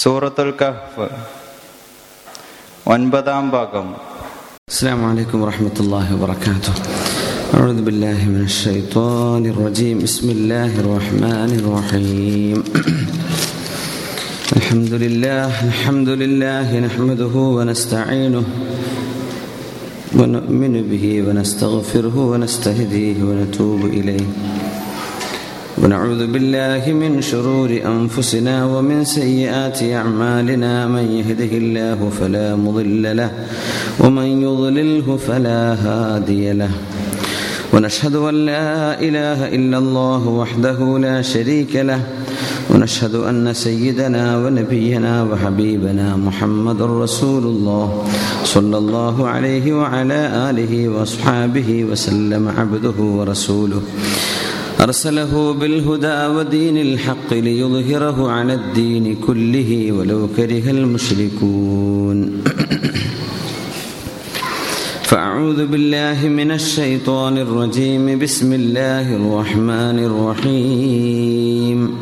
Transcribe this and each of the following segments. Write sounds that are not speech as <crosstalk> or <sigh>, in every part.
സൂറത്തുൽ കഹ്ഫ് ഒൻപതാം ഭാഗം السلام عليكم ورحمة الله وبركاته أعوذ بالله من الشيطان الرجيم بسم الله الرحمن الرحيم الحمد لله الحمد لله نحمده ونستعينه ونؤمن به ونستغفره ونستهديه ونتوب إليه ونعوذ بالله من شرور أنفسنا ومن سيئات أعمالنا. من يهده الله فلا مضل له ومن يضلله فلا هادي له. ونشهد أن لا إله إلا الله وحده لا شريك له. ونشهد أن سيدنا ونبينا وحبيبنا محمد رسول الله صلى الله عليه وعلى آله وأصحابه وسلم عبده ورسوله. أرسله بالهدى ودين الحق ليظهره على الدين كله ولو كره المشركون. <coughs> فأعوذ بالله من الشيطان الرجيم. بسم الله الرحمن الرحيم.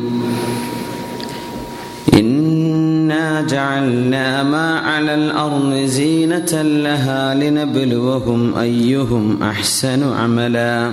إنا جعلنا ما على الأرض زينة لها لنبلوهم أيهم أحسن عملا.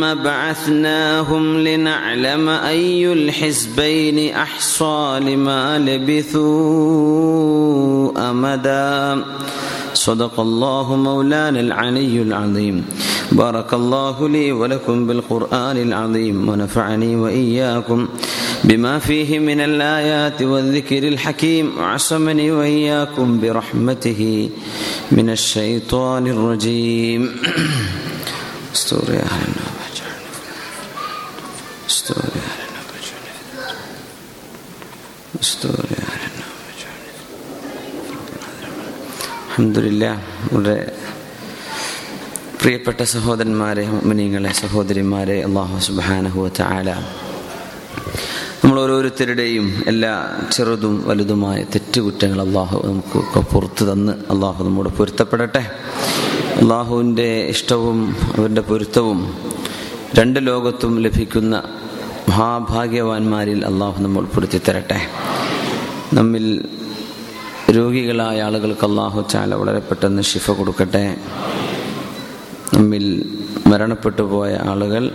بعثناهم لنعلم أي الحزبين أحصى لما لبثوا أمدا. صدق الله مولانا العلي العظيم. بارك الله لي ولكم بالقرآن العظيم ونفعني وإياكم بما فيه من الآيات والذكر الحكيم. وعصمني وإياكم برحمته من الشيطان الرجيم. <coughs> استور يا أهل Restore an opportunity. Restore പ്രിയപ്പെട്ട സഹോദരന്മാരെ മിനിങ്ങളെ സഹോദരിമാരെ അള്ളാഹു സുബാനഹുവത്ത ആല നമ്മൾ ഓരോരുത്തരുടെയും എല്ലാ ചെറുതും വലുതുമായ തെറ്റുകുറ്റങ്ങൾ അള്ളാഹു നമുക്ക് പുറത്തു തന്ന് അള്ളാഹു നമ്മോട് പൊരുത്തപ്പെടട്ടെ. അള്ളാഹുവിന്റെ ഇഷ്ടവും അവരുടെ പൊരുത്തവും രണ്ട് ലോകത്തും ലഭിക്കുന്ന മഹാഭാഗ്യവാന്മാരിൽ അള്ളാഹു നമ്മൾ ഉൾപ്പെടുത്തി തരട്ടെ. നമ്മിൽ രോഗികളായ ആളുകൾക്ക് അള്ളാഹു ചാല വളരെ പെട്ടെന്ന് ഷിഫ കൊടുക്കട്ടെ. നമ്മിൽ മരണപ്പെട്ടു പോയ ആളുകൾ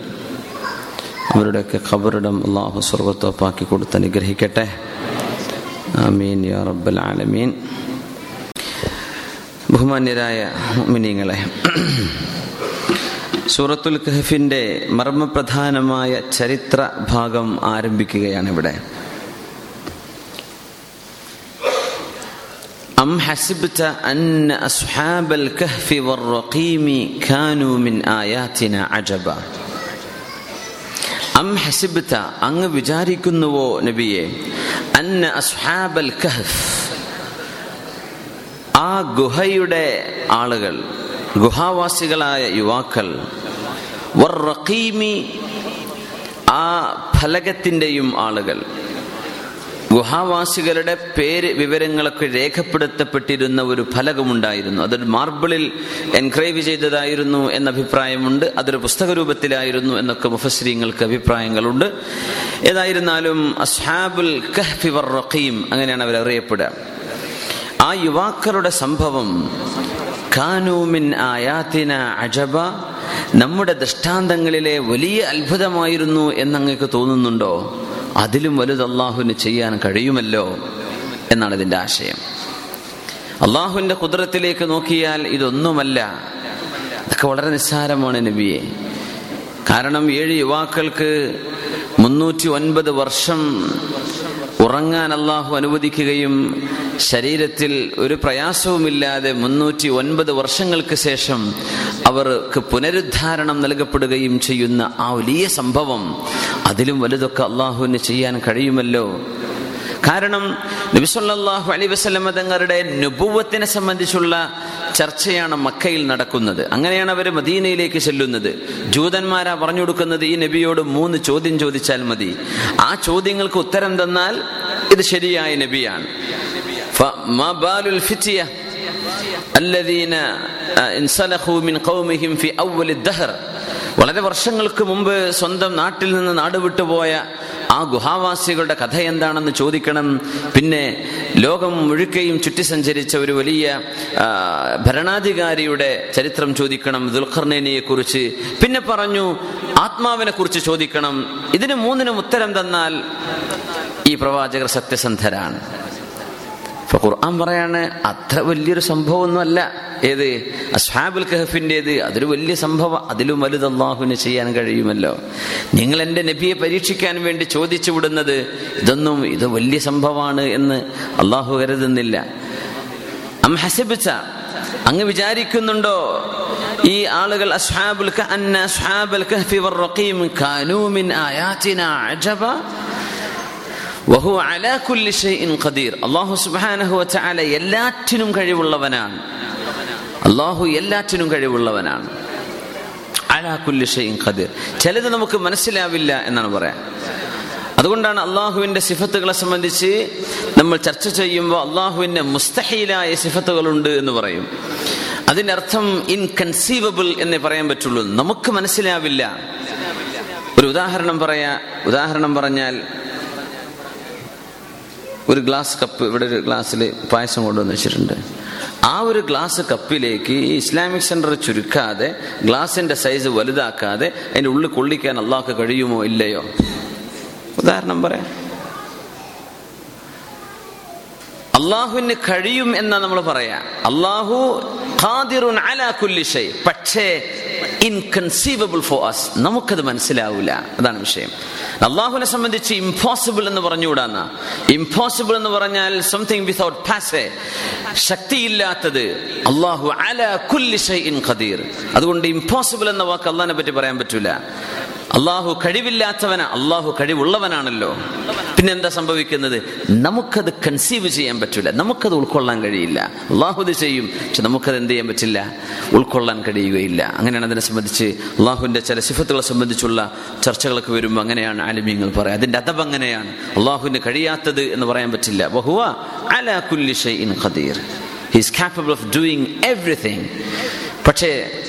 അവരുടെയൊക്കെ ഖബറിടം അള്ളാഹു സ്വർഗത്തോപ്പാക്കി കൊടുത്ത് അനുഗ്രഹിക്കട്ടെ. ആമീൻ യാ റബ്ബൽ ആലമീൻ. ബഹുമാന്യരായ മിനിങ്ങളെ സൂറത്തുൽ കഹഫിന്റെ മർമ്മപ്രധാനമായ ചരിത്ര ഭാഗം ആരംഭിക്കുകയാണ് ഇവിടെ أم حسبت أن أصحاب الكهف والرقيم كانوا من آياتنا عجبا അം ഹസിബത്ത അങ്ങ് വിചാരിക്കുന്നുവോ നബിയെ അന്ന അസ്ഹാബൽ കഹഫ് ആ ഗുഹയുടെ ആളുകൾ ഗുഹാവാസികളായ യുവാക്കൾ വർറഖീമി ആ ഫലകത്തിന്റെയും ആളുകൾ. ഗുഹാവാസികളുടെ പേര് വിവരങ്ങളൊക്കെ രേഖപ്പെടുത്തപ്പെട്ടിരുന്ന ഒരു ഫലകമുണ്ടായിരുന്നു. അതൊരു മാർബിളിൽ എൻക്രൈവ് ചെയ്തതായിരുന്നു എന്ന അഭിപ്രായമുണ്ട്. അതൊരു പുസ്തക രൂപത്തിലായിരുന്നു എന്നൊക്കെ മുഫസ്രീങ്ങൾക്ക് അഭിപ്രായങ്ങളുണ്ട്. ഏതായിരുന്നാലും അസ്ഹാബുൽ കഹ്ഫിവർ റഖീം അങ്ങനെയാണ് അവർ അറിയപ്പെടുക ആ യുവാക്കളുടെ സംഭവം അജബ. നമ്മുടെ ദൃഷ്ടാന്തങ്ങളിലെ വലിയ അത്ഭുതമായിരുന്നു എന്നങ്ങക്ക് തോന്നുന്നുണ്ടോ? അതിലും വലുത് അള്ളാഹുവിന് ചെയ്യാൻ കഴിയുമല്ലോ എന്നാണ് ഇതിന്റെ ആശയം. അള്ളാഹുവിന്റെ കുതിരത്തിലേക്ക് നോക്കിയാൽ ഇതൊന്നുമല്ല. ഇതൊക്കെ വളരെ നിസ്സാരമാണ് നബിയെ. കാരണം ഏഴ് യുവാക്കൾക്ക് മുന്നൂറ്റി ഒൻപത് വർഷം ഉറങ്ങാൻ അള്ളാഹു അനുവദിക്കുകയും ശരീരത്തിൽ ഒരു പ്രയാസവുമില്ലാതെ മുന്നൂറ്റി ഒൻപത് വർഷങ്ങൾക്ക് ശേഷം അവർക്ക് പുനരുദ്ധാരണം നൽകപ്പെടുകയും ചെയ്യുന്ന ആ വലിയ സംഭവം അതിലും വലുതൊക്കെ അള്ളാഹുവിന് ചെയ്യാൻ കഴിയുമല്ലോ? കാരണം നബിസൊല്ലാഹു അലൈ വസ്ലമ തങ്ങളുടെ നുപൂവത്തിനെ സംബന്ധിച്ചുള്ള ചർച്ചയാണ് മക്കയിൽ നടക്കുന്നത് അങ്ങനെയാണ് അവർ മദീനയിലേക്ക് ചെല്ലുന്നത് ജൂതന്മാരാ പറഞ്ഞു കൊടുക്കുന്നത് ഈ നബിയോട് മൂന്ന് ചോദ്യം ചോദിച്ചാൽ മതി ആ ചോദ്യങ്ങൾക്ക് ഉത്തരം തന്നാൽ ഇത് ശരിയായ നബിയാണ് فما بال الفتية الذين انسلخوا من قومهم في أول الدهر വളരെ വർഷങ്ങൾക്ക് മുമ്പ് സ്വന്തം നാട്ടിൽ നിന്ന് നാടുവിട്ടുപോയ ആ ഗുഹാവാസികളുടെ കഥ എന്താണെന്ന് ചോദിക്കണം. പിന്നെ ലോകം മുഴുക്കയും ചുറ്റി സഞ്ചരിച്ച ഒരു വലിയ ഭരണാധികാരിയുടെ ചരിത്രം ചോദിക്കണം ദുൽഖർനേനയെ കുറിച്ച് പിന്നെ പറഞ്ഞു ആത്മാവിനെ കുറിച്ച് ചോദിക്കണം. ഇതിന് മൂന്നിനും ഉത്തരം തന്നാൽ ഈ പ്രവാചകർ സത്യസന്ധരാണ്. ഇപ്പൊ ഖുർആൻ പറയാണ് അത്ര വലിയൊരു സംഭവമൊന്നുമല്ല. ഏത്? അസ്ഹാബുൽ കഹഫിന്റെത് അതൊരു വലിയ സംഭവം. അതിലും വലുത് അള്ളാഹുവിന് ചെയ്യാൻ കഴിയുമല്ലോ. നിങ്ങൾ എന്റെ നബിയെ പരീക്ഷിക്കാൻ വേണ്ടി ചോദിച്ചു വിടുന്നത് ഇതൊന്നും ഇത് വലിയ സംഭവമാണ് എന്ന് അള്ളാഹു കരുതുന്നില്ല. അം ഹസിപ്പിച്ച അങ്ങ് വിചാരിക്കുന്നുണ്ടോ? ഈ ആളുകൾ അസ്ഹാബുൽ കഹ്ഫി വർ അജബ വഹു അലാ കുല്ലി ഷൈഇൻ ഖദീർ. അല്ലാഹു സുബ്ഹാനഹു വതആല എല്ലാറ്റിനും കഴിവുള്ളവനാണ്. അല്ലാഹു എല്ലാറ്റിനും കഴിവുള്ളവനാണ്. അലാ കുല്ലി ഷൈഇൻ ഖദീർ. ചിലത് നമുക്ക് മനസ്സിലാവില്ല എന്നാണ് പറയാം അതുകൊണ്ടാണ് അള്ളാഹുവിന്റെ സിഫത്തുകളെ സംബന്ധിച്ച് നമ്മൾ ചർച്ച ചെയ്യുമ്പോൾ അള്ളാഹുവിന്റെ മുസ്തഹീലായ സിഫത്തുകളുണ്ട് എന്ന് പറയും. അതിന്റെ അർത്ഥം ഇൻകൺസീവബിൾ എന്നേ പറയാൻ പറ്റുള്ളൂ. നമുക്ക് മനസ്സിലാവില്ല. ഒരു ഉദാഹരണം പറയാ ഉദാഹരണം പറഞ്ഞാൽ ഒരു ഗ്ലാസ് കപ്പ് ഇവിടെ ഒരു ഗ്ലാസ്സിൽ പായസം കൊണ്ടുവന്ന് വെച്ചിട്ടുണ്ട്. ആ ഒരു ഗ്ലാസ് കപ്പിലേക്ക് ഈ ഇസ്ലാമിക് സെന്റർ ചുരുക്കാതെ ഗ്ലാസിന്റെ സൈസ് വലുതാക്കാതെ അതിന്റെ ഉള്ളിൽ കൊള്ളിക്കാൻ അള്ളാഹ്ക്ക് കഴിയുമോ ഇല്ലയോ? ഉദാഹരണം പറയാം. അള്ളാഹുവിന് കഴിയും എന്നാ നമ്മൾ പറയാ. അള്ളാഹു ഖാദിറുൻ അലാ പക്ഷേ ഇൻകൺസീവബിൾ ഫോർ അസ് നമുക്കത് മനസ്സിലാവില്ല അതാണ് വിഷയം. അള്ളാഹുവിനെ സംബന്ധിച്ച് ഇംപോസിബിൾ എന്ന് പറഞ്ഞുകൂടാന്ന. ഇംപോസിബിൾ എന്ന് പറഞ്ഞാൽ സംതിങ് വിതൗട്ട് പാസേ ശക്തിയില്ലാത്തത് അള്ളാഹു അല കുല്ലി ഖദീർ. അതുകൊണ്ട് ഇംപോസിബിൾ എന്ന വാക്ക് അള്ളാഹിനെ പറ്റി പറയാൻ പറ്റൂല. അള്ളാഹു കഴിവില്ലാത്തവനാ അള്ളാഹു കഴിവുള്ളവനാണല്ലോ. പിന്നെന്താ സംഭവിക്കുന്നത്? നമുക്കത് കൺസീവ് ചെയ്യാൻ പറ്റില്ല നമുക്കത് ഉൾക്കൊള്ളാൻ കഴിയില്ല. അള്ളാഹു ഇത് ചെയ്യും പക്ഷെ നമുക്കത് എന്ത് ചെയ്യാൻ പറ്റില്ല? ഉൾക്കൊള്ളാൻ കഴിയുകയില്ല. അങ്ങനെയാണ് അതിനെ സംബന്ധിച്ച് അള്ളാഹുവിന്റെ ചില സിഫത്തുകളെ സംബന്ധിച്ചുള്ള ചർച്ചകളൊക്കെ വരുമ്പോൾ അങ്ങനെയാണ് ആലിമ്യങ്ങൾ പറയാം അതിന്റെ അതബ് അങ്ങനെയാണ്. അള്ളാഹുവിന് കഴിയാത്തത് എന്ന് പറയാൻ പറ്റില്ല. ബഹുവ അല കുല്ലി ഷൈഇൻ ഖദീർ. He's capable of doing everything പക്ഷേ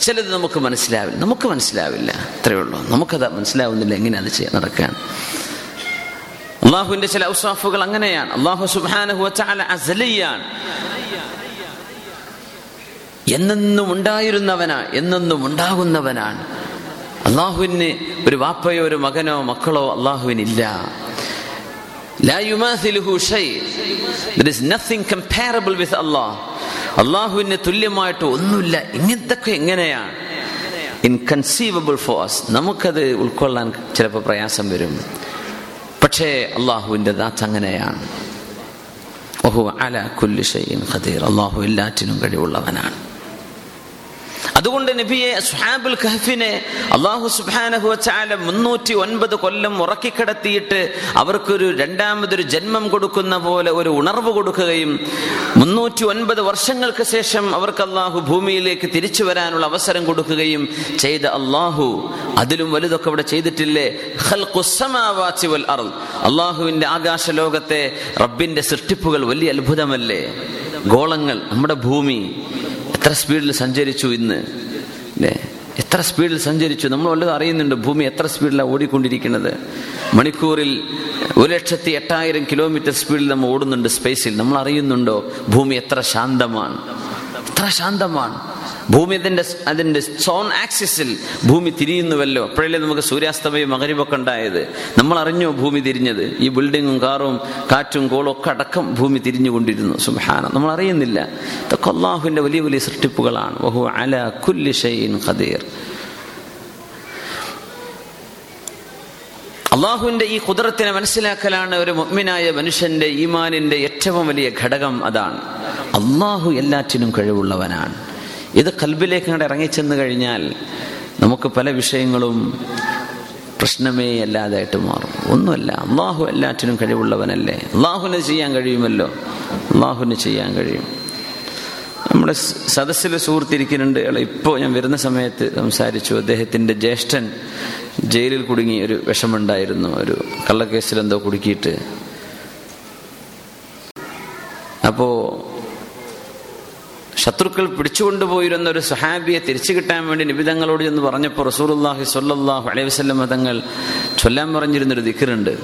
ചിലത് നമുക്ക് മനസ്സിലാവില്ല. നമുക്ക് മനസ്സിലാവില്ല. അത്രയേ ഉള്ളൂ. നമുക്കത് മനസ്സിലാവുന്നില്ല. എങ്ങനെ അത് ചെയ്യാൻ നടക്കാൻ? അള്ളാഹുവിന്റെ ചില ഔസാഫുകൾ അങ്ങനെയാണ്. അള്ളാഹു സുബാനഹു അസലിയാണ്. എന്നെന്നും ഉണ്ടായിരുന്നവനാണ് എന്നെന്നും ഉണ്ടാകുന്നവനാണ്. അള്ളാഹുവിന് ഒരു വാപ്പയോ ഒരു മകനോ മക്കളോ അള്ളാഹുവിനില്ല. കമ്പാരബിൾ വിത്ത് അള്ളാഹ് അള്ളാഹുവിന് തുല്യമായിട്ട് ഒന്നുമില്ല. ഇങ്ങനത്തൊക്കെ എങ്ങനെയാണ് ഇൻകൺസീവബിൾ ഫോർ നമുക്കത് ഉൾക്കൊള്ളാൻ ചിലപ്പോൾ പ്രയാസം വരും. പക്ഷേ അള്ളാഹുവിന്റെ ദാത്ത് അങ്ങനെയാണ്. ഓഹു അല കുല്ലി ഷൈൻ ഖദീർ. അള്ളാഹു എല്ലാറ്റിനും കഴിവുള്ളവനാണ്. അതുകൊണ്ട് നബിയെ സുഹാബുൽ ഖഹഫിനെ അള്ളാഹു സുബാനഹു ചാല മുന്നൂറ്റി ഒൻപത് കൊല്ലം ഉറക്കിക്കിടത്തിയിട്ട് അവർക്കൊരു രണ്ടാമതൊരു ജന്മം കൊടുക്കുന്ന പോലെ ഒരു ഉണർവ് കൊടുക്കുകയും മുന്നൂറ്റി ഒൻപത് വർഷങ്ങൾക്ക് ശേഷം അവർക്ക് അള്ളാഹു ഭൂമിയിലേക്ക് തിരിച്ചു വരാനുള്ള അവസരം കൊടുക്കുകയും ചെയ്ത അള്ളാഹു അതിലും വലുതൊക്കെ ഇവിടെ ചെയ്തിട്ടില്ലേ? അള്ളാഹുവിന്റെ ആകാശ ലോകത്തെ റബ്ബിന്റെ സൃഷ്ടിപ്പുകൾ വലിയ അത്ഭുതമല്ലേ? ഗോളങ്ങൾ നമ്മുടെ ഭൂമി. എത്ര സ്പീഡിൽ സഞ്ചരിച്ചു ഇന്ന്? അല്ലേ എത്ര സ്പീഡിൽ സഞ്ചരിച്ചു? നമ്മൾ വല്ലതും അറിയുന്നുണ്ട് ഭൂമി എത്ര സ്പീഡിലാണ് ഓടിക്കൊണ്ടിരിക്കുന്നത്. മണിക്കൂറിൽ ഒരു ലക്ഷത്തി എട്ടായിരം കിലോമീറ്റർ സ്പീഡിൽ നമ്മൾ ഓടുന്നുണ്ട് സ്പേസിൽ നമ്മൾ അറിയുന്നുണ്ടോ? ഭൂമി എത്ര ശാന്തമാണ്? എത്ര ശാന്തമാണ്. ഭൂമി അതിന്റെ അതിന്റെ സോൺ ആക്സിസിൽ ഭൂമി തിരിയുന്നുവല്ലോ. അപ്പോഴല്ലേ നമുക്ക് സൂര്യാസ്തമയം മകരിവൊക്കെ ഉണ്ടായത്. നമ്മൾ അറിഞ്ഞോ ഭൂമി തിരിഞ്ഞത്? ഈ ബിൽഡിങ്ങും കാറും കാറ്റും കോളും ഒക്കെ അടക്കം ഭൂമി തിരിഞ്ഞുകൊണ്ടിരുന്നു. സുഹാന നമ്മൾ അറിയുന്നില്ല. ഇതൊക്കെ അള്ളാഹുവിന്റെ വലിയ വലിയ സൃഷ്ടിപ്പുകളാണ്. ബഹു അല കുല്ലി ഷൈൻ ഖദീർ. അള്ളാഹുവിന്റെ ഈ കുതിരത്തിനെ മനസ്സിലാക്കലാണ് ഒരു മുഗ്മിനായ മനുഷ്യന്റെ ഈമാനിന്റെ ഏറ്റവും വലിയ ഘടകം അതാണ്. അള്ളാഹു എല്ലാറ്റിനും കഴിവുള്ളവനാണ്. ഇത് കൽബിലേക്ക് അങ്ങോട്ട് ഇറങ്ങിച്ചെന്ന് കഴിഞ്ഞാൽ നമുക്ക് പല വിഷയങ്ങളും പ്രശ്നമേ അല്ലാതായിട്ട് മാറും. ഒന്നുമല്ല അള്ളാഹു എല്ലാറ്റിനും കഴിവുള്ളവനല്ലേ? അള്ളാഹുവിന് ചെയ്യാൻ കഴിയുമല്ലോ? അള്ളാഹുവിന് ചെയ്യാൻ കഴിയും. നമ്മുടെ സദസ്സിൽ സുഹൃത്തിരിക്കുന്നുണ്ട്. ഇപ്പോൾ ഞാൻ വരുന്ന സമയത്ത് സംസാരിച്ചു. അദ്ദേഹത്തിന്റെ ജ്യേഷ്ഠൻ ജയിലിൽ കുടുങ്ങി ഒരു വിഷമുണ്ടായിരുന്നു. ഒരു കള്ളക്കേസിലെന്തോ കുടുക്കിയിട്ട്. അപ്പോ ശത്രുക്കൾ പിടിച്ചുകൊണ്ടുപോയിരുന്ന ഒരു സഹാബിയെ തിരിച്ചു കിട്ടാൻ വേണ്ടി നിബിതങ്ങളോട് എന്ന് പറഞ്ഞപ്പോൾ റസൂർല്ലാഹി സ്വല്ലല്ലാഹു അലൈഹി വസല്ലം മതങ്ങൾ ചൊല്ലാൻ പറഞ്ഞിരുന്നൊരു ദിക്കറുണ്ട്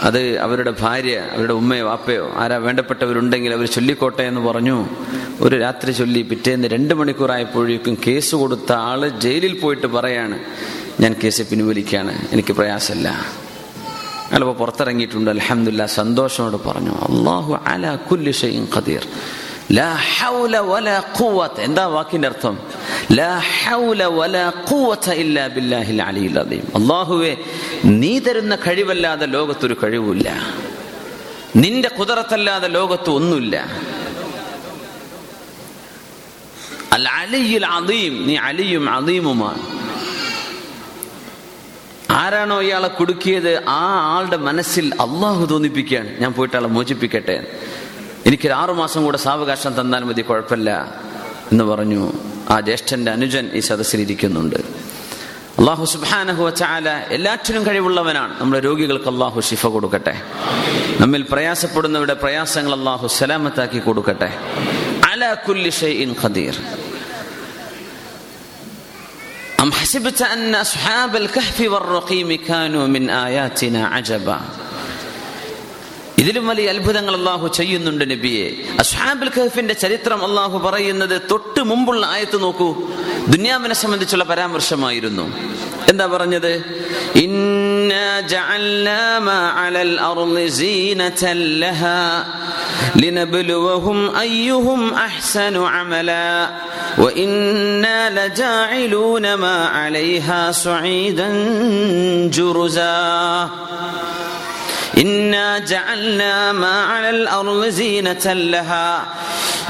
അത് അവരുടെ ഭാര്യ അവരുടെ ഉമ്മയോ വാപ്പയോ ആരാ വേണ്ടപ്പെട്ടവരുണ്ടെങ്കിൽ അവർ ചൊല്ലിക്കോട്ടെ എന്ന് പറഞ്ഞു. ഒരു രാത്രി ചൊല്ലി പിറ്റേന്ന് രണ്ട് മണിക്കൂറായപ്പോഴേക്കും കേസ് കൊടുത്ത ആൾ ജയിലിൽ പോയിട്ട് പറയാണ് ഞാൻ കേസ് പിൻവലിക്കുകയാണ് എനിക്ക് പ്രയാസമില്ല. അയാളിപ്പോൾ പുറത്തിറങ്ങിയിട്ടുണ്ട്. അലഹമില്ല സന്തോഷമോട് പറഞ്ഞു. അള്ളാഹു അല കുല്ലി ഷൈൻ ഖദീർ. എന്താ വാക്കിന്റെ അർത്ഥം? അല്ലാഹുവേ നീ തരുന്ന കഴിവല്ലാതെ ലോകത്തൊരു കഴിവില്ല നിന്റെ കുതിരത്തല്ലാതെ ലോകത്ത് ഒന്നുമില്ല. അൽ അലിയിൽ അദീം. നീ അലിയും അദീമുമാണ്. ആരാണോ ഇയാളെ കുടുക്കിയത് ആ ആളുടെ മനസ്സിൽ അള്ളാഹു തോന്നിപ്പിക്കുകയാണ്. ഞാൻ പോയിട്ട് ആളെ മോചിപ്പിക്കട്ടെ. എനിക്കൊരു ആറുമാസം കൂടെ സാവകാശം തന്നാൽ മതി കുഴപ്പമില്ല എന്ന് പറഞ്ഞു. ആ ജ്യേഷ്ഠന്റെ അനുജൻ ഈ സദസ്സിൽ ഇരിക്കുന്നുണ്ട്. അള്ളാഹു സുബാനഹു ചാല എല്ലാറ്റിനും കഴിവുള്ളവനാണ്. നമ്മുടെ രോഗികൾക്ക് അള്ളാഹു ഷിഫ കൊടുക്കട്ടെ. നമ്മിൽ പ്രയാസപ്പെടുന്നവരുടെ പ്രയാസങ്ങൾ അള്ളാഹു സലാമത്താക്കി കൊടുക്കട്ടെ. അല കുല്ലി ഷൈഇൻ ഖദീർ. أم حسبت أن أصحاب الكهف والرقيم كانوا من آياتنا عجبا ഇതിലും വലിയ അത്ഭുതങ്ങൾ അള്ളാഹു ചെയ്യുന്നുണ്ട് നബിയെ അസ്ഹാബുൽ ഖഹഫിന്റെ ചരിത്രം അള്ളാഹു പറയുന്നത് തൊട്ട് മുമ്പുള്ള ആയത്ത് നോക്കൂ ദുന്യാവിനെ സംബന്ധിച്ചുള്ള പരാമർശമായിരുന്നു എന്താ പറഞ്ഞത് ഇന്നാ ജഅൽനാ മാ അലൽ അർളി സീനതൻ ലഹാ ലിനബ്ലുവഹും അയ്യുഹും അഹ്സനു അമലാ وإنا لجاعلون ما عليها صعيدا جرزا إنا جعلنا ما على الأرض زينة لها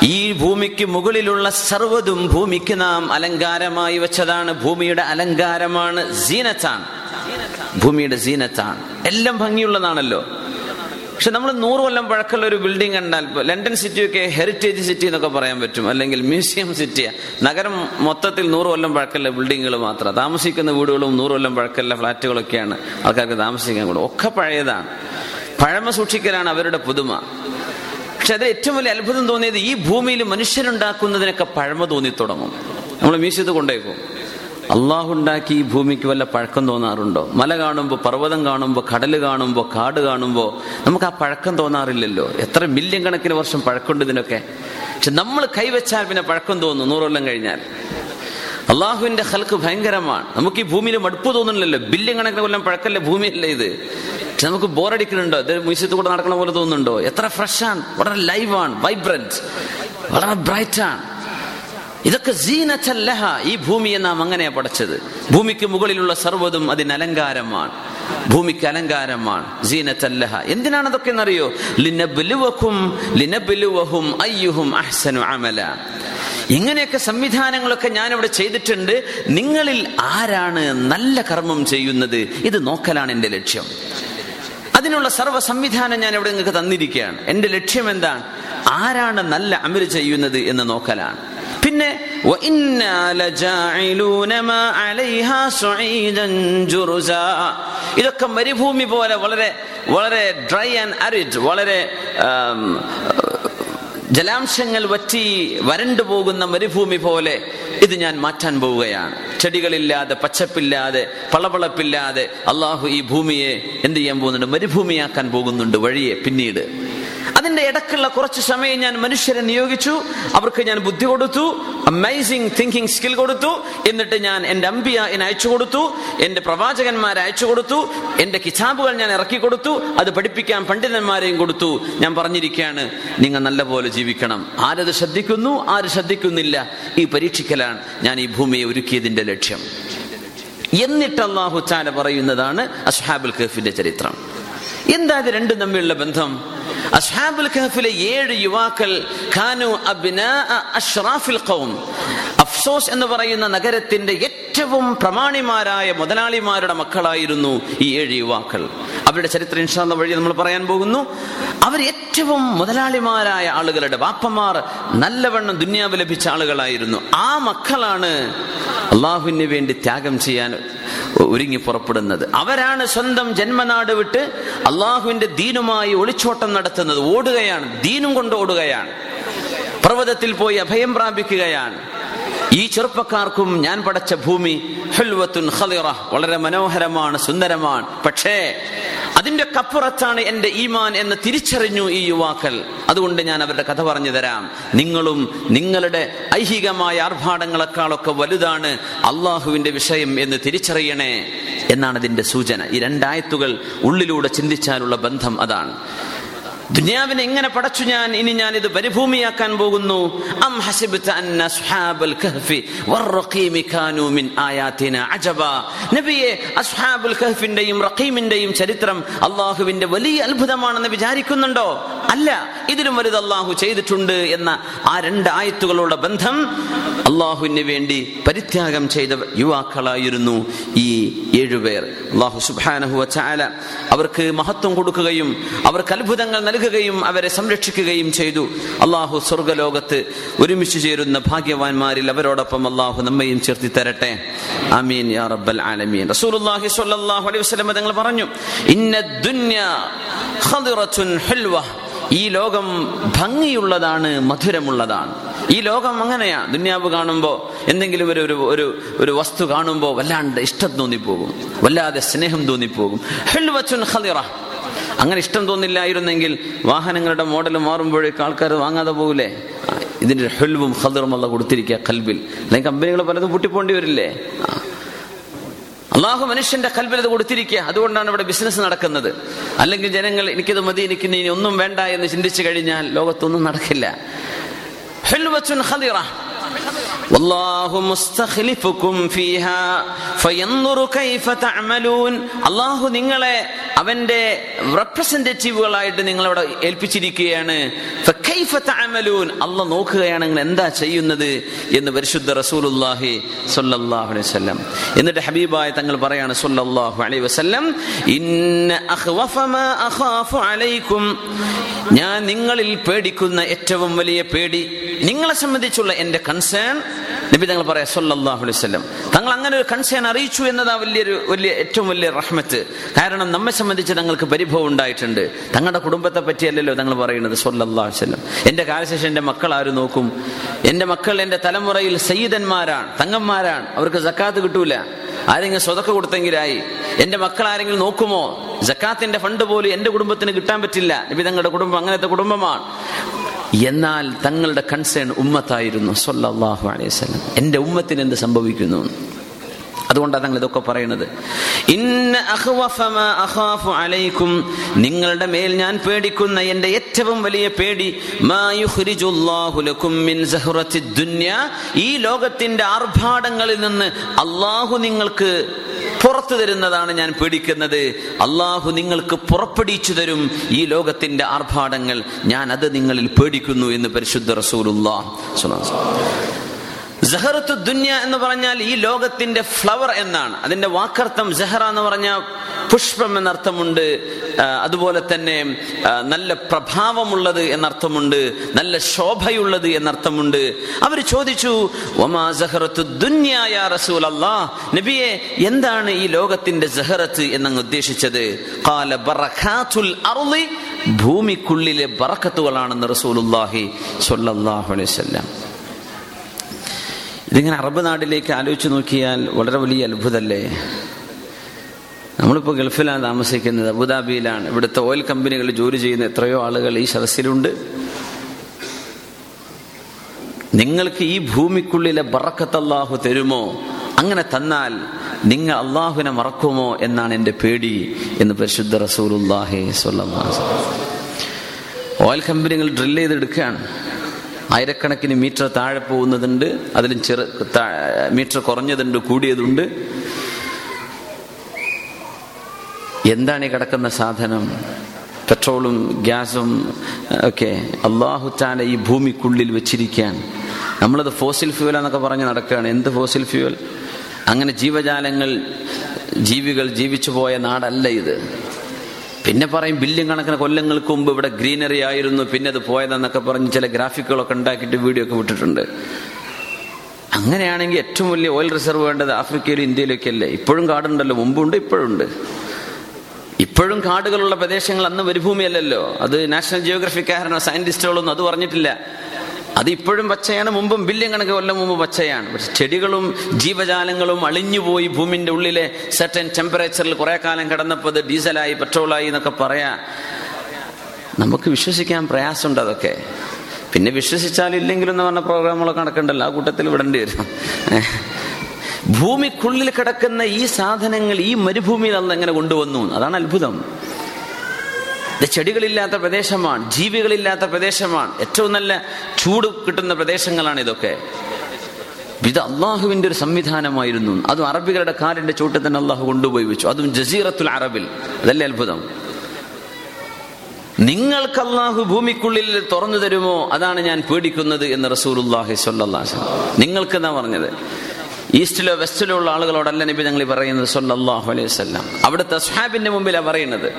ഈ ഭൂമിക്ക് മുകളിലുള്ള സർവ്വതും ഭൂമിക്ക് നാം അലങ്കാരമായി വെച്ചതാണ് ഭൂമിയുടെ അലങ്കാരമാണ് സീനത്താണ് ഭൂമിയുടെ സീനത്താണ്. എല്ലാം ഭംഗിയുള്ളതാണല്ലോ. പക്ഷെ നമ്മൾ നൂറ് കൊല്ലം പഴക്കമുള്ള ഒരു ബിൽഡിംഗ് കണ്ടാൽ ലണ്ടൻ സിറ്റിയൊക്കെ ഹെറിറ്റേജ് സിറ്റി എന്നൊക്കെ പറയാൻ പറ്റും. അല്ലെങ്കിൽ മ്യൂസിയം സിറ്റിയാ നഗരം മൊത്തത്തിൽ നൂറ് കൊല്ലം പഴക്കമുള്ള ബിൽഡിങ്ങുകൾ മാത്രം. താമസിക്കുന്ന വീടുകളും നൂറ് കൊല്ലം പഴക്കമുള്ള ഫ്ളാറ്റുകളൊക്കെയാണ് ആൾക്കാർക്ക് താമസിക്കാൻ കൂടും ഒക്കെ പഴയതാണ്. പഴമ സൂക്ഷിക്കലാണ് അവരുടെ പുതുമ. പക്ഷെ അതിൽ ഏറ്റവും വലിയ അത്ഭുതം തോന്നിയത് ഈ ഭൂമിയിൽ മനുഷ്യരുണ്ടാക്കുന്നതിനൊക്കെ പഴമ തോന്നി തുടങ്ങും. നമ്മൾ കൊണ്ടേക്കും അള്ളാഹു ഉണ്ടാക്കി ഈ ഭൂമിക്ക് വല്ല പഴക്കം തോന്നാറുണ്ടോ? മല കാണുമ്പോൾ പർവതം കാണുമ്പോൾ കടൽ കാണുമ്പോൾ കാട് കാണുമ്പോൾ നമുക്ക് ആ പഴക്കം തോന്നാറില്ലല്ലോ? എത്ര മില്യൺ കണക്കിന് വർഷം പഴക്കമുണ്ട് ഇതിനൊക്കെ. പക്ഷെ നമ്മൾ കൈവച്ചാൽ പിന്നെ പഴക്കം തോന്നും നൂറൊല്ലം കഴിഞ്ഞാൽ. അള്ളാഹുവിന്റെ ഹൽക്ക് ഭയങ്കരമാണ്. നമുക്ക് ഈ ഭൂമിയിൽ മടുപ്പ് തോന്നുന്നില്ലല്ലോ. ബില്യൺ കണക്കിന് കൊല്ലം പഴക്കല്ലേ ഭൂമിയല്ലേ ഇത്? പക്ഷെ നമുക്ക് ബോറടിക്കുന്നുണ്ടോ ഇത് മ്യൂസിയത്തിൽ കൂടെ നടക്കണ പോലെ തോന്നുന്നുണ്ടോ? എത്ര ഫ്രഷ് ആണ്. വളരെ ലൈവ് ആണ് വൈബ്രന്റ് വളരെ ബ്രൈറ്റാണ് ഇതൊക്കെ ജീനച്ചല്ലഹ ഈ ഭൂമിയെ നാം അങ്ങനെയാ പഠിച്ചത് ഭൂമിക്ക് മുകളിലുള്ള സർവതും അതിന് അലങ്കാരമാണ്. ഭൂമിക്ക് അലങ്കാരമാണ്. സീനത്തല്ലഹ എന്തിനാണ് അതൊക്കെ എന്നറിയോ ലിനബിലുവഹും ലിനബിലുവഹും അയ്യുഹും അഹ്സനു അമല. ഇങ്ങനെയൊക്കെ സംവിധാനങ്ങളൊക്കെ ഞാനിവിടെ ചെയ്തിട്ടുണ്ട്. നിങ്ങളിൽ ആരാണ് നല്ല കർമ്മം ചെയ്യുന്നത്? ഇത് നോക്കലാണ് എന്റെ ലക്ഷ്യം. അതിനുള്ള സർവ സംവിധാനം ഞാൻ ഇവിടെ നിങ്ങൾക്ക് തന്നിരിക്കുകയാണ്. എന്റെ ലക്ഷ്യം എന്താണ്? ആരാണ് നല്ല അമര് ചെയ്യുന്നത് എന്ന് നോക്കലാണ്. പിന്നെ ഇതൊക്കെ മരുഭൂമി പോലെ വളരെ വളരെ ഡ്രൈ ആൻഡ് അരിഡ് വളരെ ജലാംശങ്ങൾ വറ്റി വരണ്ടു പോകുന്ന മരുഭൂമി പോലെ ഇത് ഞാൻ മാറ്റാൻ പോവുകയാണ്. ചെടികളില്ലാതെ പച്ചപ്പില്ലാതെ പളപളപ്പില്ലാതെ അള്ളാഹു ഈ ഭൂമിയെ എന്ത് ചെയ്യാൻ പോകുന്നുണ്ട്? മരുഭൂമിയാക്കാൻ പോകുന്നുണ്ട് വഴിയെ പിന്നീട്. അതിന്റെ ഇടക്കുള്ള കുറച്ച് സമയം ഞാൻ മനുഷ്യരെ നിയോഗിച്ചു. അവർക്ക് ഞാൻ ബുദ്ധി കൊടുത്തു. അമേസിംഗ് തിങ്കിങ് സ്കിൽ കൊടുത്തു. എന്നിട്ട് ഞാൻ അമ്പിയ എന്നെ അയച്ചു കൊടുത്തു. എന്റെ പ്രവാചകന്മാരെ അയച്ചു കൊടുത്തു. എന്റെ കിതാബുകൾ ഞാൻ ഇറക്കി കൊടുത്തു. അത് പഠിപ്പിക്കാൻ പണ്ഡിതന്മാരെയും കൊടുത്തു. ഞാൻ പറഞ്ഞിരിക്കുകയാണ് നിങ്ങൾ നല്ലപോലെ ജീവിക്കണം. ആരത് ശ്രദ്ധിക്കുന്നു ആര് ശ്രദ്ധിക്കുന്നില്ല? ഈ പരീക്ഷിക്കലാണ് ഞാൻ ഈ ഭൂമിയെ ഒരുക്കിയതിന്റെ ലക്ഷ്യം. എന്നിട്ട് അള്ളാഹു ചാല പറയുന്നതാണ് അസ്ഹാബുൽ ഖഫിന്റെ ചരിത്രം. എന്താ ഇത് രണ്ടും തമ്മിലുള്ള ബന്ധം? അസ്ഹാബുൽ ഖഹഫിലെ ഏഴ് യുവാക്കൾ ഖാനു അഷ്റാഫിൽ ഖൗം. അഫ്സോസ് എന്ന് പറയുന്ന നഗരത്തിന്റെ ഏറ്റവും പ്രമാണിമാരായ മുതലാളിമാരുടെ മക്കളായിരുന്നു ഈ ഏഴ് യുവാക്കൾ. അവരുടെ ചരിത്രം ഇൻഷാല്ല വഴി നമ്മൾ പറയാൻ പോകുന്നു. അവർ ഏറ്റവും മുതലാളിമാരായ ആളുകളുടെ വാപ്പമാർ നല്ലവണ്ണം ദുന്യാവ് ലഭിച്ച ആളുകളായിരുന്നു. ആ മക്കളാണ് അള്ളാഹുവിന് വേണ്ടി ത്യാഗം ചെയ്യാൻ ഒരുങ്ങി പുറപ്പെടുന്നത്. അവരാണ് സ്വന്തം ജന്മനാട് വിട്ട് അള്ളാഹുവിന്റെ ദീനുമായി ഒളിച്ചോട്ടം നടത്തുന്നത്. ഓടുകയാണ്. ദീനും കൊണ്ട് ഓടുകയാണ്. പർവതത്തിൽ പോയി അഭയം പ്രാപിക്കുകയാണ്. ഈ ചെറുപ്പക്കാർക്കും ഞാൻ പടച്ച ഭൂമി വളരെ മനോഹരമാണ് സുന്ദരമാണ്. പക്ഷേ അതിന്റെ കപ്പുറത്താണ് എന്റെ ഈമാൻ എന്ന് തിരിച്ചറിഞ്ഞു ഈ യുവാക്കൾ. അതുകൊണ്ട് ഞാൻ അവരുടെ കഥ പറഞ്ഞു തരാം. നിങ്ങളും നിങ്ങളുടെ ഐഹികമായ ആർഭാടങ്ങളെക്കാളൊക്കെ വലുതാണ് അള്ളാഹുവിന്റെ വിഷയം എന്ന് തിരിച്ചറിയണേ എന്നാണ് അതിന്റെ സൂചന. ഈ രണ്ടായത്തുകൾ ഉള്ളിലൂടെ ചിന്തിച്ചാലുള്ള ബന്ധം അതാണ്. ദുനിയാവിനെ എങ്ങനെ പടച്ചു ഞാൻ? ഇനി ഞാൻ ഇത് പരിഭൂമിയാക്കാൻ പോകുന്നു. അം കഹ്ഫി മിൻ അജബ. കഹ്ഫിന്റെയും റഖീമിന്റെയും ചരിത്രം അള്ളാഹുവിന്റെ വലിയ അത്ഭുതമാണെന്ന് വിചാരിക്കുന്നുണ്ടോ? അല്ല ഇതിലും വലുത് അള്ളാഹു ചെയ്തിട്ടുണ്ട് എന്ന ആ രണ്ട് ആയത്തുകളുടെ ബന്ധം അള്ളാഹുവിന് വേണ്ടി പരിത്യാഗം ചെയ്ത യുവാക്കളായിരുന്നു ഈ ഏഴുപേർ അള്ളാഹു സുബാനഹു ചാല അവർക്ക് മഹത്വം കൊടുക്കുകയും അവർക്ക് അത്ഭുതങ്ങൾ നൽകുകയും അവരെ സംരക്ഷിക്കുകയും ചെയ്തു. അള്ളാഹു സ്വർഗലോകത്ത് ഒരുമിച്ച് ചേരുന്ന ഭാഗ്യവാന്മാരിൽ അവരോടൊപ്പം അള്ളാഹു നമ്മയും ചേർത്തി തരട്ടെ. അമീൻ യാ റബ്ബൽ ആലമീൻ. റസൂലുള്ളാഹി സ്വല്ലല്ലാഹു അലൈഹി വസല്ലം തങ്ങൾ പറഞ്ഞു ഇന്ന ദുന്യ ഈ ലോകം ഭംഗിയുള്ളതാണ് മധുരമുള്ളതാണ്. ഈ ലോകം അങ്ങനെയാ. ദുന്യാവ് കാണുമ്പോൾ എന്തെങ്കിലും ഒരു ഒരു ഒരു ഒരു വസ്തു കാണുമ്പോൾ വല്ലാണ്ട് ഇഷ്ടം തോന്നിപ്പോകും. വല്ലാതെ സ്നേഹം തോന്നിപ്പോകും. അങ്ങനെ ഇഷ്ടം തോന്നില്ലായിരുന്നെങ്കിൽ വാഹനങ്ങളുടെ മോഡൽ മാറുമ്പോഴേക്ക് ആൾക്കാർ വാങ്ങാതെ പോകില്ലേ ഇതിന്റെ ഹെൽവും ഖദിറും അല്ല കൊടുത്തിരിക്കുക കൽബിൽ. അല്ലെങ്കിൽ കമ്പനികൾ പലതും പൊട്ടിപ്പോണ്ടി വരില്ലേ? അള്ളാഹു മനുഷ്യന്റെ കൽബിൽ കൊടുത്തിരിക്കുക. അതുകൊണ്ടാണ് ഇവിടെ ബിസിനസ് നടക്കുന്നത്. അല്ലെങ്കിൽ ജനങ്ങൾ എനിക്കത് മതി എനിക്ക് ഇനി ഒന്നും വേണ്ട എന്ന് ചിന്തിച്ചു കഴിഞ്ഞാൽ ലോകത്തൊന്നും നടക്കില്ല. والله مستخلفكم فيها فينظر كيف تعملون അള്ളാഹു നിങ്ങളെ അവന്റെ റെപ്രസെന്റേറ്റീവുകളായിട്ട് നിങ്ങളവിടെ ഏൽപ്പിച്ചിരിക്കുകയാണ് അല്ല നോക്കുകയാണ് നിങ്ങൾ എന്താ ചെയ്യുന്നത് എന്ന് പരിശുദ്ധ റസൂലുല്ലാഹി സല്ലല്ലാഹു അലൈഹി വസല്ലം എന്നിട്ട് ഹബീബായ തങ്ങൾ പറയാണ് സല്ലല്ലാഹു അലൈഹി വസല്ലം ഇന്ന അഖ്വഫ മാ അഖാഫു അലൈക്കും ഞാൻ നിങ്ങളിൽ പേടിക്കുന്ന ഏറ്റവും വലിയ പേടി നിങ്ങളെ സംബന്ധിച്ചുള്ള എന്റെ കൺസേൺ നബി തങ്ങൾ പറയാം സല്ലല്ലാഹു അലൈഹി വസല്ലം. തങ്ങൾ അങ്ങനെ ഒരു കൺസേൺ അറിയിച്ചു എന്നതാ വലിയൊരു വലിയ ഏറ്റവും വലിയ റഹ്മത്ത്. കാരണം നമ്മെ സംബന്ധിച്ച് തങ്ങൾക്ക് പരിഭവം ഉണ്ടായിട്ടുണ്ട്. തങ്ങളുടെ കുടുംബത്തെ പറ്റിയല്ലല്ലോ തങ്ങൾ പറയുന്നത് സല്ലല്ലാഹു വല്ലം എന്റെ കാലശേഷം എന്റെ മക്കൾ ആര് നോക്കും? എന്റെ മക്കൾ എന്റെ തലമുറയിൽ സയ്യിദന്മാരാണ് തങ്ങന്മാരാണ്. അവർക്ക് സക്കാത്ത് കിട്ടൂല. ആരെങ്കിലും സ്വതക്ക കൊടുത്തെങ്കിലായി. എന്റെ മക്കൾ ആരെങ്കിലും നോക്കുമോ? ജക്കാത്തിന്റെ ഫണ്ട് പോലും എന്റെ കുടുംബത്തിന് കിട്ടാൻ പറ്റില്ല. നബി തങ്ങളുടെ കുടുംബം അങ്ങനത്തെ കുടുംബമാണ്. എന്നാൽ തങ്ങളുടെ കൺസേൺ ഉമ്മത്തായിരുന്നു സൊല്ലാഹു അലൈഹി വസല്ലം. എന്റെ ഉമ്മത്തിന് എന്ത് സംഭവിക്കുന്നു? അതുകൊണ്ടാണ് ഞങ്ങൾ ഇതൊക്കെ പറയുന്നത്. അലൈക്കും. നിങ്ങളുടെ മേൽ ഞാൻ പേടിക്കുന്ന എന്റെ ഏറ്റവും വലിയ പേടി ഈ ലോകത്തിന്റെ ആർഭാടങ്ങളിൽ നിന്ന് അള്ളാഹു നിങ്ങൾക്ക് പുറത്തു തരുന്നതാണ് ഞാൻ പേടിക്കുന്നത്. അള്ളാഹു നിങ്ങൾക്ക് പുറപ്പെടിച്ചു തരും ഈ ലോകത്തിന്റെ ആർഭാടങ്ങൾ. ഞാൻ അത് നിങ്ങളിൽ പേടിക്കുന്നു എന്ന് പരിശുദ്ധ റസൂലുല്ലാ ജഹറത്തു ദുന്യ എന്ന് പറഞ്ഞാൽ ഈ ലോകത്തിന്റെ ഫ്ലവർ എന്നാണ്. അതിന്റെ വാക്കർത്ഥം ജഹറ എന്ന് പറഞ്ഞ പുഷ്പം എന്നർത്ഥമുണ്ട്. അതുപോലെ തന്നെ നല്ല പ്രഭാവമുള്ളത് എന്നർത്ഥമുണ്ട്. നല്ല ശോഭയുള്ളത് എന്നർത്ഥമുണ്ട്. അവർ ചോദിച്ചു ഒമാ ജഹറത്തു ദുന്യായ റസൂൽ അല്ലാ നബിയെ എന്താണ് ഈ ലോകത്തിന്റെ ജഹറത്ത് എന്നങ്ങ് ഉദ്ദേശിച്ചത്? കാല ബറഖാത്തുൽ അർളി ഭൂമിക്കുള്ളിലെ ബറക്കത്തുകളാണെന്ന് റസൂലുല്ലാഹി സ്വല്ലല്ലാഹു അലൈഹി വസല്ലം. ഇതിങ്ങനെ അറബ് നാട്ടിലേക്ക് ആലോചിച്ച് നോക്കിയാൽ വളരെ വലിയ അത്ഭുതമല്ലേ നമ്മളിപ്പോൾ ഗൾഫിലാണ് താമസിക്കുന്നത് അബുദാബിയിലാണ്. ഇവിടുത്തെ ഓയിൽ കമ്പനികളിൽ ജോലി ചെയ്യുന്ന എത്രയോ ആളുകൾ ഈ സദസ്സിലുണ്ട് നിങ്ങൾക്ക് ഈ ഭൂമിക്കുള്ളിലെ ബറക്കത്ത് അള്ളാഹു തരുമോ? അങ്ങനെ തന്നാൽ നിങ്ങൾ അള്ളാഹുവിനെ മറക്കുമോ എന്നാണ് എന്റെ പേടി എന്ന് പരിശുദ്ധ സ്വല്ലല്ലാഹു ഓയിൽ കമ്പനികൾ ഡ്രിൽ ചെയ്തെടുക്കുകയാണ്. ആയിരക്കണക്കിന് മീറ്റർ താഴെ പോകുന്നതുണ്ട് അതിലും ചെറു മീറ്റർ കുറഞ്ഞതുണ്ട് കൂടിയതുണ്ട്. എന്താണ് ഈ കിടക്കുന്ന സാധനം? പെട്രോളും ഗ്യാസും ഒക്കെ അള്ളാഹു താല ഈ ഭൂമിക്കുള്ളിൽ വെച്ചിരിക്കാൻ നമ്മളത് ഫോസിൽ ഫ്യൂവൽ എന്നൊക്കെ പറഞ്ഞ് നടക്കുകയാണ്. എന്ത് ഫോസിൽ ഫ്യൂവൽ? അങ്ങനെ ജീവജാലങ്ങൾ ജീവികൾ ജീവിച്ചു പോയ നാടല്ല ഇത്. പിന്നെ പറയും ബില്യൺ കണക്കിന് കൊല്ലങ്ങൾക്ക് മുമ്പ് ഇവിടെ ഗ്രീനറി ആയിരുന്നു പിന്നെ അത് പോയതെന്നൊക്കെ പറഞ്ഞ് ചില ഗ്രാഫിക്കുകളൊക്കെ ഉണ്ടാക്കിയിട്ട് വീഡിയോ ഒക്കെ വിട്ടിട്ടുണ്ട്. അങ്ങനെയാണെങ്കിൽ ഏറ്റവും വലിയ ഓയിൽ റിസർവ് വേണ്ടത് ആഫ്രിക്കയിലും ഇന്ത്യയിലൊക്കെ അല്ലേ ഇപ്പോഴും കാടുണ്ടല്ലോ മുമ്പുണ്ട് ഇപ്പോഴുണ്ട്. ഇപ്പോഴും കാടുകളുള്ള പ്രദേശങ്ങൾ അന്ന് മരുഭൂമിയല്ലല്ലോ. അത് നാഷണൽ ജിയോഗ്രഫിക്കാരനോ സയന്റിസ്റ്റുകളൊന്നും അത് പറഞ്ഞിട്ടില്ല. അത് ഇപ്പോഴും പച്ചയാണ് മുമ്പും ബില്യൺ കണക്ക് കൊല്ലം മുമ്പ് പച്ചയാണ്. പക്ഷെ ചെടികളും ജീവജാലങ്ങളും അളിഞ്ഞുപോയി ഭൂമിന്റെ ഉള്ളിലെ സെർട്ടൻ ടെമ്പറേച്ചറിൽ കുറെ കാലം കിടന്നപ്പോൾ ഡീസലായി പെട്രോളായി എന്നൊക്കെ പറയാ. നമുക്ക് വിശ്വസിക്കാൻ പ്രയാസമുണ്ട് അതൊക്കെ. പിന്നെ വിശ്വസിച്ചാലില്ലെങ്കിലും എന്ന് പറഞ്ഞ പ്രോഗ്രാമുകളൊക്കെ നടക്കണ്ടല്ലോ ആ കൂട്ടത്തിൽ വിടേണ്ടി വരും. ഭൂമിക്കുള്ളിൽ കിടക്കുന്ന ഈ സാധനങ്ങൾ ഈ മരുഭൂമിയിൽ അന്ന് എങ്ങനെ കൊണ്ടുവന്നു? അതാണ് അത്ഭുതം. ഇത് ചെടികളില്ലാത്ത പ്രദേശമാണ് ജീവികളില്ലാത്ത പ്രദേശമാണ്. ഏറ്റവും നല്ല ചൂട് കിട്ടുന്ന പ്രദേശങ്ങളാണ് ഇതൊക്കെ. ഇത് അള്ളാഹുവിന്റെ ഒരു സംവിധാനമായിരുന്നു. അതും അറബികളുടെ കാലിന്റെ ചൂട്ടിൽ തന്നെ അള്ളാഹു കൊണ്ടുപോയി വെച്ചു. അതും ജസീറത്തുൽ അറബിൽ. അതല്ലേ അത്ഭുതം? നിങ്ങൾക്ക് അള്ളാഹു ഭൂമിക്കുള്ളിൽ തുറന്നു തരുമോ? അതാണ് ഞാൻ പേടിക്കുന്നത് എന്ന് റസൂലുല്ലാഹി സ്വല്ലാസ് നിങ്ങൾക്ക് എന്നാ പറഞ്ഞത്? ഈസ്റ്റിലോ വെസ്റ്റിലോ ഉള്ള ആളുകളോടല്ല നബി ഞങ്ങൾ പറയുന്നത് സൊല്ലാഹു അലൈഹി വസ്ലാം അവിടുത്തെ സ്ഹാബിന്റെ മുമ്പിലാണ് പറയുന്നത്.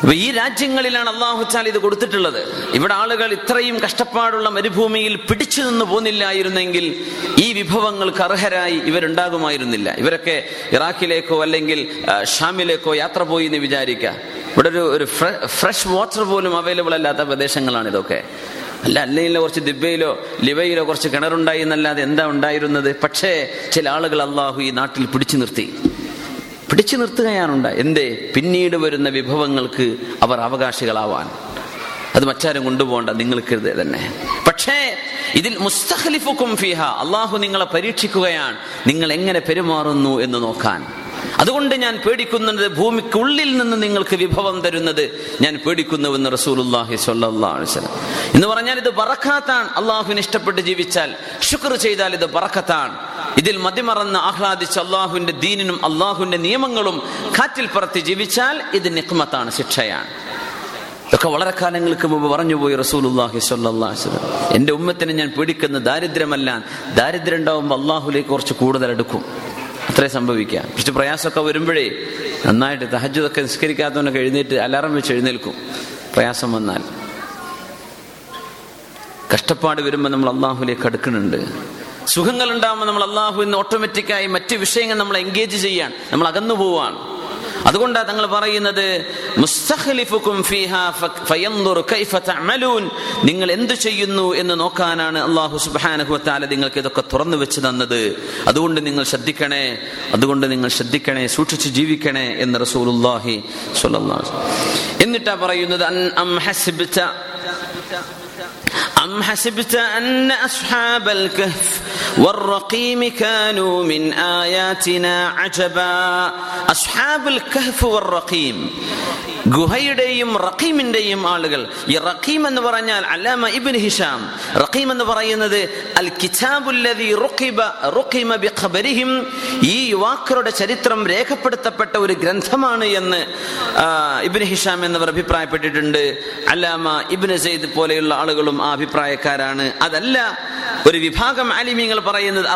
അപ്പൊ ഈ രാജ്യങ്ങളിലാണ് അള്ളാഹു ചാൽ ഇത് കൊടുത്തിട്ടുള്ളത്. ഇവിടെ ആളുകൾ ഇത്രയും കഷ്ടപ്പാടുള്ള മരുഭൂമിയിൽ പിടിച്ചു നിന്ന് പോന്നില്ലായിരുന്നെങ്കിൽ ഈ വിഭവങ്ങൾക്ക് അർഹരായി ഇവരുണ്ടാകുമായിരുന്നില്ല. ഇവരൊക്കെ ഇറാഖിലേക്കോ അല്ലെങ്കിൽ ഷാമിലേക്കോ യാത്ര പോയി എന്ന് വിചാരിക്കുക ഇവിടെ ഒരു ഒരു ഫ്രഷ് വാട്ടർ പോലും അവൈലബിൾ അല്ലാത്ത പ്രദേശങ്ങളാണ് ഇതൊക്കെ. അല്ല അല്ലെങ്കിൽ കുറച്ച് ദിബയിലോ ലിവയിലോ കുറച്ച് കിണറുണ്ടായി എന്നല്ലാതെ എന്താ ഉണ്ടായിരുന്നത്? പക്ഷേ ചില ആളുകൾ അള്ളാഹു ഈ നാട്ടിൽ പിടിച്ചു നിർത്തി. പിടിച്ചു നിർത്തുകയാണുണ്ട്. എന്തേ? പിന്നീട് വരുന്ന വിഭവങ്ങൾക്ക് അവർ അവകാശികളാവാൻ. അത് മറ്റാരും കൊണ്ടുപോകണ്ട നിങ്ങൾക്ക് തന്നെ. പക്ഷേ ഇതിൽ മുസ്തഖലിഫുക്കും ഫിഹ അള്ളാഹു നിങ്ങളെ പരീക്ഷിക്കുകയാണ്. നിങ്ങൾ എങ്ങനെ പെരുമാറുന്നു എന്ന് നോക്കാൻ. അതുകൊണ്ട് ഞാൻ പേടിക്കുന്നത് ഭൂമിക്കുള്ളിൽ നിന്ന് നിങ്ങൾക്ക് വിഭവം തരുന്നത് ഞാൻ പേടിക്കുന്നുവെന്ന് റസൂലുല്ലാഹി സ്വല്ലല്ലാഹു എന്ന് പറഞ്ഞാൽ ഇത് ബറക്കാത്താണ് അള്ളാഹുവിന് ഇഷ്ടപ്പെട്ട് ജീവിച്ചാൽ ശുക്ർ ചെയ്താൽ ഇത് ബറക്കത്താണ് ഇതിൽ മതിമറന്ന് ആഹ്ലാദിച്ച് അള്ളാഹുവിന്റെ ദീനിനും അള്ളാഹുവിന്റെ നിയമങ്ങളും കാറ്റിൽ പറത്തി ജീവിച്ചാൽ ഇത് നിക്മത്താണ് ശിക്ഷയാണ്. ഇതൊക്കെ വളരെ കാലങ്ങൾക്ക് മുമ്പ് പറഞ്ഞുപോയി റസൂലുല്ലാഹി സ്വല്ലല്ലാഹു എന്റെ ഉമ്മത്തിനെ ഞാൻ പേടിക്കുന്ന ദാരിദ്ര്യമല്ല. ദാരിദ്ര്യം ഉണ്ടാവുമ്പോൾ അള്ളാഹുലേക്ക് കുറച്ച് കൂടുതൽ എടുക്കും. അത്രേ സംഭവിക്കുക. കുറച്ച് പ്രയാസമൊക്കെ വരുമ്പോഴേ നന്നായിട്ട് തഹജുദൊക്കെ നിസ്കരിക്കാത്തവനൊക്കെ എഴുന്നേറ്റ് അലാറം വെച്ച് എഴുന്നേൽക്കും. പ്രയാസം വന്നാൽ. കഷ്ടപ്പാട് വരുമ്പോൾ നമ്മൾ അള്ളാഹുലേക്ക് അടുക്കുന്നുണ്ട്. സുഖങ്ങൾ ഉണ്ടാകുമ്പോൾ നമ്മൾ അള്ളാഹു ഇന്ന് ഓട്ടോമാറ്റിക്കായി മറ്റ് വിഷയങ്ങൾ നമ്മൾ എൻഗേജ് ചെയ്യാൻ നമ്മൾ അകന്നു പോവാണ് അതുകൊണ്ടാണ് തങ്ങൾ പറയുന്നത് നിങ്ങൾ എന്ത് ചെയ്യുന്നു എന്ന് നോക്കാനാണ് അള്ളാഹു സുബാനഹുത്താല നിങ്ങൾക്ക് ഇതൊക്കെ തുറന്നു വെച്ച് തന്നത്. അതുകൊണ്ട് നിങ്ങൾ ശ്രദ്ധിക്കണേ അതുകൊണ്ട് നിങ്ങൾ ശ്രദ്ധിക്കണേ സൂക്ഷിച്ച് ജീവിക്കണേ എന്ന് റസൂലുല്ലാഹി എന്നിട്ടാ പറയുന്നത് أم حسبت أن أصحاب الكهف والرقيم كانوا من آياتنا عجبا أصحاب الكهف والرقيم ഗുഹയുടെയും റഖീമിന്റെയും ആളുകൾ ഈ റഖീം എന്ന് പറഞ്ഞാൽ അല്ലാമ ഇബിൻ ഹിഷാം റഖീം എന്ന് പറയുന്നത് അൽ കിതാബുല്ലദി റുഖിബ റുഖിമ ബിഖബരിഹിം ഈ യുവാക്കളുടെ ചരിത്രം രേഖപ്പെടുത്തപ്പെട്ട ഒരു ഗ്രന്ഥമാണ് എന്ന് ഇബിൻ ഹിഷാം എന്നിവർ അഭിപ്രായപ്പെട്ടിട്ടുണ്ട് അല്ലാമ ഇബിൻ സെയ്ദ് പോലെയുള്ള ആളുകളും ആ അഭിപ്രായക്കാരാണ്. അതല്ല ഒരു വിഭാഗം ആലിമ്യങ്ങൾ പറയുന്നത്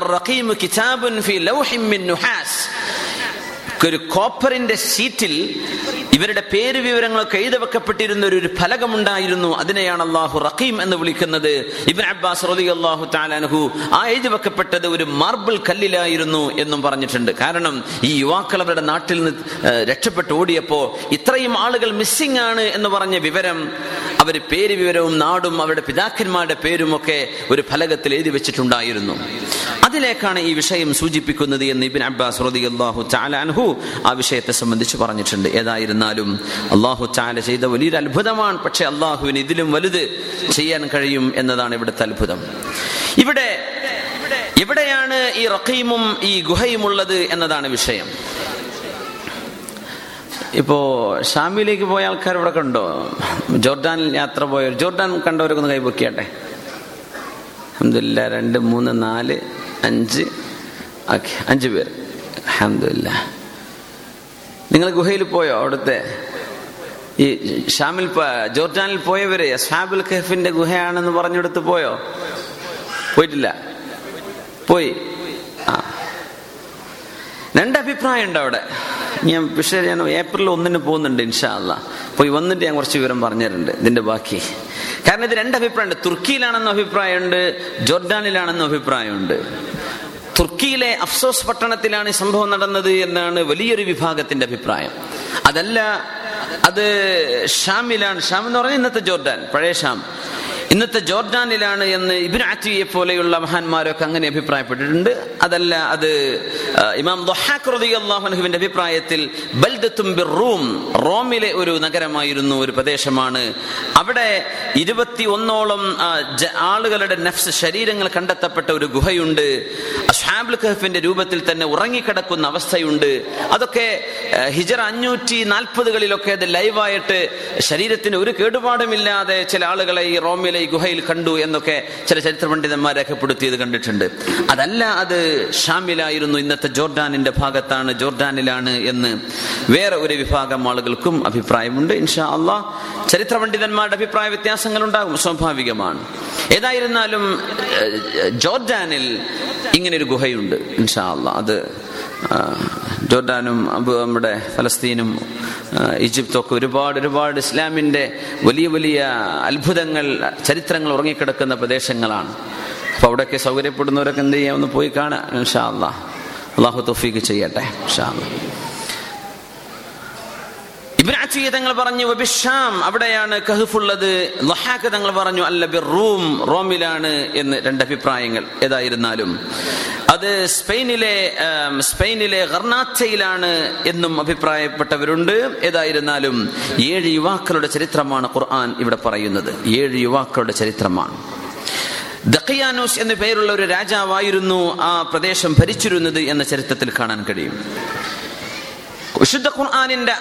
ഒരു കോപ്പറിന്റെ സീറ്റിൽ ഇവരുടെ പേര് വിവരങ്ങളൊക്കെ എഴുതി വെക്കപ്പെട്ടിരുന്ന ഒരു ഫലകമുണ്ടായിരുന്നു. അതിനെയാണ് അള്ളാഹു റഖീം എന്ന് വിളിക്കുന്നത്. ഇബൻ അബ്ബാസ് അള്ളാഹു താലാനഹു ആ എഴുതി വെക്കപ്പെട്ടത് ഒരു മാർബിൾ കല്ലിലായിരുന്നു എന്നും പറഞ്ഞിട്ടുണ്ട്. കാരണം ഈ യുവാക്കൾ അവരുടെ നാട്ടിൽ നിന്ന് രക്ഷപ്പെട്ട് ഓടിയപ്പോ ഇത്രയും ആളുകൾ മിസ്സിംഗ് ആണ് എന്ന് പറഞ്ഞ വിവരം അവർ പേര് വിവരവും നാടും അവരുടെ പിതാക്കന്മാരുടെ പേരും ഒക്കെ ഒരു ഫലകത്തിൽ എഴുതി വെച്ചിട്ടുണ്ടായിരുന്നു. അതിലേക്കാണ് ഈ വിഷയം സൂചിപ്പിക്കുന്നത് എന്ന് ഇബിൻ അബ്ബാസ് തആല അൻഹു ആ വിഷയത്തെ സംബന്ധിച്ച് പറഞ്ഞിട്ടുണ്ട്. ഏതായിരുന്നാലും അള്ളാഹു ചാല ചെയ്ത വലിയൊരു അത്ഭുതമാണ്. പക്ഷെ അള്ളാഹുവിന് ഇതിലും വലുത് ചെയ്യാൻ കഴിയും എന്നതാണ് ഇവിടുത്തെ അത്ഭുതം. ഇവിടെ എവിടെയാണ് ഈ റഖീമും ഈ ഗുഹയും ഉള്ളത് എന്നതാണ് വിഷയം. ഇപ്പോ ഷാമിലേക്ക് പോയ ആൾക്കാർ ഇവിടെ കണ്ടോ? ജോർഡാനിൽ യാത്ര പോയ ജോർഡാൻ കണ്ടവരൊക്കെ ഒന്ന് കൈപൊക്കിയാട്ടെ. അഹമ്മദില്ല രണ്ട് മൂന്ന് നാല് അഞ്ച് ഓക്കെ അഞ്ച് പേർ. അഹമ്മദില്ല നിങ്ങൾ ഗുഹയിൽ പോയോ അവിടുത്തെ? ഈ ഷാമിൽ ജോർജാനിൽ പോയവരെ അസ്ഹാബുൽ ഖഹഫിന്റെ ഗുഹയാണെന്ന് പറഞ്ഞെടുത്ത് പോയോ? പോയിട്ടില്ല. പോയി. ആ. രണ്ട് അഭിപ്രായം ഉണ്ട് അവിടെ. ഞാൻ പക്ഷേ ഞാൻ ഏപ്രിൽ ഒന്നിന് പോകുന്നുണ്ട് ഇൻഷാ അല്ല പോയി വന്നിട്ട് ഞാൻ കുറച്ച് വിവരം പറഞ്ഞിട്ടുണ്ട് ഇതിന്റെ ബാക്കി. കാരണം ഇത് രണ്ട് അഭിപ്രായമുണ്ട് തുർക്കിയിലാണെന്ന അഭിപ്രായമുണ്ട് ജോർഡാനിലാണെന്ന അഭിപ്രായമുണ്ട്. തുർക്കിയിലെ അഫ്സോസ് പട്ടണത്തിലാണ് ഈ സംഭവം നടന്നത് എന്നാണ് വലിയൊരു വിഭാഗത്തിന്റെ അഭിപ്രായം. അതല്ല അത് ഷാമിലാണ്. ഷാം എന്ന് പറഞ്ഞാൽ ഇന്നത്തെ ജോർഡാൻ പഴയ ഷാം. ഇന്നത്തെ ജോർഡാനിലാണ് എന്ന് ഇബിൻ അറ്റിയെ പോലെയുള്ള മഹാന്മാരൊക്കെ അങ്ങനെ അഭിപ്രായപ്പെട്ടിട്ടുണ്ട്. അതല്ല അത് ഇമാം അള്ളാഹുവിന്റെ അഭിപ്രായത്തിൽ ബൽദത്തുംബിർ റൂം റോമിലെ ഒരു നഗരമായിരുന്നു ഒരു പ്രദേശമാണ്. അവിടെ ഇരുപത്തി ഒന്നോളം ആളുകളുടെ നഫ്സ് ശരീരങ്ങൾ കണ്ടെത്തപ്പെട്ട ഒരു ഗുഹയുണ്ട്. അഷ്ഹാബുൽ കഹഫിന്റെ രൂപത്തിൽ തന്നെ ഉറങ്ങിക്കിടക്കുന്ന അവസ്ഥയുണ്ട്. അതൊക്കെ ഹിജർ അഞ്ഞൂറ്റി നാൽപ്പതുകളിലൊക്കെ അത് ലൈവായിട്ട് ശരീരത്തിന് ഒരു കേടുപാടുമില്ലാതെ ചില ആളുകളെ ഈ റോമിലെ ഈ ഗുഹയിൽ കണ്ടു എന്നൊക്കെ ചില ചരിത്ര പണ്ഡിതന്മാർ രേഖപ്പെടുത്തിയത് കണ്ടിട്ടുണ്ട്. അതല്ല അത് ഷാമിലായിരുന്നു ഇന്നത്തെ ജോർഡാനിന്റെ ഭാഗത്താണ് ജോർഡാനിലാണ് എന്ന് വേറെ ഒരു വിഭാഗം ആളുകൾക്കും അഭിപ്രായമുണ്ട്. ഇൻഷാ അള്ളാ ചരിത്ര പണ്ഡിതന്മാരുടെ അഭിപ്രായ വ്യത്യാസങ്ങൾ ഉണ്ടാകും സ്വാഭാവികമാണ്. ഏതായിരുന്നാലും ജോർഡാനിൽ ഇങ്ങനെ ഒരു ഗുഹയുണ്ട് ഇൻഷാ അള്ളാ അത് ജോർഡാനും നമ്മുടെ ഫലസ്തീനും ഈജിപ്തൊക്കെ ഒരുപാട് ഒരുപാട് ഇസ്ലാമിന്റെ വലിയ വലിയ അത്ഭുതങ്ങൾ ചരിത്രങ്ങൾ ഉറങ്ങിക്കിടക്കുന്ന പ്രദേശങ്ങളാണ്. അപ്പോൾ അവിടെയൊക്കെ സൗകര്യപ്പെടുന്നവരൊക്കെ എന്ത് ചെയ്യാം? ഒന്ന് പോയി കാണാം ഇൻഷാ അള്ളാഹ് അള്ളാഹു തൊഫീക്ക് ചെയ്യട്ടെ ഇൻഷാ അള്ളാഹ് അത്തിയ തങ്ങൾ പറഞ്ഞു വബിഷാം അവിടെയാണ് കഹഫുള്ളത്. ലഹാക്ക് തങ്ങൾ പറഞ്ഞു അല്ല ബിറൂം റോമിലാണ് എന്ന് രണ്ട് അഭിപ്രായങ്ങൾ ഏതായിരുന്നാലും. അത് സ്പെയിനിലെ സ്പെയിനിലെ ഗർണാത്തയിലാണ് എന്നും അഭിപ്രായപ്പെട്ടവരുണ്ട്. ഏതായിരുന്നാലും ഏഴ് യുവാക്കളുടെ ചരിത്രമാണ് ഖുർആൻ ഇവിടെ പറയുന്നത്. ഏഴ് യുവാക്കളുടെ ചരിത്രമാണ്. ദഖിയാനോസ് എന്ന പേരുള്ള ഒരു രാജാവായിരുന്നു ആ പ്രദേശം ഭരിച്ചിരുന്നത് എന്ന ചരിത്രത്തിൽ കാണാൻ കഴിയും. വിശുദ്ധ ഖുർആാനിന്റെ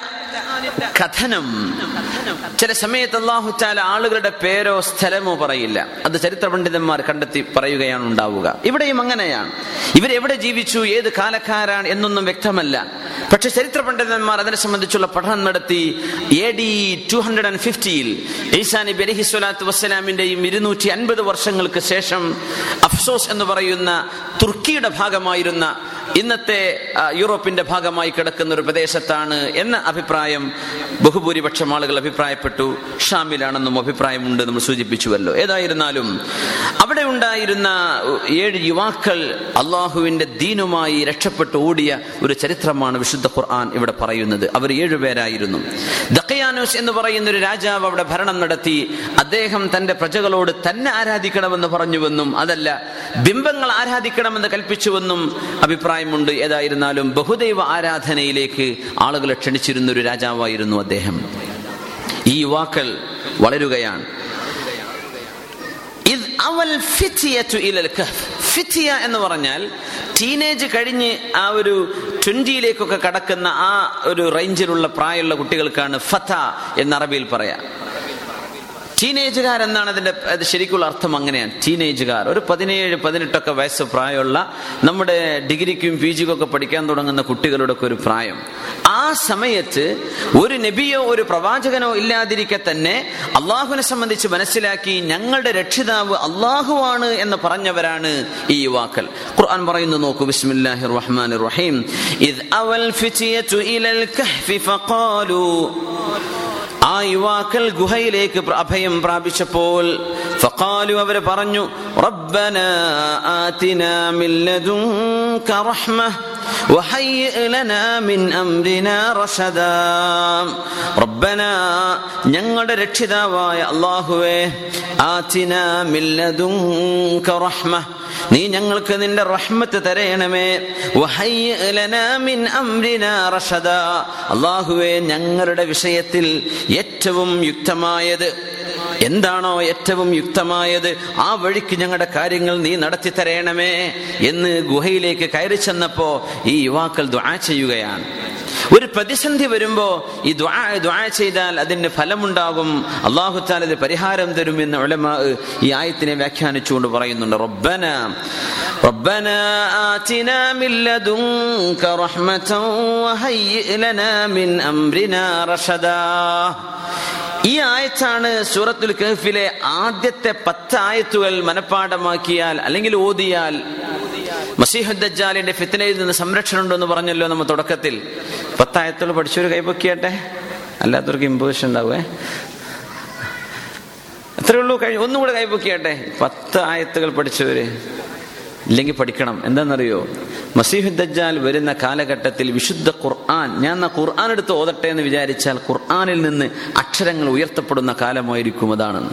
കഥനം. ചില സമയത്ത് അള്ളാഹുറ്റാല ആളുകളുടെ പേരോ സ്ഥലമോ പറയില്ല. അത് ചരിത്ര പണ്ഡിതന്മാർ കണ്ടെത്തി പറയുകയാണ് ഉണ്ടാവുക. ഇവിടെയും അങ്ങനെയാണ്. ഇവരെവിടെ ജീവിച്ചു? ഏത് കാലക്കാരാണ്? എന്നൊന്നും വ്യക്തമല്ല. പക്ഷെ ചരിത്ര പണ്ഡിതന്മാർ അതിനെ സംബന്ധിച്ചുള്ള പഠനം നടത്തി A D two hundred and ഫിഫ്റ്റിയിൽ ഈസാനി ബലഹി സ്വലാത്തു വസ്സലാമിന്റെയും ഇരുന്നൂറ്റി അൻപത് വർഷങ്ങൾക്ക് ശേഷം അഫ്സോസ് എന്ന് പറയുന്ന തുർക്കിയുടെ ഭാഗമായിരുന്ന ഇന്നത്തെ യൂറോപ്പിന്റെ ഭാഗമായി കിടക്കുന്ന ഒരു പ്രദേശത്താണ് എന്ന അഭിപ്രായം ബഹുഭൂരിപക്ഷം ആളുകൾ അഭിപ്രായപ്പെട്ടു. ഷാമിലാണെന്നും അഭിപ്രായമുണ്ട് നമ്മൾ സൂചിപ്പിച്ചുവല്ലോ. ഏതായിരുന്നാലും അവിടെ ഉണ്ടായിരുന്ന ഏഴ് യുവാക്കൾ അള്ളാഹുവിന്റെ ദീനുമായി രക്ഷപ്പെട്ടു ഓടിയ ഒരു ചരിത്രമാണ് വിശുദ്ധ ഖുർആൻ ഇവിടെ പറയുന്നത്. അവർ ഏഴുപേരായിരുന്നു ദക്കയാനോസ് എന്ന് പറയുന്ന ഒരു രാജാവ് അവിടെ ഭരണം നടത്തി. അദ്ദേഹം തന്റെ പ്രജകളോട് തന്നെ ആരാധിക്കണമെന്ന് പറഞ്ഞുവെന്നും അതല്ല ബിംബങ്ങൾ ആരാധിക്കണമെന്ന് കൽപ്പിച്ചുവെന്നും അഭിപ്രായമുണ്ട്. ഏതായിരുന്നാലും ബഹുദൈവ ആരാധനയിലേക്ക് ആളുകളെ ക്ഷണിച്ചിരുന്ന ഒരു രാജാവായിരുന്നു അദ്ദേഹം. ഈ യുവാക്കൾ വളരുകയാണ്. അവൽ എന്ന് പറഞ്ഞാൽ ടീനേജ് കഴിഞ്ഞ് ആ ഒരു ട്വന്റിയിലേക്കൊക്കെ കടക്കുന്ന ആ ഒരു റേഞ്ചിലുള്ള പ്രായമുള്ള കുട്ടികൾക്കാണ് ഫത എന്ന് അറബിയിൽ പറയാം. ടീനേജുകാർ എന്നാണ് അതിന്റെ ശരിക്കുള്ള അർത്ഥം അങ്ങനെയാണ്. ടീനേജുകാർ ഒരു പതിനേഴ് പതിനെട്ടൊക്കെ വയസ്സ് പ്രായമുള്ള നമ്മുടെ ഡിഗ്രിക്കും പി ജിക്കും ഒക്കെ പഠിക്കാൻ തുടങ്ങുന്ന കുട്ടികളുടെ ഒക്കെ ഒരു പ്രായം. ആ സമയത്ത് ഒരു നബിയോ ഒരു പ്രവാചകനോ ഇല്ലാതിരിക്കെ തന്നെ അള്ളാഹുവിനെ സംബന്ധിച്ച് മനസ്സിലാക്കി ഞങ്ങളുടെ രക്ഷിതാവ് അള്ളാഹുവാണ് എന്ന് പറഞ്ഞവരാണ് ഈ യുവാക്കൾ. ഖുർആൻ പറയുന്നു നോക്കൂ ബിസ്മില്ലാഹിർ റഹ്മാനിർ റഹീം ഇദ് അവൽ ഫിതിയതു ഇലൽ കഹ്ഫി ഫഖാലു. ആ യുവാക്കൾ ഗുഹയിലേക്ക് പ്ര- അഭയം പ്രാപിച്ചപ്പോൾ ഫഖാലു അവർ പറഞ്ഞു റബ്ബന ആതിനാ മിൻ ലദുൻക റഹ്മ وهيئ لنا من أمرنا رشدا ربنا ഞങ്ങളുടെ രക്ഷിതാവായ അള്ളാഹുവേ ആതിന മില്ലദുൻക റഹ്മ നീ ഞങ്ങൾക്ക് നിന്റെ റഹ്മത്ത് തരയണമേ അള്ളാഹുവെ ഞങ്ങളുടെ വിഷയത്തിൽ ഏറ്റവും യുക്തമായത് എന്താണോ ഏറ്റവും യുക്തമായത്? ആ വഴിക്ക് ഞങ്ങളുടെ കാര്യങ്ങൾ നീ നടത്തി തരയണമേ എന്ന് ഗുഹയിലേക്ക് കയറി ചെന്നപ്പോ ഈ യുവാക്കൾ ദ്വാ ചെയ്യുകയാണ്. ഒരു പ്രതിസന്ധി വരുമ്പോ ഈ ദ്വാ ദ്വാ ചെയ്താൽ അതിന് ഫലമുണ്ടാകും. അള്ളാഹു താലത് പരിഹാരം തരും എന്ന് ഉലമ ഈ ആയത്തിനെ വ്യാഖ്യാനിച്ചുകൊണ്ട് പറയുന്നുണ്ട്. റബ്ബന റബ്ബന ആതിനാ മിൻ ലദുൻക റഹ്മതൻ വഹയ്യി ലനാ മിൻ അംരിനാ റഷദാ. ഈ ആയത്താണ് സൂറത്തുൽ കഹഫിലെ ആദ്യത്തെ പത്ത് ആയത്തുകൾ മനഃപ്പാഠമാക്കിയാൽ അല്ലെങ്കിൽ ഓതിയാൽ മസീഹുദ്ദാലിന്റെ ഫിത്തനയിൽ നിന്ന് സംരക്ഷണം ഉണ്ടെന്ന് പറഞ്ഞല്ലോ നമ്മൾ തുടക്കത്തിൽ. പത്തായത്തോളം പഠിച്ചൊരു കൈപൊക്കിയാട്ടെ? അല്ലാത്തവർക്ക് ഇമ്പോസിഷൻ ഉണ്ടാവേ അത്രേ ഉള്ളൂ കഴിഞ്ഞു. ഒന്നുകൂടെ കൈപൊക്കിയാട്ടെ? പത്ത് ആയത്തുകൾ പഠിച്ചവര്. ഇല്ലെങ്കിൽ പഠിക്കണം. എന്താണെന്നറിയോ? മസീഹുദ്ദാൽ വരുന്ന കാലഘട്ടത്തിൽ വിശുദ്ധ ഖുർആൻ ഞാൻ ആ ഖുർആൻ എടുത്ത് ഓതട്ടെ എന്ന് വിചാരിച്ചാൽ ഖുർആനിൽ നിന്ന് അക്ഷരങ്ങൾ ഉയർത്തപ്പെടുന്ന കാലമായിരിക്കും അതാണെന്ന്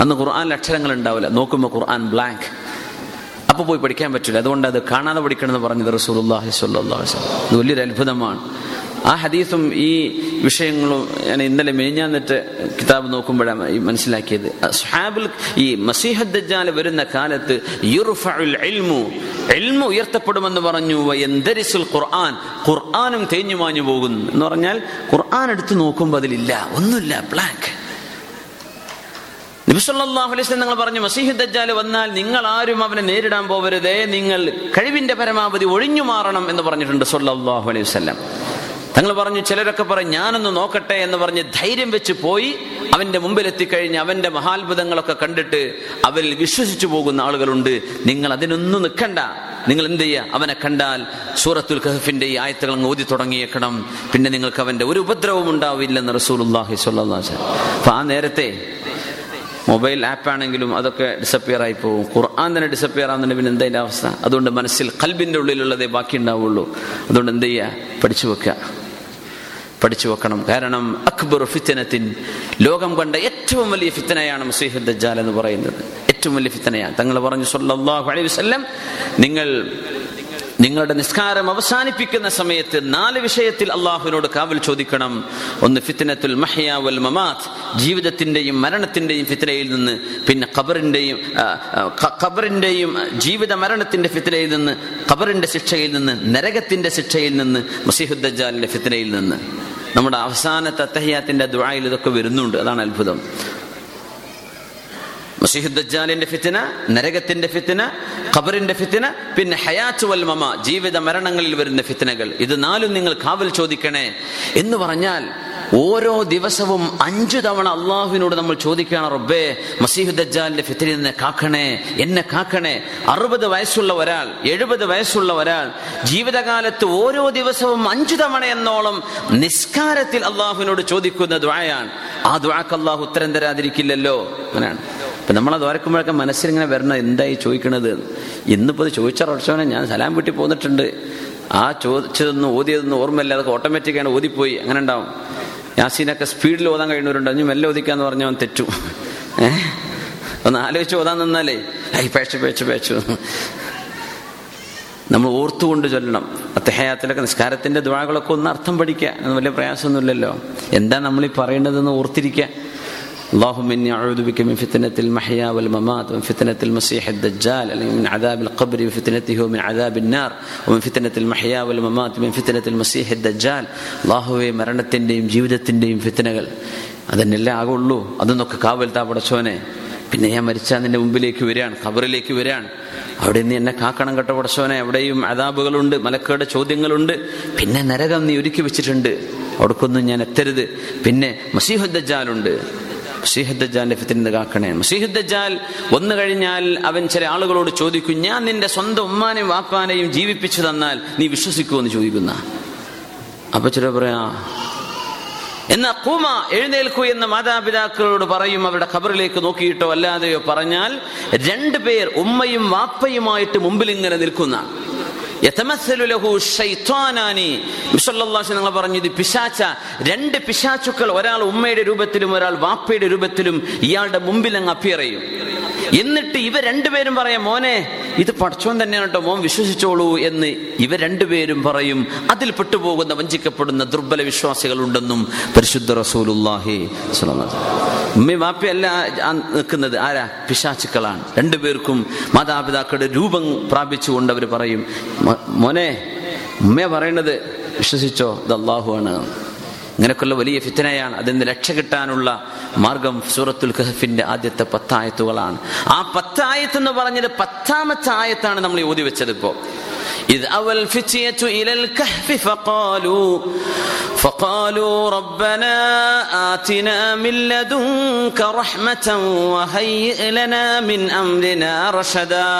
അന്ന് ഖുർആനിൽ അക്ഷരങ്ങൾ ഉണ്ടാവില്ല. നോക്കുമ്പോൾ ഖുർആൻ ബ്ലാങ്ക് അപ്പൊ പോയി പഠിക്കാൻ പറ്റില്ല. അതുകൊണ്ട് അത് കാണാതെ പഠിക്കണമെന്ന് പറഞ്ഞത് റസൂലുള്ളാഹി സ്വല്ലല്ലാഹു അലൈഹി വസല്ലം. ഇത് വലിയൊരു അത്ഭുതമാണ്. ആ ഹദീസും ഈ വിഷയങ്ങളും ഞാൻ ഇന്നലെ മേഞ്ഞാന്നിട്ട് കിതാബ് നോക്കുമ്പോഴാണ് മനസ്സിലാക്കിയത്. സുഹാബിൽ ഈ മസീഹദ്ദാൽ വരുന്ന കാലത്ത് ഉയർത്തപ്പെടുമെന്ന് പറഞ്ഞു എന്തരിസുൽ ഖുർആൻ ഖുർആനും തേഞ്ഞു മാഞ്ഞു പോകുന്നു. എന്ന് പറഞ്ഞാൽ ഖുർആൻ എടുത്ത് നോക്കുമ്പോൾ അതിലില്ല ഒന്നുമില്ല ബ്ലാങ്ക് നിങ്ങൾ പറഞ്ഞു മസീഹ് വന്നാൽ നിങ്ങൾ ആരും അവനെ നേരിടാൻ പോവരുതേ നിങ്ങൾ കഴിവിന്റെ പരമാവധി ഒഴിഞ്ഞു മാറണം എന്ന് പറഞ്ഞിട്ടുണ്ട് സല്ലാഹു അലൈഹി വസ്ലം തങ്ങൾ പറഞ്ഞു ചിലരൊക്കെ പറയും ഞാനൊന്ന് നോക്കട്ടെ എന്ന് പറഞ്ഞ് ധൈര്യം വെച്ച് പോയി അവന്റെ മുമ്പിൽ എത്തിക്കഴിഞ്ഞ് അവന്റെ മഹാത്ഭുതങ്ങളൊക്കെ കണ്ടിട്ട് അവരിൽ വിശ്വസിച്ചു പോകുന്ന ആളുകളുണ്ട്. നിങ്ങൾ അതിനൊന്നും നിൽക്കണ്ട. നിങ്ങൾ എന്ത് ചെയ്യുക? അവനെ കണ്ടാൽ സൂറത്തുൽ ഖഹഫിന്റെ ഈ ആയത്തുകൾ അങ്ങ് ഓതി തുടങ്ങിയേക്കണം. പിന്നെ നിങ്ങൾക്ക് അവന്റെ ഒരു ഉപദ്രവം ഉണ്ടാവില്ലെന്ന് റസൂൽ അപ്പൊ ആ നേരത്തെ മൊബൈൽ ആപ്പാണെങ്കിലും അതൊക്കെ ഡിസപ്പിയർ ആയി പോകും. ഖുർആൻ തന്നെ ഡിസപ്പിയർ ആവുന്നുണ്ട് പിന്നെ എന്താ അവസ്ഥ? അതുകൊണ്ട് മനസ്സിൽ കൽബിന്റെ ഉള്ളിലുള്ളതേ ബാക്കി ഉണ്ടാവുള്ളൂ. അതുകൊണ്ട് എന്ത് ചെയ്യുക പഠിച്ചു വെക്കുക. പഠിച്ചു വെക്കണം. കാരണം അക്ബർ ഫിത്തനത്തിൻ ലോകം കണ്ട ഏറ്റവും വലിയ ഫിത്തനയാണ് മുസീഹുദ്ജാൽ എന്ന് പറയുന്നത്. ഏറ്റവും വലിയ ഫിത്തനയാണ്. തങ്ങൾ പറഞ്ഞു സല്ലല്ലാഹു അലൈഹി വസല്ലം നിങ്ങൾ നിങ്ങളുടെ നിസ്കാരം അവസാനിപ്പിക്കുന്ന സമയത്ത് നാല് വിഷയത്തിൽ അള്ളാഹുവിനോട് കാവൽ ചോദിക്കണം. ഒന്ന് ഫിത്തനത്തുൽ മഹിയാവൽ വൽ ജീവിതത്തിന്റെയും മരണത്തിന്റെയും ഫിത്തനയിൽ നിന്ന് പിന്നെ ഖബറിന്റെയും ഖബറിന്റെയും ജീവിത മരണത്തിന്റെ ഫിത്തനയിൽ നിന്ന് ഖബറിന്റെ ശിക്ഷയിൽ നിന്ന് നരകത്തിന്റെ ശിക്ഷയിൽ നിന്ന് മസീഹുദ്ദാലിന്റെ ഫിത്തനയിൽ നിന്ന്. നമ്മുടെ അവസാനത്തെ അത്തഹ്യാത്തിന്റെ ദുആയിൽ ഇതൊക്കെ വരുന്നുണ്ട്. അതാണ് അത്ഭുതം. മസീഹുദ്ദാലിന്റെ ഫിത്തിന നരകത്തിന്റെ ഫിത്തിന ഖബറിന്റെ ഫിത്തിന പിന്നെ ഹയാത്ത് വൽ മമ ജീവിത മരണങ്ങളിൽ വരുന്ന ഫിത്തിനകൾ. ഇത് നാലും നിങ്ങൾ കാവൽ ചോദിക്കണേ. എന്ന് പറഞ്ഞാൽ ഓരോ ദിവസവും അഞ്ചു തവണ അള്ളാഹുവിനോട് നമ്മൾ ചോദിക്കുകയാണ് റബ്ബേ മസീഹുദ്ജാലിന്റെ ഫിത്തിനിൽ നിന്ന് കാക്കണേ എന്നെ കാക്കണേ. അറുപത് വയസ്സുള്ള ഒരാൾ എഴുപത് വയസ്സുള്ള ഒരാൾ ജീവിതകാലത്ത് ഓരോ ദിവസവും അഞ്ചു തവണ എന്നോളം നിസ്കാരത്തിൽ അള്ളാഹുവിനോട് ചോദിക്കുന്ന ദ്വായാണ് ആ ദ്വാക്ക് അള്ളാഹു ഉത്തരം തരാതിരിക്കില്ലല്ലോ. അങ്ങനെയാണ്. അപ്പൊ നമ്മളത് ഓർക്കുമ്പോഴൊക്കെ മനസ്സിലിങ്ങനെ വരണം എന്തായി ചോദിക്കണത്? ഇന്നിപ്പോൾ ഇത് ചോദിച്ച റോഷോനെ ഞാൻ സലാം വീട്ടിൽ പോന്നിട്ടുണ്ട്. ആ ചോദിച്ചതൊന്നും ഓതിയതൊന്നും ഓർമ്മയില്ല. അതൊക്കെ ഓട്ടോമാറ്റിക്കാണ് ഓതിപ്പോയി. അങ്ങനെ ഉണ്ടാവും. യാസീനൊക്കെ സ്പീഡിൽ ഓതാൻ കഴിയുന്നവരുണ്ട്. അഞ്ഞു മെല്ലെ ഓദിക്കാന്ന് പറഞ്ഞവൻ തെറ്റു. ഏഹ് ഒന്ന് ആലോചിച്ച് ഓതാൻ നിന്നാലേ. ഐ പേച്ചു പേച്ചു പേച്ചു. നമ്മൾ ഓർത്തുകൊണ്ട് ചൊല്ലണം. അത്തഹയാത്തിലൊക്കെ നിസ്കാരത്തിന്റെ ദ്വാകളൊക്കെ ഒന്ന് അർത്ഥം പഠിക്കുക. വലിയ പ്രയാസമൊന്നുമില്ലല്ലോ. എന്താ നമ്മൾ ഈ പറയേണ്ടതെന്ന് ഓർത്തിരിക്കുക? اللهم إني أعوذ بك من فتنة المحيا والممات ومن فتنة المسيح الدجال من عذاب القبر وفتنته ومن عذاب النار ومن فتنة المحيا والممات من فتنة المسيح الدجال അള്ളാഹുവെ മരണത്തിന്റെയും ജീവിതത്തിന്റെയും ഫിത്തനകൾ അതന്നെല്ലാം ആകുള്ളൂ അതൊന്നൊക്കെ കാവൽ താ പടച്ചോനെ പിന്നെ ഞാൻ മരിച്ചാൽ നിന്റെ മുമ്പിലേക്ക് വരികയാണ് ഖബറിലേക്ക് വരികയാണ് അവിടെ നീ എന്നെ കാക്കണം കേട്ടോ പടച്ചോനെ അവിടെയും അതാബുകളുണ്ട് മലക്കയുടെ ചോദ്യങ്ങളുണ്ട് പിന്നെ നരകം നീ ഒരുക്കി വെച്ചിട്ടുണ്ട് അവിടേക്കൊന്നും ഞാൻ എത്തരുത് പിന്നെ മസീഹുദ്ദജാലുണ്ട് മസീഹുദ്ദജാലിന്റെ ഫിത്തിനെ കാക്കണേ മസീഹുദ്ദജാൽ വന്നു കഴിഞ്ഞാൽ അവൻ ചില ആളുകളോട് ചോദിക്കും ഞാൻ നിന്റെ സ്വന്തം ഉമ്മാനെയും വാപ്പാനെയും ജീവിപ്പിച്ചു തന്നാൽ നീ വിശ്വസിക്കുമെന്ന് ചോദിക്കുന്ന. അപ്പൊ ചില പറയാ എന്നാ കൂമ എഴുന്നേൽക്കൂ എന്ന് മാതാപിതാക്കളോട് പറയും അവരുടെ ഖബറിലേക്ക് നോക്കിയിട്ടോ അല്ലാതെയോ പറഞ്ഞാൽ രണ്ടു പേർ ഉമ്മയും വാപ്പയുമായിട്ട് മുമ്പിൽ ഇങ്ങനെ നിൽക്കുന്ന. യതമസ്സലു ലഹു ശൈത്വാനാനി സല്ലല്ലാഹു അലൈഹി നിങ്ങൾ പറഞ്ഞു ഇത് പിശാച്ച രണ്ട് പിശാച്ചുക്കൾ ഒരാൾ ഉമ്മയുടെ രൂപത്തിലും ഒരാൾ വാപ്പയുടെ രൂപത്തിലും ഇയാളുടെ മുമ്പിൽ അങ്ങ് അപ്പിയർ ചെയ്യും എന്നിട്ട് ഇവ രണ്ടുപേരും പറയാം മോനെ ഇത് പഠിച്ചോൻ തന്നെയാണ് കേട്ടോ മോൻ വിശ്വസിച്ചോളൂ എന്ന് ഇവ രണ്ടുപേരും പറയും. അതിൽ പെട്ടുപോകുന്ന വഞ്ചിക്കപ്പെടുന്ന ദുർബല വിശ്വാസികൾ ഉണ്ടെന്നും പരിശുദ്ധ റസൂലുല്ലാഹി. ഉമ്മയും വാപ്പയല്ല നിൽക്കുന്നത് ആരാ? പിശാച്ചുക്കളാണ് രണ്ടുപേർക്കും മാതാപിതാക്കളുടെ രൂപം പ്രാപിച്ചുകൊണ്ട് അവർ പറയും "മോ- മോനെ ഉമ്മ പറയണത് വിശ്വസിച്ചോ? ഇത് അള്ളാഹുവാണ് ഇങ്ങനെയൊക്കെയുള്ള വലിയ ഫിത്തനയാണ്. അതിൽ നിന്ന് രക്ഷ കിട്ടാനുള്ള മാർഗം സൂറത്തുൽ ഖഹഫിന്റെ ആദ്യത്തെ പത്തായത്തുകളാണ്. ആ പത്തായത്ത് എന്ന് പറഞ്ഞത് പത്താമത്തെ ആയത്താണ് നമ്മൾ ഓതി വെച്ചത് ഇപ്പോ. إذ أوى الفتية إلى الكهف فقالوا فقالوا ربنا آتنا من لدنك رحمة وهيئ لنا من أمرنا رشدا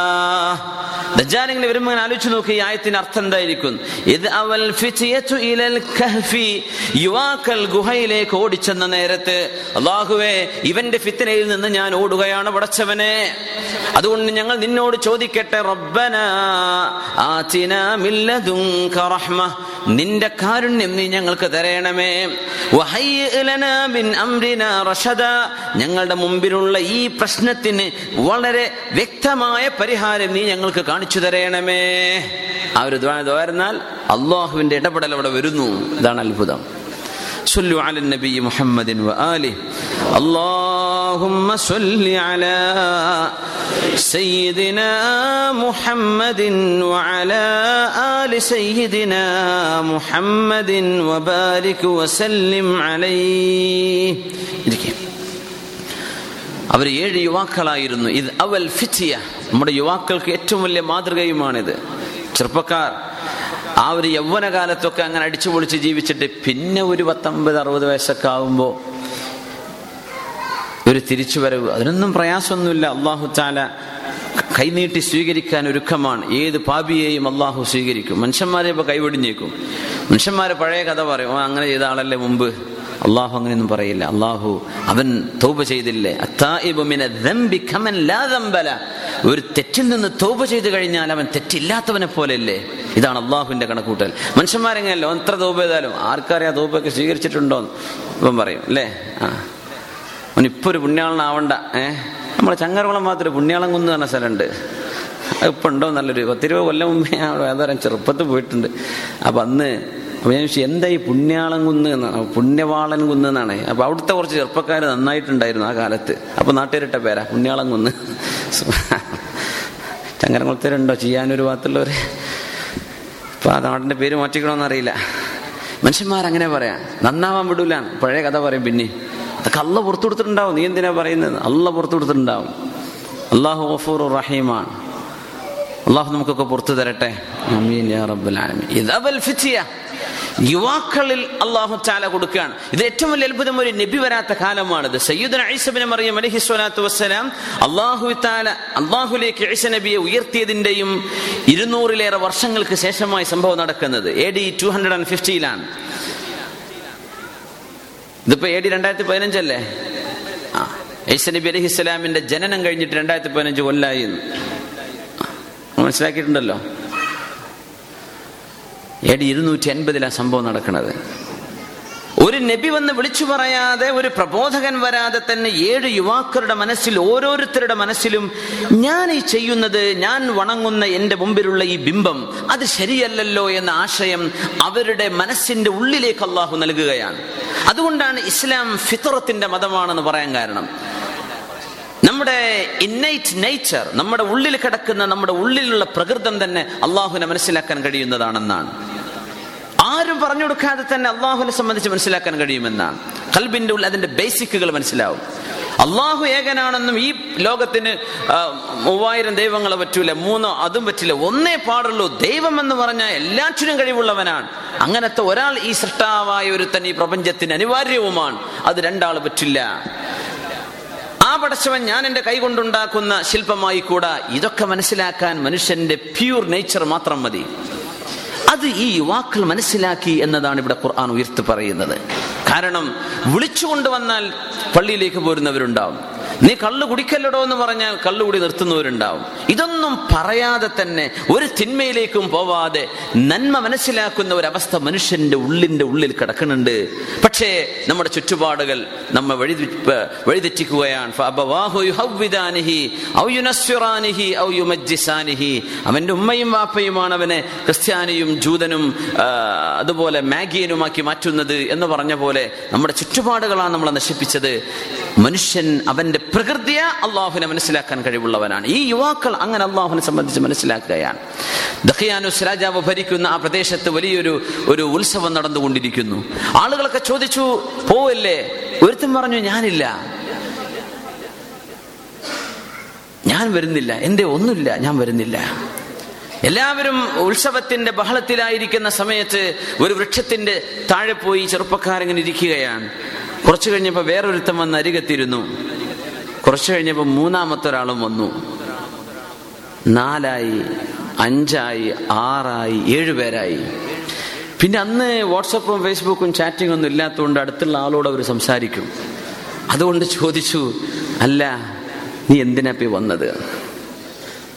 ദജ്ജാലിങ്ങനെ വരുമ്പോൾ ഇങ്ങനെ ആലോചിച്ച് നോക്കി ഈ ആയത്തിന് അർത്ഥം എന്തായിരിക്കും ഇത് അവൽ ഫിത്തിയത്തു ഇലൽ കഹ്ഫി യുവാക്കൾ ഗുഹയിലേക്ക് ഓടിച്ചെന്ന നേരത്ത് അള്ളാഹുവേ ഇവന്റെ ഫിത്തനയിൽ നിന്ന് ഞാൻ ഓടുകയാണ് പടച്ചവനെ അതുകൊണ്ട് ഞങ്ങൾ നിന്നോട് ചോദിക്കട്ടെ റബ്ബന നിന്റെ കാരുണ്യം നീ ഞങ്ങൾക്ക് തരയണമേ ലനാ അംരിനാ റഷദ. ഞങ്ങളുടെ മുമ്പിലുള്ള ഈ പ്രശ്നത്തിന് വളരെ വ്യക്തമായ പരിഹാരം നീ ഞങ്ങൾക്ക് കാണിച്ചു തരയണമേ ആ ഒരു ദ്വാരുന്നാൽ അള്ളാഹുവിന്റെ ഇടപെടൽ അവിടെ വരുന്നു. ഇതാണ് അത്ഭുതം. صلوا على النبي محمد وآله اللهم صل على سيدنا محمد وعلى آل سيدنا محمد وبارك وسلم عليه ഇരിക്കെ അവർ ഏഴ് യുവാക്കളായിരുന്നു ഇത് അവൽ ഫിറ്റിയ നമ്മുടെ യുവാക്കൾക്ക് ഏറ്റവും വലിയ മാതൃകയുമാണിത് ചെറുപ്പക്കാർ ആ ഒരു യൗവനകാലത്തൊക്കെ അങ്ങനെ അടിച്ചു പൊളിച്ച് ജീവിച്ചിട്ട് പിന്നെ ഒരു പത്തൊമ്പത് അറുപത് വയസ്സൊക്കെ ആവുമ്പോൾ ഒരു തിരിച്ചുവരവ്. അതിനൊന്നും പ്രയാസമൊന്നുമില്ല. അള്ളാഹു ചാല കൈനീട്ടി സ്വീകരിക്കാൻ ഒരുക്കമാണ്. ഏത് പാപിയെയും അള്ളാഹു സ്വീകരിക്കും. മനുഷ്യന്മാരെ ഇപ്പൊ കൈവെടിഞ്ഞേക്കും. മനുഷ്യന്മാരെ പഴയ കഥ പറയും അങ്ങനെ ചെയ്ത ആളല്ലേ മുമ്പ്? അള്ളാഹു അങ്ങനെയൊന്നും പറയില്ല. അള്ളാഹു അവൻ തൗബ ചെയ്തില്ലേ? ഒരു തെറ്റിൽ നിന്ന് തൗബ ചെയ്തു കഴിഞ്ഞാൽ അവൻ തെറ്റില്ലാത്തവനെ പോലെയല്ലേ? ഇതാണ് അള്ളാഹുവിന്റെ കണക്കൂട്ടൽ മനുഷ്യന്മാരെങ്ങനെയല്ലോ? എത്ര തൗബ ചെയ്താലും? ആർക്കറിയാം തോപ്പൊക്കെ സ്വീകരിച്ചിട്ടുണ്ടോ ഇപ്പം പറയും അല്ലേ? ആ. ഇപ്പൊ ഒരു പുണ്യാളനാവണ്ട ഏ? നമ്മളെ ചങ്ങരകുളം മാത്രം പുണ്യാളം കുന്ന് പറഞ്ഞ സ്ഥലമുണ്ട്. ഇപ്പൊ ഉണ്ടോ നല്ലൊരു പത്തിരുപത് കൊല്ലം മുമ്പേ അവിടെ ചെറുപ്പത്തിൽ പോയിട്ടുണ്ട്. അപ്പൊ അന്ന് അപ്പൊ ഞാൻ ചോദിച്ചു എന്താ ഈ പുണ്യാളം കുന്ന് എന്നാണ് പുണ്യവാളൻ കുന്ന് എന്നാണ്. അപ്പൊ അവിടുത്തെ കുറച്ച് ചെറുപ്പക്കാർ നന്നായിട്ടുണ്ടായിരുന്നു ആ കാലത്ത്. അപ്പൊ നാട്ടുകാരിട്ട പേരാ പുണ്യാളം കുന്ന്. ചങ്ങരകുളത്തേരുണ്ടോ ചെയ്യാനൊരു ഭാഗത്തുള്ളവര്? അപ്പൊ ആ നാടിന്റെ പേര് മാറ്റിക്കണമെന്നറിയില്ല മനുഷ്യന്മാരങ്ങനെ പറയാം നന്നാവാൻ വിടൂല. പഴയ കഥ പറയും പിന്നെ. അതൊക്കെ അല്ല പുറത്തു കൊടുത്തിട്ടുണ്ടാവും. നീ എന്തിനാ പറയുന്നത്? അല്ല പുറത്തു കൊടുത്തിട്ടുണ്ടാവും. അള്ളാഹു ഗഫൂർ റഹീമാണ്. അള്ളാഹു നമുക്കൊക്കെ പുറത്തു തരട്ടെ. ആമീൻ യാ ഇദബൽ ഫിത്തിയ യുവാക്കളിൽ അള്ളാഹു ചാല കൊടുക്കുകയാണ്. ഇത് ഏറ്റവും വലിയ അത്ഭുതം ഒരു നബി വരാത്ത കാലമാണിത്. സയ്യിദുന ഐസബിന് മറിയം അലഹി സ്വലാത്തു വസ്സലാം അള്ളാഹു താല അള്ളാഹുലേക്ക് ഐസ നബിയെ ഉയർത്തിയതിന്റെയും ഇരുന്നൂറിലേറെ വർഷങ്ങൾക്ക് ശേഷമായി സംഭവം നടക്കുന്നത്. A D two hundred and ഫിഫ്റ്റിയിലാണ് ഇതിപ്പോ എ ഡി രണ്ടായിരത്തി പതിനഞ്ചല്ലേ ഐസ നബി അലഹി സ്വലാമിന്റെ ജനനം കഴിഞ്ഞിട്ട് രണ്ടായിരത്തി പതിനഞ്ച് കൊല്ലായി. മനസ്സിലാക്കിയിട്ടുണ്ടല്ലോ? ഡി ഇരുന്നൂറ്റി അൻപതിലാണ് സംഭവം നടക്കുന്നത് ഒരു നബി വന്ന് വിളിച്ചു പറയാതെ ഒരു പ്രബോധകൻ വരാതെ തന്നെ ഏഴ് യുവാക്കളുടെ മനസ്സിൽ ഓരോരുത്തരുടെ മനസ്സിലും ഞാൻ ഈ ചെയ്യുന്നത് ഞാൻ വണങ്ങുന്ന എന്റെ മുമ്പിലുള്ള ഈ ബിംബം അത് ശരിയല്ലല്ലോ എന്ന ആശയം അവരുടെ മനസ്സിന്റെ ഉള്ളിലേക്ക് അള്ളാഹു നൽകുകയാണ്. അതുകൊണ്ടാണ് ഇസ്ലാം ഫിത്തറത്തിന്റെ മതമാണെന്ന് പറയാൻ കാരണം. നമ്മുടെ ഇന്നൈറ്റ് നേച്ചർ നമ്മുടെ ഉള്ളിൽ കിടക്കുന്ന നമ്മുടെ ഉള്ളിലുള്ള പ്രകൃതം തന്നെ അള്ളാഹുവിനെ മനസ്സിലാക്കാൻ കഴിയുന്നതാണെന്നാണ്. ആരും പറഞ്ഞു കൊടുക്കാതെ തന്നെ അള്ളാഹുവിനെ സംബന്ധിച്ച് മനസ്സിലാക്കാൻ കഴിയുമെന്നാണ്. കൽബിന്റെ ഉള്ളിൽ അതിന്റെ ബേസിക്കുകൾ മനസ്സിലാവും. അള്ളാഹു ഏകനാണെന്നും ഈ ലോകത്തിന് മൂവായിരം ദൈവങ്ങളെ പറ്റൂല മൂന്നോ അതും പറ്റില്ല. ഒന്നേ പാടുള്ളൂ. ദൈവം എന്ന് പറഞ്ഞാൽ എല്ലാറ്റിനും കഴിവുള്ളവനാണ്. അങ്ങനത്തെ ഒരാൾ ഈ സൃഷ്ടാവായ ഒരുത്തൻ ഈ പ്രപഞ്ചത്തിന് അനിവാര്യവുമാണ്. അത് രണ്ടാൾ പറ്റില്ല. ആ പടച്ചവൻ ഞാൻ എന്റെ കൈകൊണ്ടുണ്ടാക്കുന്ന ശില്പമായി കൂടാ ഇതൊക്കെ മനസ്സിലാക്കാൻ മനുഷ്യന്റെ പ്യൂർ നേച്ചർ മാത്രം മതി. അത് ഈ യുവാക്കൾ മനസ്സിലാക്കി എന്നതാണ് ഇവിടെ ഖുർആൻ ഉയർത്തി പറയുന്നത്. കാരണം വിളിച്ചുകൊണ്ടുവന്നാൽ പള്ളിയിലേക്ക് പോരുന്നവരുണ്ടാവും. നീ കള്ളു കുടിക്കല്ലടോ എന്ന് പറഞ്ഞാൽ കള്ളുകുടി നിർത്തുന്നവരുണ്ടാവും. ഇതൊന്നും പറയാതെ തന്നെ ഒരു തിന്മയിലേക്കും പോവാതെ നന്മ മനസ്സിലാക്കുന്ന ഒരവസ്ഥ മനുഷ്യന്റെ ഉള്ളിന്റെ ഉള്ളിൽ കിടക്കുന്നുണ്ട്. പക്ഷേ നമ്മുടെ ചുറ്റുപാടുകൾ നമ്മെ വഴി വഴിതെറ്റിക്കുകയാണ്. അവന്റെ ഉമ്മയും വാപ്പയുമാണ് അവനെ ക്രിസ്ത്യാനിയും ജൂതനും അതുപോലെ മാഗിയനുമാക്കി മാറ്റുന്നത് എന്ന് പറഞ്ഞ പോലെ നമ്മുടെ ചുറ്റുപാടുകളാണ് നമ്മളെ നശിപ്പിച്ചത്. മനുഷ്യൻ അവന്റെ പ്രകൃതിയെ അള്ളാഹുവിനെ മനസ്സിലാക്കാൻ കഴിവുള്ളവനാണ്. ഈ യുവാക്കൾ അങ്ങനെ അള്ളാഹുവിനെ സംബന്ധിച്ച് മനസ്സിലാക്കുകയാണ്. ദഹിയാനുസ് രാജാവ് ഭരിക്കുന്ന ആ പ്രദേശത്ത് വലിയൊരു ഒരു ഉത്സവം നടന്നുകൊണ്ടിരിക്കുന്നു. ആളുകളൊക്കെ ചോദിച്ചു പോവല്ലേ? ഒരുത്തൻ പറഞ്ഞു ഞാനില്ല. ഞാൻ വരുന്നില്ല. എന്റെ ഒന്നുമില്ല. ഞാൻ വരുന്നില്ല. എല്ലാവരും ഉത്സവത്തിന്റെ ബഹളത്തിലായിരിക്കുന്ന സമയത്ത് ഒരു വൃക്ഷത്തിന്റെ താഴെ പോയി ചെറുപ്പക്കാരങ്ങനെ ഇരിക്കുകയാണ്. കുറച്ചു കഴിഞ്ഞപ്പോൾ വേറൊരുത്തം വന്ന് അരികത്തിരുന്നു. കുറച്ചു കഴിഞ്ഞപ്പോൾ മൂന്നാമത്തെ ഒരാളും വന്നു. നാലായി അഞ്ചായി ആറായി ഏഴ് പേരായി. പിന്നെ അന്ന് വാട്സപ്പും ഫേസ്ബുക്കും ചാറ്റിംഗ് ഒന്നും ഇല്ലാത്തതുകൊണ്ട് അടുത്തുള്ള ആളോട് അവർ സംസാരിക്കും. അതുകൊണ്ട് ചോദിച്ചു അല്ല നീ എന്തിനാ പേ വന്നത്?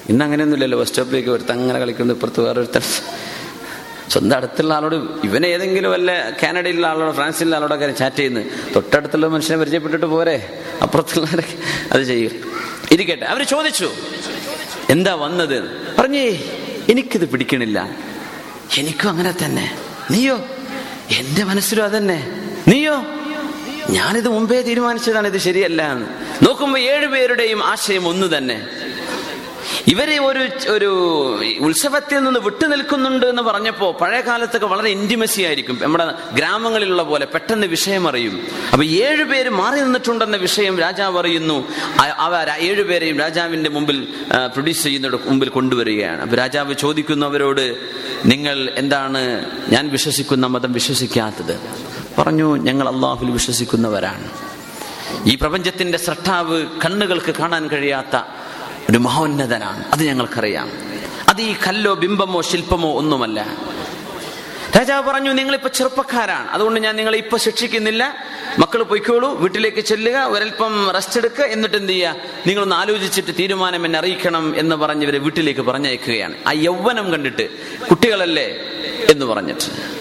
ഇന്ന് അങ്ങനെയൊന്നുമില്ലല്ലോ ബസ് സ്റ്റോപ്പിലേക്ക് ഒരുത്തങ്ങനെ അങ്ങനെ കളിക്കുന്നത് ഇപ്പുറത്ത് വേറൊരുത്തൻ സ്വന്തം അടുത്തുള്ള ആളോട് ഇവനെ ഏതെങ്കിലും വല്ല കാനഡയിലുള്ള ആളോട് ഫ്രാൻസിലുള്ള ആളോടൊക്കെ ചാറ്റ് ചെയ്യുന്നത് തൊട്ടടുത്തുള്ള മനുഷ്യനെ പരിചയപ്പെട്ടിട്ട് പോരെ. അപ്പുറത്തുള്ളവരൊക്കെ അത് ചെയ്യും. ഇരിക്കട്ടെ. അവർ ചോദിച്ചു എന്താ വന്നത്? പറഞ്ഞേ എനിക്കിത് പിടിക്കണില്ല. എനിക്കും അങ്ങനെ തന്നെ. നീയോ? എന്റെ മനസ്സിലും അതന്നെ. നീയോ? ഞാനിത് മുമ്പേ തീരുമാനിച്ചതാണ് ഇത് ശരിയല്ല എന്ന്. നോക്കുമ്പോ ഏഴുപേരുടെയും ആശയം ഒന്ന് തന്നെ. ഇവരെ ഒരു ഒരു ഉത്സവത്തിൽ നിന്ന് വിട്ടു നിൽക്കുന്നുണ്ട് എന്ന് പറഞ്ഞപ്പോ പഴയ കാലത്തൊക്കെ വളരെ ഇന്റിമസി ആയിരിക്കും. നമ്മുടെ ഗ്രാമങ്ങളിലുള്ള പോലെ പെട്ടെന്ന് വിഷയം അറിയും. അപ്പൊ ഏഴുപേര് മാറി നിന്നിട്ടുണ്ടെന്ന വിഷയം രാജാവ് അറിയുന്നു. അവ ഏഴുപേരെയും രാജാവിന്റെ മുമ്പിൽ പ്രൊഡ്യൂസ് ചെയ്യുന്ന മുമ്പിൽ കൊണ്ടുവരികയാണ്. അപ്പൊ രാജാവ് ചോദിക്കുന്നു അവരോട് നിങ്ങൾ എന്താണ് ഞാൻ വിശ്വസിക്കുന്ന മതം വിശ്വസിക്കാത്തത്? പറഞ്ഞു ഞങ്ങൾ അള്ളാഹുൽ വിശ്വസിക്കുന്നവരാണ്. ഈ പ്രപഞ്ചത്തിന്റെ സൃഷ്ടാവ് കണ്ണുകൾക്ക് കാണാൻ കഴിയാത്ത ഒരു മഹോന്നതനാണ്. അത് ഞങ്ങൾക്കറിയാം. അത് ഈ കല്ലോ ബിംബമോ ശില്പമോ ഒന്നുമല്ല. രാജാവ് പറഞ്ഞു നിങ്ങൾ ഇപ്പൊ ചെറുപ്പക്കാരാണ്. അതുകൊണ്ട് ഞാൻ നിങ്ങളെ ഇപ്പൊ ശിക്ഷിക്കുന്നില്ല. മക്കൾ പൊയ്ക്കോളൂ വീട്ടിലേക്ക് ചെല്ലുക ഒരൽപ്പം റെസ്റ്റ് എടുക്കുക. എന്നിട്ട് എന്ത് ചെയ്യുക? നിങ്ങളൊന്ന് ആലോചിച്ചിട്ട് തീരുമാനം എന്നെ അറിയിക്കണം എന്ന് പറഞ്ഞ് ഇവരെ വീട്ടിലേക്ക് പറഞ്ഞയക്കുകയാണ്. ആ യൗവനം കണ്ടിട്ട് കുട്ടികളല്ലേ എന്ന് പറഞ്ഞിട്ട്.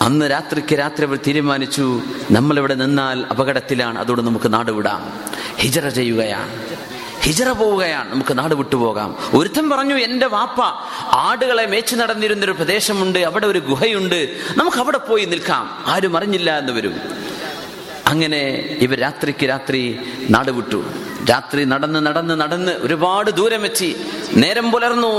അന്ന് രാത്രിക്ക് രാത്രി അവർ തീരുമാനിച്ചു നമ്മളിവിടെ നിന്നാൽ അപകടത്തിലാണ്. അതുകൊണ്ട് നമുക്ക് നാടുവിടാം ഹിജറ ചെയ്യുകയാണ്. ഹിജറ പോവുകയാണ്. നമുക്ക് നാട് വിട്ടുപോകാം ഒരുത്തൻ പറഞ്ഞു എന്റെ വാപ്പ ആടുകളെ മേച്ചു നടന്നിരുന്നൊരു പ്രദേശമുണ്ട് അവിടെ ഒരു ഗുഹയുണ്ട്. നമുക്ക് അവിടെ പോയി നിൽക്കാം. ആരും അറിഞ്ഞില്ല എന്ന് വരും. അങ്ങനെ ഇവർ രാത്രിക്ക് രാത്രി നാട് വിട്ടു. രാത്രി നടന്ന് നടന്ന് നടന്ന് ഒരുപാട് ദൂരമെത്തി നേരം പുലർന്നു.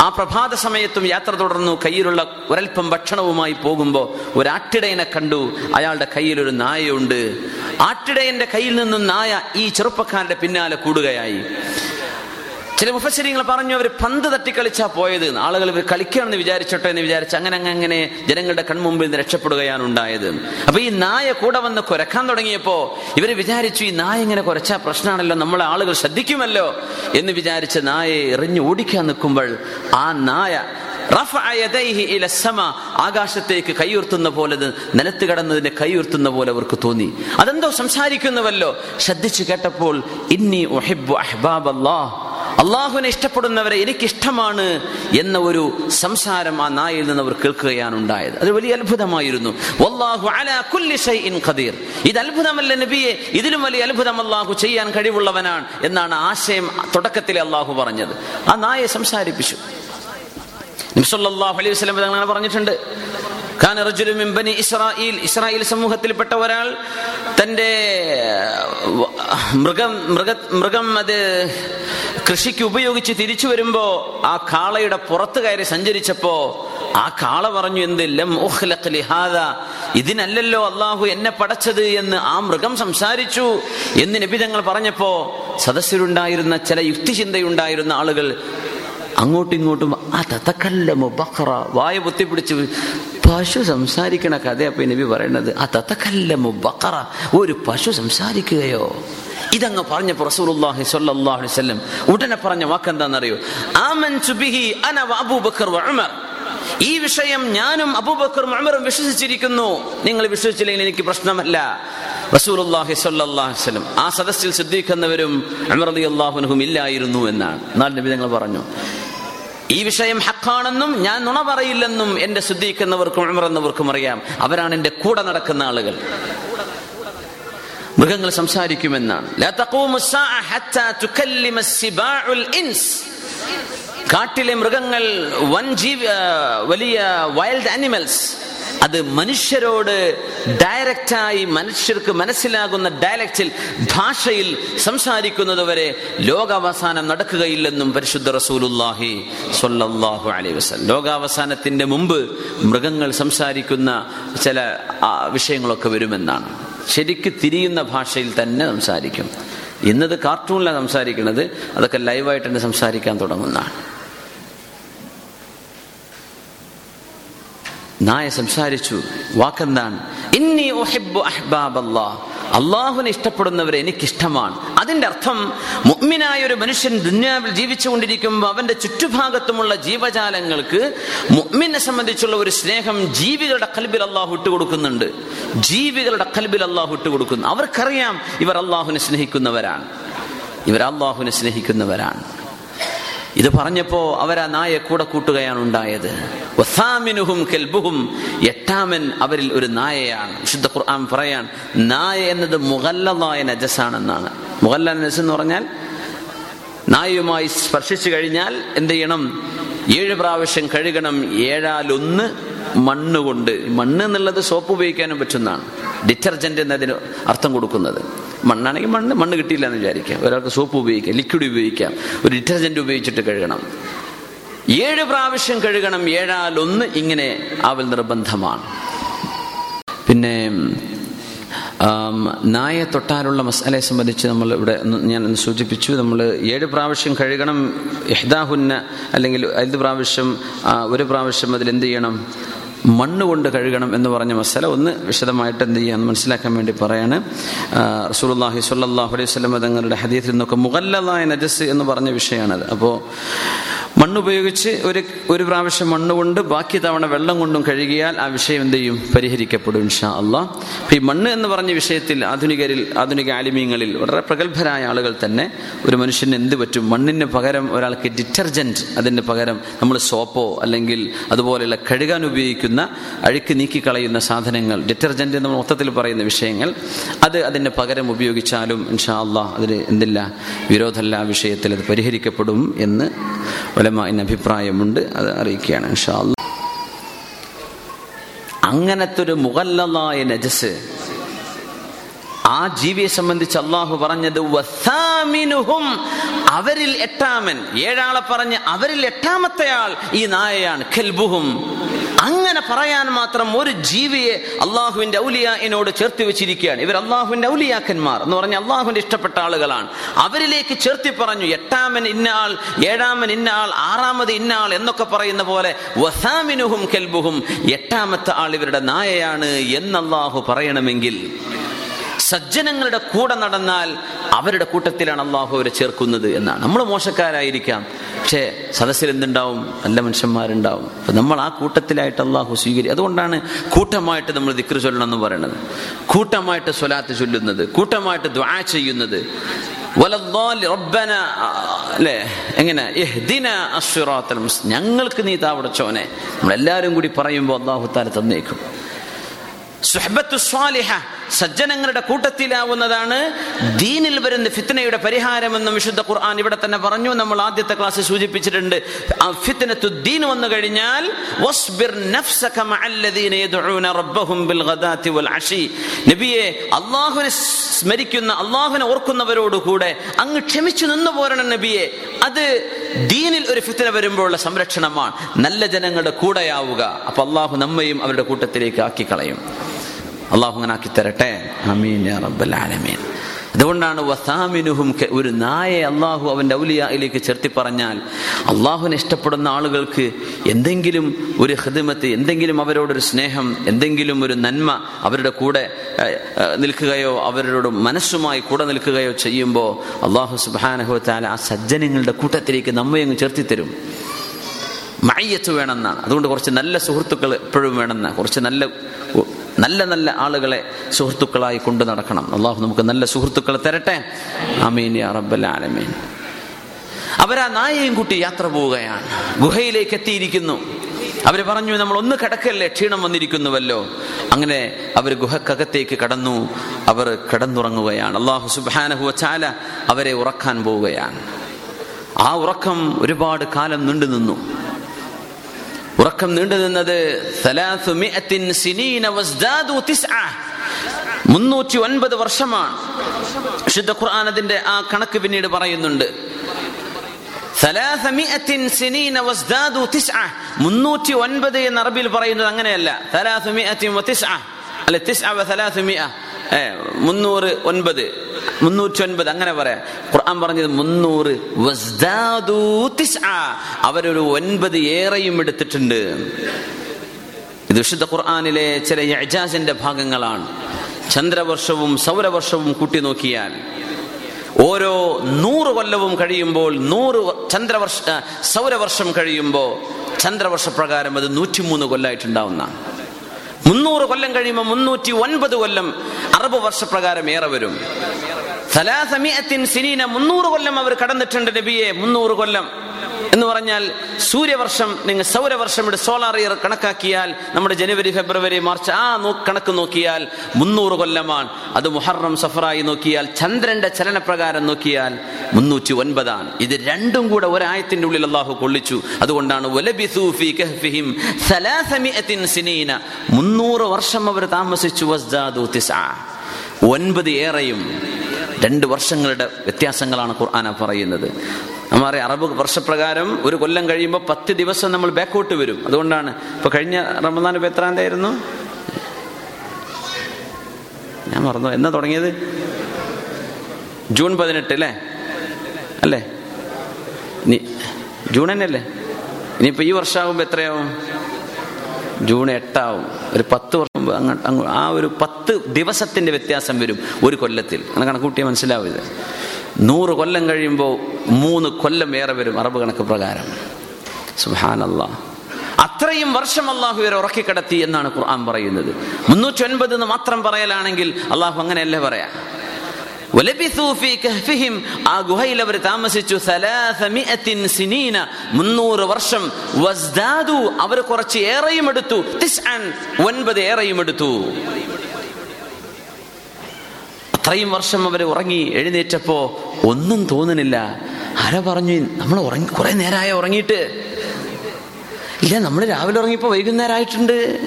ആ പ്രഭാത സമയത്തും യാത്ര തുടർന്നു. കയ്യിലുള്ള ഒരൽപ്പം ഭക്ഷണവുമായി പോകുമ്പോൾ ഒരു ആട്ടിടയനെ കണ്ടു. അയാളുടെ കയ്യിൽ ഒരു നായയുണ്ട്. ആട്ടിടയന്റെ കയ്യിൽ നിന്നും നായ ഈ ചെറുപ്പക്കാരുടെ പിന്നാലെ കൂടുകയായി. ചില മുഫസരിങ്ങൾ പറഞ്ഞു അവർ പന്ത് തട്ടിക്കളിച്ചാ പോയത് എന്ന്. ആളുകൾ ഇവർ കളിക്കുകയാണെന്ന് വിചാരിച്ചോട്ടെ എന്ന് വിചാരിച്ച് അങ്ങനെ അങ്ങ് അങ്ങനെ ജനങ്ങളുടെ കൺമുമ്പിൽ നിന്ന് രക്ഷപ്പെടുകയാണ് ഉണ്ടായത് അപ്പൊ ഈ നായ കൂടെ വന്ന് കുരക്കാൻ തുടങ്ങിയപ്പോ ഇവർ വിചാരിച്ചു ഈ നായ ഇങ്ങനെ കുരച്ചാ പ്രശ്നമാണല്ലോ നമ്മളെ ആളുകൾ ശ്രദ്ധിക്കുമല്ലോ എന്ന് വിചാരിച്ച് നായയെ എറിഞ്ഞു ഓടിക്കാൻ നിൽക്കുമ്പോൾ ആ നായ. ആകാശത്തേക്ക് കൈയുർത്തുന്ന പോലെ നിലത്ത് കിടന്നതിന്റെ കൈയുർത്തുന്ന പോലെ അവർക്ക് തോന്നി അതെന്തോ സംസാരിക്കുന്നുവല്ലോ ശ്രദ്ധിച്ചു കേട്ടപ്പോൾ ഇന്നി ഉഹിബ്ബു അഹ്ബാബല്ലാഹ് അള്ളാഹുവിനെ ഇഷ്ടപ്പെടുന്നവരെ എനിക്കിഷ്ടമാണ് എന്ന ഒരു സംസാരം ആ നായിൽ നിന്ന് അവർ കേൾക്കുകയാണ് ഉണ്ടായത്. അത് വലിയ അത്ഭുതമായിരുന്നു. ഖദീർ. ഇത് അത്ഭുതമല്ല നബിയെ ഇതിലും വലിയ അത്ഭുതം അള്ളാഹു ചെയ്യാൻ കഴിവുള്ളവനാണ് എന്നാണ് ആശയം തുടക്കത്തിൽ അള്ളാഹു പറഞ്ഞത്. ആ നായെ സംസാരിപ്പിച്ചു. അലൈഹി അങ്ങനെ പറഞ്ഞിട്ടുണ്ട്. ഇസ്രായേൽ ഇസ്രായേൽ സമൂഹത്തിൽപ്പെട്ട ഒരാൾ തന്റെ മൃഗം മൃഗ മൃഗം അത് കൃഷിക്ക് ഉപയോഗിച്ച് തിരിച്ചു വരുമ്പോ ആ കാളയുടെ പുറത്തു കയറി സഞ്ചരിച്ചപ്പോ ആ കാള പറഞ്ഞു എന്ത് ലം ലിഹാദാ. അള്ളാഹു എന്നെ പടച്ചത് എന്ന് ആ മൃഗം സംസാരിച്ചു എന്ന് നബി തങ്ങൾ പറഞ്ഞപ്പോ സദസ്സിലുണ്ടായിരുന്ന ചില യുക്തിചിന്തയുണ്ടായിരുന്ന ആളുകൾ അങ്ങോട്ടും ഇങ്ങോട്ടും ആ തത്തക്കല്ലമോ ബക്ര വായ പൊത്തിപ്പിടിച്ച് പശു സംസാരിക്കണ കഥയപ്പ നബി പറയുന്നത് ആ തത്തക്കല്ലമോ ബക്ര ഒരു പശു സംസാരിക്കുകയോ? ഇതങ്ങ് പറഞ്ഞപ്പോ റസൂലുള്ളാഹി സ്വല്ലല്ലാഹു അലൈഹി വസല്ലം ഉടനെ പറഞ്ഞ വാക്കെന്താണെന്നറിയോ ആമൻതു ബിഹി അന ഈ വിഷയം ഞാനും അബൂബക്കറും ഉമറും വിശ്വസിച്ചിരിക്കുന്നു. നിങ്ങൾ വിശ്വസിച്ചില്ലെങ്കിൽ എനിക്ക് പ്രശ്നമല്ല. റസൂലുള്ളാഹി സ്വല്ലല്ലാഹു അലൈഹി വസല്ലം ആ സദസ്സിൽ ശ്രദ്ധിക്കുന്നവരും ഉമർ റളിയല്ലാഹു ഇല്ലായിരുന്നു എന്നാണ്. എന്നാൽ നബി തങ്ങൾ പറഞ്ഞു ഈ വിഷയം ഹക്കാണെന്നും ഞാൻ നുണ പറയില്ലെന്നും എന്റെ ഉമർ എന്നവർക്കും അറിയാം. അവരാണ് എന്റെ കൂടെ നടക്കുന്ന ആളുകൾ. മൃഗങ്ങൾ സംസാരിക്കുമെന്നാണ്. കാട്ടിലെ മൃഗങ്ങൾ വൻ വലിയ വൈൽഡ് ആനിമൽസ് അത് മനുഷ്യരോട് ഡയറക്റ്റായി മനുഷ്യർക്ക് മനസ്സിലാകുന്ന ഡയലക്റ്റിൽ ഭാഷയിൽ സംസാരിക്കുന്നത് വരെ ലോകാവസാനം നടക്കുകയില്ലെന്നും പരിശുദ്ധ റസൂലുല്ലാഹി സ്വല്ലല്ലാഹു അലൈഹി വസല്ലം. ലോകാവസാനത്തിന്റെ മുമ്പ് മൃഗങ്ങൾ സംസാരിക്കുന്ന ചില വിഷയങ്ങളൊക്കെ വരുമെന്നാണ്. ശരിക്ക് തിരിയുന്ന ഭാഷയിൽ തന്നെ സംസാരിക്കും. ഇന്നത് കാർട്ടൂണിലാണ് സംസാരിക്കുന്നത്. അതൊക്കെ ലൈവായിട്ട് തന്നെ സംസാരിക്കാൻ തുടങ്ങുന്നതാണ്. നായ സംസാരിച്ചു വാക്കെന്താണ് ഇന്നി ഉഹിബ്ബു അഹ്ബാബല്ലാ. അള്ളാഹുവിനെ ഇഷ്ടപ്പെടുന്നവരെ എനിക്കിഷ്ടമാണ്. അതിന്റെ അർത്ഥം മുഗ്മിനായ ഒരു മനുഷ്യൻ ദുന്യാവിൽ ജീവിച്ചുകൊണ്ടിരിക്കുമ്പോൾ അവന്റെ ചുറ്റുഭാഗത്തുമുള്ള ജീവജാലങ്ങൾക്ക് മുഗ്മിനെ സംബന്ധിച്ചുള്ള ഒരു സ്നേഹം ജീവികളുടെ കൽബിൽ അള്ളാഹു ഇട്ടുകൊടുക്കുന്നുണ്ട് ജീവികളുടെ കൽബിൽ അള്ളാഹു ഇട്ടുകൊടുക്കുന്നു അവർക്കറിയാം ഇവർ അള്ളാഹുവിനെ സ്നേഹിക്കുന്നവരാണ്. ഇവർ അള്ളാഹുവിനെ സ്നേഹിക്കുന്നവരാണ്. ഇത് പറഞ്ഞപ്പോ അവരാ നായ കൂടെ കൂട്ടുകയാണ് ഉണ്ടായത്. വസാമിനുഹും എട്ടാമൻ അവരിൽ ഒരു നായയാണ്. വിശുദ്ധ ഖുർആൻ പറയാൻ നായ എന്നത് മുഗല്ലതായ നജസാണെന്നാണ്. മുഗല്ല നജസ് എന്ന് പറഞ്ഞാൽ നായയുമായി സ്പർശിച്ചു കഴിഞ്ഞാൽ എന്ത് ചെയ്യണം? ഏഴ് പ്രാവശ്യം കഴുകണം ഏഴാലൊന്ന് മണ്ണ് കൊണ്ട് മണ്ണ് എന്നുള്ളത് സോപ്പ് ഉപയോഗിക്കാനും പറ്റുന്നതാണ്. ഡിറ്റർജന്റ് എന്നതിന് അർത്ഥം കൊടുക്കുന്നത്. മണ്ണാണെങ്കിൽ മണ്ണ് മണ്ണ് കിട്ടിയില്ല എന്ന് വിചാരിക്കാം. ഒരാൾക്ക് സോപ്പ് ഉപയോഗിക്കാം ലിക്വിഡ് ഉപയോഗിക്കാം ഒരു ഡിറ്റർജന്റ് ഉപയോഗിച്ചിട്ട് കഴുകണം. ഏഴ് പ്രാവശ്യം കഴുകണം ഏഴാലൊന്ന് ഇങ്ങനെ ആവൽ നിർബന്ധമാണ്. പിന്നെ നായ തൊട്ടാലുള്ള മസാലയെ സംബന്ധിച്ച് നമ്മൾ ഇവിടെ ഞാൻ ഒന്ന് സൂചിപ്പിച്ചു. നമ്മൾ ഏഴ് പ്രാവശ്യം കഴുകണം ഇഹ്ദാഹുന്ന അല്ലെങ്കിൽ ഐത് പ്രാവശ്യം ഒരു പ്രാവശ്യം അതിൽ എന്ത് ചെയ്യണം? മണ്ണ് കൊണ്ട് കഴുകണം എന്ന് പറഞ്ഞ മസല ഒന്ന് വിശദമായിട്ട് എന്ത് ചെയ്യാന്ന് മനസ്സിലാക്കാൻ വേണ്ടി പറയാണ്. ആ, റസൂലുള്ളാഹി സ്വല്ലല്ലാഹു അലൈഹി വസല്ലം തങ്ങളുടെ ഹദീസിൽ നിന്നൊക്കെ മുഗല്ലതായ നജസ് എന്ന് പറഞ്ഞ വിഷയമാണത്. അപ്പോൾ മണ്ണ് ഉപയോഗിച്ച് ഒരു ഒരു പ്രാവശ്യം മണ്ണുകൊണ്ട് ബാക്കി തവണ വെള്ളം കൊണ്ടും കഴുകിയാൽ ആ വിഷയം എന്ത് ചെയ്യും? പരിഹരിക്കപ്പെടും ഇൻഷാ അള്ളാഹ് അപ്പം ഈ മണ്ണ് എന്ന് പറഞ്ഞ വിഷയത്തിൽ ആധുനികരിൽ ആധുനിക ആലിമീങ്ങളിൽ വളരെ പ്രഗത്ഭരായ ആളുകൾ തന്നെ ഒരു മനുഷ്യന് എന്ത് പറ്റും? മണ്ണിന് പകരം ഒരാൾക്ക് ഡിറ്റർജന്റ് അതിന് പകരം നമ്മൾ സോപ്പോ അല്ലെങ്കിൽ അതുപോലെയുള്ള കഴുകാൻ ഉപയോഗിക്കുന്ന അഴുക്ക് നീക്കിക്കളയുന്ന സാധനങ്ങൾ ഡിറ്റർജന്റ് എന്ന് മൊത്തത്തിൽ പറയുന്ന വിഷയങ്ങൾ അത് അതിന് പകരം ഉപയോഗിച്ചാലും ഇൻഷാ അള്ളാഹ് അതിന് എന്തില്ല വിരോധമല്ല ആ വിഷയത്തിൽ അത് പരിഹരിക്കപ്പെടും എന്ന് ഉലമാന് അഭിപ്രായമുണ്ട് അത് അറിയിക്കുകയാണ് അള്ളാഹ് അങ്ങനത്തെ ഒരു മുഗല്ലലായ നജസ്. ആ ജീവിയെ സംബന്ധിച്ച് അള്ളാഹു പറഞ്ഞത് അവരിൽ എട്ടാമൻ. ഏഴാളെ പറഞ്ഞ് അവരിൽ എട്ടാമത്തെ ആൾ ഈ നായയാണ് ഖൽബുഹും അങ്ങനെ പറയാൻ മാത്രം ഒരു ജീവിയെ അള്ളാഹുവിന്റെ ഔലിയാനോട് ചേർത്തി വെച്ചിരിക്കുകയാണ്. ഇവർ അള്ളാഹുവിന്റെ ഔലിയാക്കന്മാർ എന്ന് പറഞ്ഞ അള്ളാഹുവിന്റെ ഇഷ്ടപ്പെട്ട ആളുകളാണ്. അവരിലേക്ക് ചേർത്തി പറഞ്ഞു എട്ടാമൻ ഇന്ന ആൾ ഏഴാമൻ ഇന്ന ആൾ ആറാമത് ഇന്ന ആൾ എന്നൊക്കെ പറയുന്ന പോലെ വസാമിനുഹും കെൽബുഹും എട്ടാമത്തെ ആൾ ഇവരുടെ നായയാണ് എന്ന് അള്ളാഹു പറയണമെങ്കിൽ സജ്ജനങ്ങളുടെ കൂടെ നടന്നാൽ അവരുടെ കൂട്ടത്തിലാണ് അള്ളാഹു അവരെ ചേർക്കുന്നത് എന്നാണ്. നമ്മൾ മോശക്കാരായിരിക്കാം. പക്ഷേ സദസ്സിൽ എന്തുണ്ടാവും? നല്ല മനുഷ്യന്മാരുണ്ടാവും. അപ്പൊ നമ്മൾ ആ കൂട്ടത്തിലായിട്ട് അള്ളാഹു സ്വീകരി അതുകൊണ്ടാണ് കൂട്ടമായിട്ട് നമ്മൾ ദിക്ർ ചൊല്ലണം എന്ന് പറയുന്നത്. കൂട്ടമായിട്ട് സ്വലാത്ത് ചൊല്ലുന്നത് കൂട്ടമായിട്ട് ദ്വാ ചെയ്യുന്നത്. എങ്ങനെ? ഞങ്ങൾക്ക് നീ താവടച്ചോനെ നമ്മളെല്ലാവരും കൂടി പറയുമ്പോൾ അള്ളാഹു താല തന്നേക്കും. സ്വാലിഹ. സജ്ജനങ്ങളുടെ കൂട്ടത്തിലാവുന്നതാണ് ദീനിൽ വരുന്ന ഫിത്നയുടെ പരിഹാരമെന്നും വിശുദ്ധ ഖുർആൻ ഇവിടെ തന്നെ പറഞ്ഞു. നമ്മൾ ആദ്യത്തെ ക്ലാസ്സിൽ സൂചിപ്പിച്ചിട്ടുണ്ട് വന്നു കഴിഞ്ഞാൽ അല്ലാഹുവിനെ സ്മരിക്കുന്ന അല്ലാഹുവിനെ ഓർക്കുന്നവരോട് കൂടെ അങ്ങ് ക്ഷമിച്ചു നിന്നു പോരണം നബിയെ. അത് ദീനിൽ ഒരു ഫിത്തന വരുമ്പോഴുള്ള സംരക്ഷണമാണ്. നല്ല ജനങ്ങളുടെ കൂടെയാവുക. അപ്പൊ അള്ളാഹു നമ്മയും അവരുടെ കൂട്ടത്തിലേക്ക് ആക്കി കളയും അള്ളാഹു അങ്ങനെ ആക്കി തരട്ടെ അമീൻ റബ്ബൽ ആലമീൻ. അതുകൊണ്ടാണ് വസാമിനുഹും ഒരു നായെ അള്ളാഹു അവന്റെ ഔലിയയിലേക്ക് ചേർത്തി പറഞ്ഞാൽ അള്ളാഹുവിനെ ഇഷ്ടപ്പെടുന്ന ആളുകൾക്ക് എന്തെങ്കിലും ഒരു ഹൃദമത്ത് എന്തെങ്കിലും അവരോടൊരു സ്നേഹം എന്തെങ്കിലും ഒരു നന്മ അവരുടെ കൂടെ നിൽക്കുകയോ അവരോട് മനസ്സുമായി കൂടെ നിൽക്കുകയോ ചെയ്യുമ്പോൾ അള്ളാഹു സുബാനഹുത്താല ആ സജ്ജനങ്ങളുടെ കൂട്ടത്തിലേക്ക് നമ്മെ അങ്ങ് ചേർത്തി തരും. മയ്യത്ത് വേണമെന്നാണ്. അതുകൊണ്ട് കുറച്ച് നല്ല സുഹൃത്തുക്കൾ എപ്പോഴും വേണമെന്നാണ്. കുറച്ച് നല്ല നല്ല നല്ല ആളുകളെ സുഹൃത്തുക്കളായി കൊണ്ടു നടക്കണം. അള്ളാഹു നമുക്ക് നല്ല സുഹൃത്തുക്കളെ തരട്ടെ. അമീൻ യാ റബ്ബൽ ആലമീൻ. അവരാ നായയും കുട്ടി യാത്ര പോവുകയാണ്. ഗുഹയിലേക്ക് എത്തിയിരിക്കുന്നു. അവർ പറഞ്ഞു നമ്മൾ ഒന്ന് കിടക്കല്ലേ? ക്ഷീണം വന്നിരിക്കുന്നുവല്ലോ. അങ്ങനെ അവർ ഗുഹക്കകത്തേക്ക് കടന്നു. അവർ കിടന്നുറങ്ങുകയാണ്. അള്ളാഹു സുബാനഹു ചാല അവരെ ഉറക്കാൻ പോവുകയാണ്. ആ ഉറക്കം ഒരുപാട് കാലം നീണ്ടു നിന്നു ഉറക്കം നീണ്ടു നിന്നത് മുന്നൂറ്റി ഒൻപത് വർഷമാണ്. വിശുദ്ധ ഖുർആൻ അതിന്റെ ആ കണക്ക് പിന്നീട് പറയുന്നുണ്ട്. മുന്നൂറ്റി ഒൻപത് എന്ന് അറബിയിൽ പറയുന്നത് അങ്ങനെയല്ല. മുന്നൂറ് ഒൻപത്. മുന്നൂറ്റി ഒൻപത് അങ്ങനെ പറയാം. ഖുർആൻ പറഞ്ഞത് മുന്നൂറ്. അവരൊരു ഒൻപത് ഏറെയും എടുത്തിട്ടുണ്ട്. ഇത് വിശുദ്ധ ഖുർആാനിലെ ചില എജാസിന്റെ ഭാഗങ്ങളാണ്. ചന്ദ്രവർഷവും സൗരവർഷവും കൂട്ടി നോക്കിയാൽ ഓരോ നൂറ് കൊല്ലവും കഴിയുമ്പോൾ നൂറ് ചന്ദ്രവർഷ സൗരവർഷം കഴിയുമ്പോൾ ചന്ദ്രവർഷ പ്രകാരം അത് നൂറ്റിമൂന്ന് കൊല്ലമായിട്ടുണ്ടാവുന്ന മുന്നൂറ് കൊല്ലം കഴിയുമ്പോൾ മുന്നൂറ്റി ഒൻപത് കൊല്ലം അറബ് വർഷപ്രകാരം ഏറെ വരും. സലാസമിയത്തിൻ സിനീന മുന്നൂറ് കൊല്ലം അവർ കടന്നിട്ടുണ്ട് നബിയെ മുന്നൂറ് കൊല്ലം. എന്ന് പറഞ്ഞാൽ സൂര്യവർഷം നിങ്ങൾ സൗരവർഷം ഇവിടെ സോളാർ ഇയർ കണക്കാക്കിയാൽ നമ്മുടെ ജനുവരി ഫെബ്രുവരി മാർച്ച് ആ കണക്ക് നോക്കിയാൽ മുന്നൂറ് കൊല്ലമാണ്. അത് മുഹറം സഫറായി നോക്കിയാൽ ചന്ദ്രന്റെ ചലനപ്രകാരം നോക്കിയാൽ മുന്നൂറ്റി ഒൻപതാണ്. ഇത് രണ്ടും കൂടെ ഒരായത്തിന്റെ ഉള്ളിൽ അള്ളാഹു കൊള്ളിച്ചു. അതുകൊണ്ടാണ് മുന്നൂറ് വർഷം അവർ താമസിച്ചു ഒൻപത് ഏറെയും രണ്ട് വർഷങ്ങളുടെ വ്യത്യാസങ്ങളാണ് ഖുർആന പറയുന്നത്. നമ്മുടെ അറബ് വർഷപ്രകാരം ഒരു കൊല്ലം കഴിയുമ്പോൾ പത്ത് ദിവസം നമ്മൾ ബാക്കോട്ട് വരും. അതുകൊണ്ടാണ് ഇപ്പൊ കഴിഞ്ഞ റമദാൻ ഇപ്പൊ എത്രാം ആയിരുന്നു ഞാൻ മറന്നു എന്നാ തുടങ്ങിയത്? ജൂൺ പതിനെട്ട് അല്ലേ? അല്ലേ? ജൂൺ തന്നെ അല്ലേ ഇനിയിപ്പോ ഈ വർഷമാകുമ്പോ എത്രയാവും? ജൂൺ എട്ടാവും. ഒരു പത്ത് വർഷം ആ ഒരു പത്ത് ദിവസത്തിന്റെ വ്യത്യാസം വരും ഒരു കൊല്ലത്തിൽ. അങ്ങനെ കണക്കൂട്ടിയാൽ മനസ്സിലാവും ഇത്. നൂറ് കൊല്ലം കഴിയുമ്പോൾ മൂന്ന് കൊല്ലം ഏറെ വരും അറബ് കണക്ക് പ്രകാരം. സുഹാനല്ല അത്രയും വർഷം അള്ളാഹു ഇവരെ ഉറക്കിക്കിടത്തി എന്നാണ് ഖുർആൻ പറയുന്നത്. മുന്നൂറ്റി ഒൻപത് എന്ന് മാത്രം പറയലാണെങ്കിൽ അള്ളാഹു അങ്ങനെയല്ലേ പറയാ? ആ ഗുഹയിൽ അവർ താമസിച്ചു മുന്നൂറ് വർഷം. വസ്ദാദു അവർ കുറച്ച് ഏറെയും എടുത്തു. ഒൻപത് ഏറെയും എടുത്തു. അത്രയും വർഷം അവർ ഉറങ്ങി എഴുന്നേറ്റപ്പോ ഒന്നും തോന്നുന്നില്ല. ആരാ പറഞ്ഞു നമ്മൾ ഉറങ്ങി കുറെ നേരമായ ഉറങ്ങിയിട്ട്. ഇല്ല നമ്മൾ രാവിലെ ഉറങ്ങിയപ്പോ വൈകുന്നേരമായിട്ടുണ്ട്.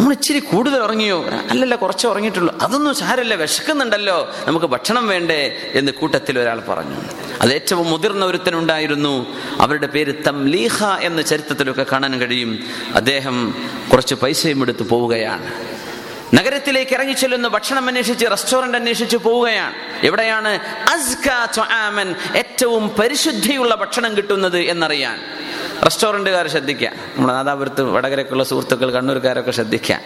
നമ്മൾ ഇച്ചിരി കൂടുതൽ ഉറങ്ങിയോ? അല്ലല്ല കുറച്ച് ഉറങ്ങിയിട്ടുള്ളൂ. അതൊന്നും സാരല്ല വിശക്കുന്നുണ്ടല്ലോ. നമുക്ക് ഭക്ഷണം വേണ്ടേ എന്ന് കൂട്ടത്തിൽ ഒരാൾ പറഞ്ഞു. അത് ഏറ്റവും മുതിർന്ന ഒരുത്തനുണ്ടായിരുന്നു. അവരുടെ പേര് തംലീഹ എന്ന ചരിത്രത്തിലൊക്കെ കാണാൻ കഴിയും. അദ്ദേഹം കുറച്ച് പൈസയും എടുത്ത് പോവുകയാണ്. നഗരത്തിലേക്ക് ഇറങ്ങി ചെല്ലുന്ന ഭക്ഷണം അന്വേഷിച്ച് റെസ്റ്റോറന്റ് അന്വേഷിച്ച് പോവുകയാണ്. എവിടെയാണ് ഏറ്റവും പരിശുദ്ധിയുള്ള ഭക്ഷണം കിട്ടുന്നത് എന്നറിയാൻ. റെസ്റ്റോറന്റുകാർ ശ്രദ്ധിക്കുക. നമ്മുടെ നാദാപുരത്ത് വടകരക്കുള്ള സുഹൃത്തുക്കൾ കണ്ണൂർക്കാരൊക്കെ ശ്രദ്ധിക്കുക.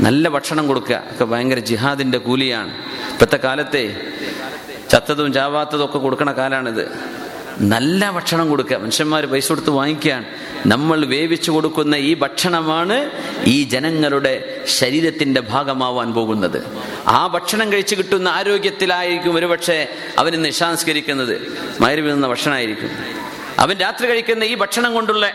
നല്ല ഭക്ഷണം കൊടുക്കുക. ഒക്കെ ഭയങ്കര ജിഹാദിന്റെ കൂലിയാണ്. ഇപ്പോഴത്തെ കാലത്തെ ചത്തതും ചാവാത്തതും ഒക്കെ കൊടുക്കണ കാലാണിത്. നല്ല ഭക്ഷണം കൊടുക്കുക. മനുഷ്യന്മാർ പൈസ കൊടുത്ത് വാങ്ങിക്കുകയാണ്. നമ്മൾ വേവിച്ചു കൊടുക്കുന്ന ഈ ഭക്ഷണമാണ് ഈ ജനങ്ങളുടെ ശരീരത്തിന്റെ ഭാഗമാവാൻ പോകുന്നത്. ആ ഭക്ഷണം കഴിച്ചു കിട്ടുന്ന ആരോഗ്യത്തിലായിരിക്കും ഒരുപക്ഷെ അവന് നിശാംസ്കരിക്കുന്നത് മയരുവിൽ നിന്ന ഭക്ഷണമായിരിക്കും. അവൻ രാത്രി കഴിക്കുന്ന ഈ ഭക്ഷണം കൊണ്ടുള്ള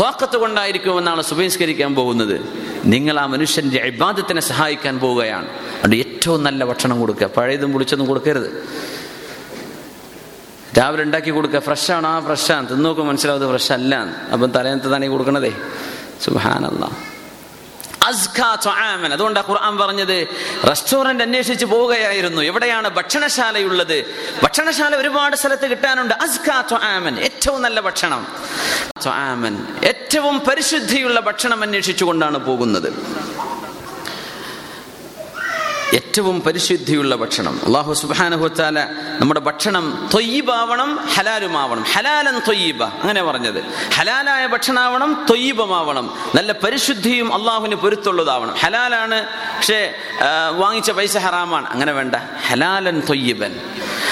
തോക്കത്ത് കൊണ്ടായിരിക്കുമെന്നാണ് സുബഹിസ്കരിക്കാൻ പോകുന്നത്. നിങ്ങൾ ആ മനുഷ്യന്റെ അഭിബാധത്തിനെ സഹായിക്കാൻ പോവുകയാണ്. അതുകൊണ്ട് ഏറ്റവും നല്ല ഭക്ഷണം കൊടുക്കുക. പഴയതും പുളിച്ചതും കൊടുക്കരുത്. രാവിലെ ഉണ്ടാക്കി കൊടുക്കുക. ഫ്രഷാണ് ആ ഫ്രഷാണ് തിന്നോക്ക് മനസ്സിലാവുന്നത് ഫ്രഷ് അല്ല അപ്പം തലേന്നത്തെ തന്നെ കൊടുക്കണതേ. അതുകൊണ്ട് ഖുർആൻ പറഞ്ഞത് റെസ്റ്റോറന്റ് അന്വേഷിച്ച് പോവുകയായിരുന്നു. എവിടെയാണ് ഭക്ഷണശാലയുള്ളത്? ഭക്ഷണശാല ഒരുപാട് സ്ഥലത്ത് കിട്ടാനുണ്ട്. ഏറ്റവും നല്ല ഭക്ഷണം. ഏറ്റവും പരിശുദ്ധിയുള്ള ഭക്ഷണം അന്വേഷിച്ചുകൊണ്ടാണ് പോകുന്നത്. ഏറ്റവും പരിശുദ്ധിയുള്ള ഭക്ഷണം. അള്ളാഹു സുബാനുഹുത്താല നമ്മുടെ ഭക്ഷണം തൊയ്യബാവണം ഹലാലുമാവണം. ഹലാലൻ തൊയ്യബ അങ്ങനെ പറഞ്ഞത്. ഹലാലായ ഭക്ഷണമാവണം തൊയ്യബമാവണം. നല്ല പരിശുദ്ധിയും അള്ളാഹുവിന് പൊരുത്തുള്ളതാവണം. ഹലാലാണ് പക്ഷേ വാങ്ങിച്ച പൈസ ഹറാമാണ്. അങ്ങനെ വേണ്ട. ഹലാലൻ തൊയ്യബൻ.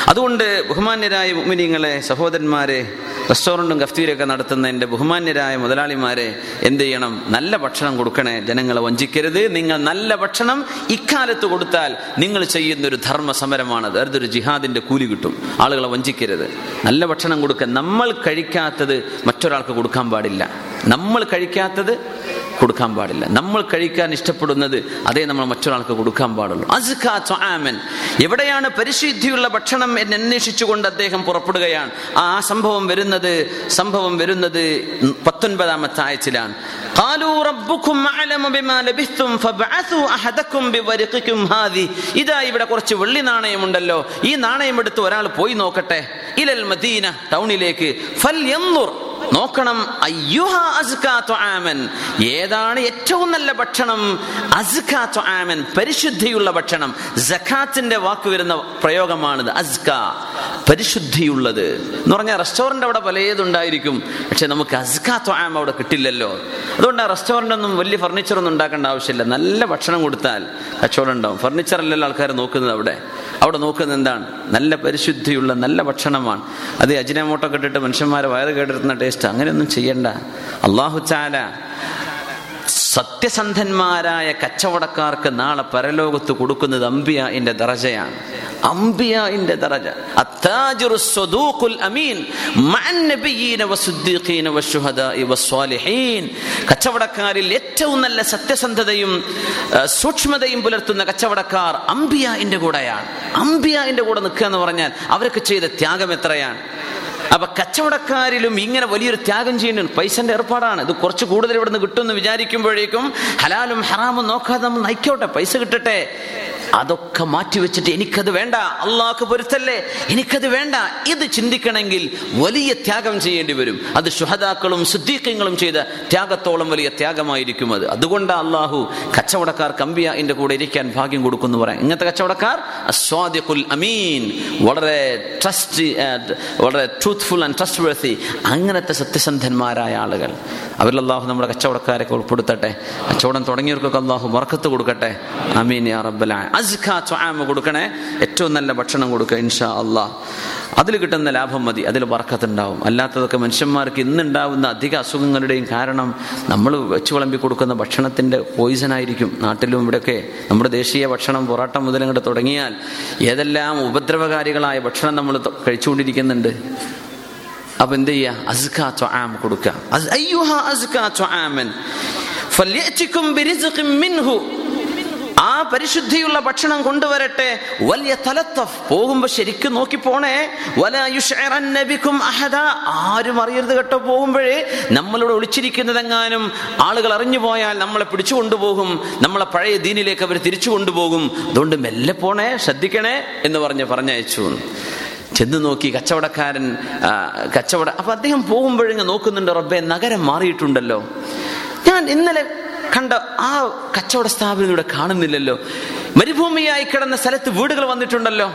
അതുകൊണ്ട് ബഹുമാന്യരായ മുമിനിങ്ങളെ സഹോദരന്മാരെ റെസ്റ്റോറന്റും കഫ്തീരൊക്കെ നടത്തുന്ന എന്റെ ബഹുമാന്യരായ മുതലാളിമാരെ എന്ത് ചെയ്യണം? നല്ല ഭക്ഷണം കൊടുക്കണേ. ജനങ്ങളെ വഞ്ചിക്കരുത്. നിങ്ങൾ നല്ല ഭക്ഷണം ഇക്കാലത്ത് കൊടുത്താൽ നിങ്ങൾ ചെയ്യുന്ന ഒരു ധർമ്മ സമരമാണ് അതൊരു ജിഹാദിന്റെ കൂലി കിട്ടും. ആളുകളെ വഞ്ചിക്കരുത്. നല്ല ഭക്ഷണം കൊടുക്കുക നമ്മൾ കഴിക്കാത്തത് മറ്റൊരാൾക്ക് കൊടുക്കാൻ പാടില്ല. നമ്മൾ കഴിക്കാത്തത് കൊടുക്കാൻ പാടില്ല നമ്മൾ കഴിക്കാൻ ഇഷ്ടപ്പെടുന്നത് അതേ നമ്മൾ മറ്റൊരാൾക്ക് കൊടുക്കാൻ പാടുള്ളൂ അസ്കാ ത്വആമൻ. എവിടെയാണ് പരിശുദ്ധിയുള്ള ഭക്ഷണം എന്ന് അന്വേഷിച്ചുകൊണ്ട് അദ്ദേഹം പുറപ്പെടുകയാണ് ആ സംഭവം വരുന്നത് സംഭവം വരുന്നത് പത്തൊൻപതാമത്തെ ആയത്തിലാണ് قالوا ربكم أعلم بما لبثتم فابعثوا أحدكم بورقكم هذه ഇതാ ഇവിടെ കുറച്ച് വെള്ളി നാണയമുണ്ടല്ലോ ഈ നാണയം എടുത്ത് ഒരാൾ പോയി നോക്കട്ടെ ഇലൽ മദീന ടൗണിലേക്ക് ഫൽ നോക്കണം അയ്യുഹ അസ്കാ ത്വആമൻ. ഏതാണ് ഏറ്റവും നല്ല ഭക്ഷണം? പരിശുദ്ധിയുള്ള ഭക്ഷണം. ജഖാത്തിന്റെ വാക്ക് വരുന്ന പ്രയോഗമാണിത് അസ്ക പരിശുദ്ധിയുള്ളത്. എന്ന് പറഞ്ഞാൽ റെസ്റ്റോറന്റ് അവിടെ പലതുണ്ടായിരിക്കും. പക്ഷെ നമുക്ക് അസ്കാ അവിടെ കിട്ടില്ലല്ലോ. അതുകൊണ്ട് ആ റെസ്റ്റോറന്റ് ഒന്നും വലിയ ഫർണിച്ചർ ഒന്നും ഉണ്ടാക്കേണ്ട ആവശ്യമില്ല. നല്ല ഭക്ഷണം കൊടുത്താൽ കച്ചവടം ഉണ്ടാവും. ഫർണിച്ചർ അല്ലല്ലോ ആൾക്കാർ നോക്കുന്നത് അവിടെ. അവിടെ നോക്കുന്നത് എന്താണ്? നല്ല പരിശുദ്ധിയുള്ള നല്ല ഭക്ഷണമാണ്. അത് അജിനമോട്ടൊക്കെ ഇട്ടിട്ട് മനുഷ്യന്മാരെ വയറ് കേടെടുക്കുന്ന ടേസ്റ്റ് അങ്ങനെയൊന്നും ചെയ്യണ്ട. അള്ളാഹു ചാല സത്യസന്ധന്മാരായ കച്ചവടക്കാർക്ക് നാളെ പരലോകത്ത് കൊടുക്കുന്നത് അംബിയാന്റെ ദറജയാണ്. അംബിയാന്റെ ദറജ. കച്ചവടക്കാരിൽ ഏറ്റവും നല്ല സത്യസന്ധതയും സൂക്ഷ്മതയും പുലർത്തുന്ന കച്ചവടക്കാർ അംബിയാന്റെ കൂടെയാണ്. അംബിയാന്റെ കൂടെ നിൽക്കുക എന്ന് പറഞ്ഞാൽ അവർക്ക് ചെയ്ത ത്യാഗം എത്രയാണ്? അപ്പൊ കച്ചവടക്കാരിലും ഇങ്ങനെ വലിയൊരു ത്യാഗം ചെയ്യുന്നുണ്ട് പൈസന്റെ ഏർപ്പാടാണ്. ഇത് കുറച്ച് കൂടുതൽ ഇവിടുന്ന് കിട്ടുമെന്ന് വിചാരിക്കുമ്പോഴേക്കും ഹലാലും ഹറാമും നോക്കാതെ നമ്മൾ നയിക്കോട്ടെ പൈസ കിട്ടട്ടെ. അതൊക്കെ മാറ്റിവെച്ചിട്ട് എനിക്കത് വേണ്ട. അള്ളാഹ് പൊരുത്തല്ലേ? എനിക്കത് വേണ്ട. ഇത് ചിന്തിക്കണമെങ്കിൽ വലിയ ത്യാഗം ചെയ്യേണ്ടി വരും. അത് ശുഹദാക്കളും സുദ്ദീഖ്യങ്ങളും ചെയ്ത ത്യാഗത്തോളം വലിയ ത്യാഗമായിരിക്കും അത്. അതുകൊണ്ടാണ് അള്ളാഹു കച്ചവടക്കാർ കമ്പിയാന്റെ കൂടെ ഇരിക്കാൻ ഭാഗ്യം കൊടുക്കുന്നു പറയാം. ഇങ്ങനത്തെ കച്ചവടക്കാർ അസ്വാദിഖുൽ അമീൻ വളരെ ട്രസ്റ്റ് വളരെ ട്രൂത്ത്ഫുൾ ആൻഡ് ട്രസ്റ്റ് വേർത്തി അങ്ങനത്തെ സത്യസന്ധന്മാരായ ആളുകൾ. അവരിൽ അള്ളാഹു നമ്മുടെ കച്ചവടക്കാരൊക്കെ ഉൾപ്പെടുത്തട്ടെ. കച്ചവടം തുടങ്ങിയവർക്കൊക്കെ അള്ളാഹു മറക്കത്ത് കൊടുക്കട്ടെ. അമീൻ യാ റബ്ബല അസ്ഖ ത്വആമ കൊടുക്കണേ. ഏറ്റവും നല്ല ഭക്ഷണം കൊടുക്കുക ഇൻഷാ അള്ളാഹ് അതിൽ കിട്ടുന്ന ലാഭം മതി അതിൽ വർക്കത്തുണ്ടാവും അല്ലാത്തതൊക്കെ മനുഷ്യന്മാർക്ക് ഇന്നുണ്ടാവുന്ന അധിക അസുഖങ്ങളുടെയും കാരണം നമ്മൾ വെച്ചു വിളമ്പി കൊടുക്കുന്ന ഭക്ഷണത്തിന്റെ പോയിസൺ ആയിരിക്കും. നാട്ടിലും ഇവിടെയൊക്കെ നമ്മുടെ ദേശീയ ഭക്ഷണം പൊറാട്ട മുതൽ ഇങ്ങോട്ട് തുടങ്ങിയാൽ ഏതെല്ലാം ഉപദ്രവകാരികളായ ഭക്ഷണം നമ്മൾ കഴിച്ചുകൊണ്ടിരിക്കുന്നുണ്ട്. അപ്പൊ എന്ത് ചെയ്യുക അസ്ക ത്വാം കൊടുക്കുക. ആ പരിശുദ്ധിയുള്ള ഭക്ഷണം കൊണ്ടുവരട്ടെ. വലിയ തലത്തഫ്. പോകുമ്പോ ശരിക്കും നോക്കി പോണേ. വല യുശ്ഇറന്ന ബിക്കും അഹദ. ആരും അറിയരുത് കേട്ടോ പോകുമ്പോഴേ. നമ്മളോട് ഒളിച്ചിരിക്കുന്നതെങ്ങാനും ആളുകൾ അറിഞ്ഞു പോയാൽ നമ്മളെ പിടിച്ചു കൊണ്ടുപോകും. നമ്മളെ പഴയ ദീനിലേക്ക് അവർ തിരിച്ചു കൊണ്ടുപോകും. അതുകൊണ്ട് മെല്ലെ പോണേ ശ്രദ്ധിക്കണേ എന്ന് പറഞ്ഞ് പറഞ്ഞയച്ചു. ചെന്ന് നോക്കി കച്ചവടക്കാരൻ കച്ചവട അപ്പൊ അദ്ദേഹം പോകുമ്പോഴിങ്ങ് നോക്കുന്നുണ്ട് റബ്ബെ നഗരം മാറിയിട്ടുണ്ടല്ലോ. ഞാൻ ഇന്നലെ കണ്ട ആ കച്ചവട സ്ഥാപനം ഇവിടെ കാണുന്നില്ലല്ലോ. മരുഭൂമിയായി കിടന്ന സ്ഥലത്ത് വീടുകൾ വന്നിട്ടുണ്ടല്ലോ.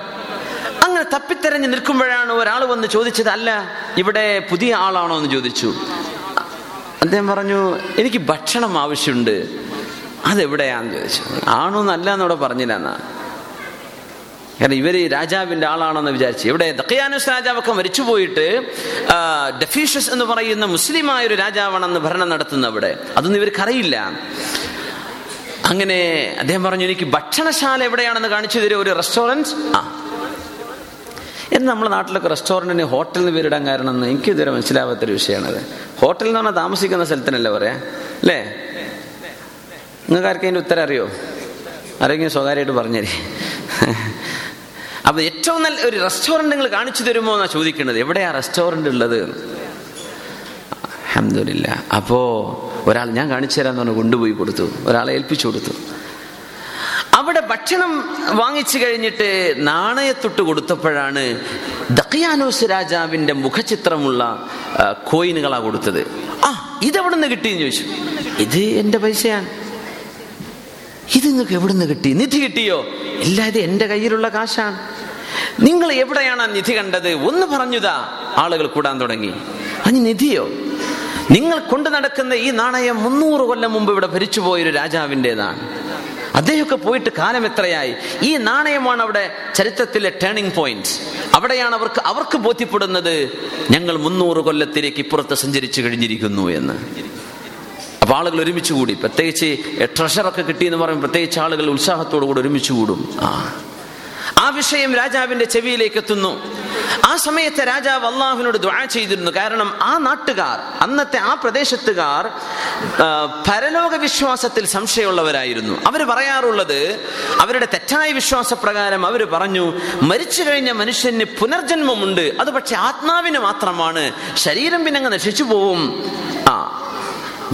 അങ്ങനെ തപ്പിത്തെരഞ്ഞ് നിൽക്കുമ്പോഴാണ് ഒരാൾ വന്ന് ചോദിച്ചത് അല്ല ഇവിടെ പുതിയ ആളാണോ എന്ന് ചോദിച്ചു. അദ്ദേഹം പറഞ്ഞു എനിക്ക് ഭക്ഷണം ആവശ്യമുണ്ട്. അതെവിടെയാന്ന് ചോദിച്ചു. ആണോ എന്നല്ല എന്നവിടെ പറഞ്ഞില്ല എന്നാ. കാരണം ഇവർ രാജാവിന്റെ ആളാണെന്ന് വിചാരിച്ചു. ഇവിടെ ദക്കയാനുസ് രാജാവൊക്കെ മരിച്ചുപോയിട്ട് പോയിട്ട് ഡെഫീഷ്യസ് എന്ന് പറയുന്ന മുസ്ലിമായ ഒരു രാജാവാണെന്ന് ഭരണം നടത്തുന്ന അവിടെ. അതൊന്നും ഇവർക്കറിയില്ല അങ്ങനെ അദ്ദേഹം പറഞ്ഞു എനിക്ക് ഭക്ഷണശാല എവിടെയാണെന്ന് കാണിച്ചു തരും ഒരു റെസ്റ്റോറന്റ് ആ. എന്ന് നമ്മുടെ നാട്ടിലൊക്കെ റെസ്റ്റോറന്റിന് ഹോട്ടലിന് പേരിടാൻ കാരണം എന്ന് എനിക്ക് ഇതുവരെ മനസ്സിലാവാത്തൊരു വിഷയമാണത്. ഹോട്ടൽ എന്ന് പറഞ്ഞാൽ താമസിക്കുന്ന സ്ഥലത്തിനല്ലേ പറയാ? അല്ലേ? നിങ്ങൾക്ക് ആർക്കും അതിന്റെ ഉത്തരം അറിയോ? ആരെങ്കിലും സ്വകാര്യമായിട്ട് പറഞ്ഞേരി. അപ്പൊ ഏറ്റവും നല്ല ഒരു റെസ്റ്റോറന്റ് നിങ്ങൾ കാണിച്ചു തരുമോ എന്നാ ചോദിക്കുന്നത് എവിടെയാ റെസ്റ്റോറന്റ് ഉള്ളത്? അഹമ്മദില്ല അപ്പോ ഒരാൾ ഞാൻ കാണിച്ചു തരാന്ന് പറഞ്ഞു കൊണ്ടുപോയി കൊടുത്തു. ഒരാളെ ഏൽപ്പിച്ചു കൊടുത്തു. അവിടെ ഭക്ഷണം വാങ്ങിച്ചു കഴിഞ്ഞിട്ട് നാണയത്തൊട്ട് കൊടുത്തപ്പോഴാണ് ദക്കിയാനോസ് രാജാവിന്റെ മുഖചിത്രമുള്ള കോയിനുകളാണ് കോയിനുകളാ കൊടുത്തത്. ആ ഇതെവിടെ നിന്ന് കിട്ടിയെന്ന് ചോദിച്ചു. ഇത് എന്റെ പൈസയാണ്. ഇത് നിങ്ങൾക്ക് എവിടെ നിന്ന് കിട്ടി? നിധി കിട്ടിയോ? ഇല്ല ഇത് എന്റെ കയ്യിലുള്ള കാശാണ്. നിങ്ങൾ എവിടെയാണ് ആ നിധി കണ്ടത്? ഒന്ന് പറഞ്ഞുതാ. ആളുകൾ കൂടാൻ തുടങ്ങി. അഞ്ഞ് നിധിയോ? നിങ്ങൾ കൊണ്ടു നടക്കുന്ന ഈ നാണയം മുന്നൂറ് കൊല്ലം മുമ്പ് ഇവിടെ ഭരിച്ചു ഭരിച്ചുപോയൊരു രാജാവിന്റെതാണ്. അദ്ദേഹമൊക്കെ പോയിട്ട് കാലം എത്രയായി? ഈ നാണയമാണ് അവിടെ ചരിത്രത്തിലെ ടേണിംഗ് പോയിന്റ് അവിടെയാണ് അവർക്ക് അവർക്ക് ബോധ്യപ്പെടുന്നത് ഞങ്ങൾ മുന്നൂറ് കൊല്ലത്തിലേക്ക് ഇപ്പുറത്ത് സഞ്ചരിച്ചു കഴിഞ്ഞിരിക്കുന്നു എന്ന്. അപ്പൊ ആളുകൾ ഒരുമിച്ച് കൂടി. പ്രത്യേകിച്ച് ട്രഷറൊക്കെ കിട്ടിയെന്ന് പറയുമ്പോൾ പ്രത്യേകിച്ച് ആളുകൾ ഉത്സാഹത്തോടു കൂടി ഒരുമിച്ച് കൂടും. ആ. ആ വിഷയം രാജാവിന്റെ ചെവിയിലേക്ക് എത്തുന്നു ആ സമയത്ത് രാജാവ് അള്ളാഹുവിനോട് ദ്വാ ചെയ്തിരുന്നു. കാരണം ആ നാട്ടുകാർ അന്നത്തെ ആ പ്രദേശത്തുകാർ പരലോക വിശ്വാസത്തിൽ സംശയമുള്ളവരായിരുന്നു. അവർ പറയാറുള്ളത് അവരുടെ തെറ്റായ വിശ്വാസപ്രകാരം അവർ പറഞ്ഞു മരിച്ചു കഴിഞ്ഞ മനുഷ്യന് പുനർജന്മമുണ്ട്. അത് പക്ഷെ ആത്മാവിന് മാത്രമാണ്. ശരീരം പിന്നെ അങ്ങ് നശിച്ചു പോവും. ആ.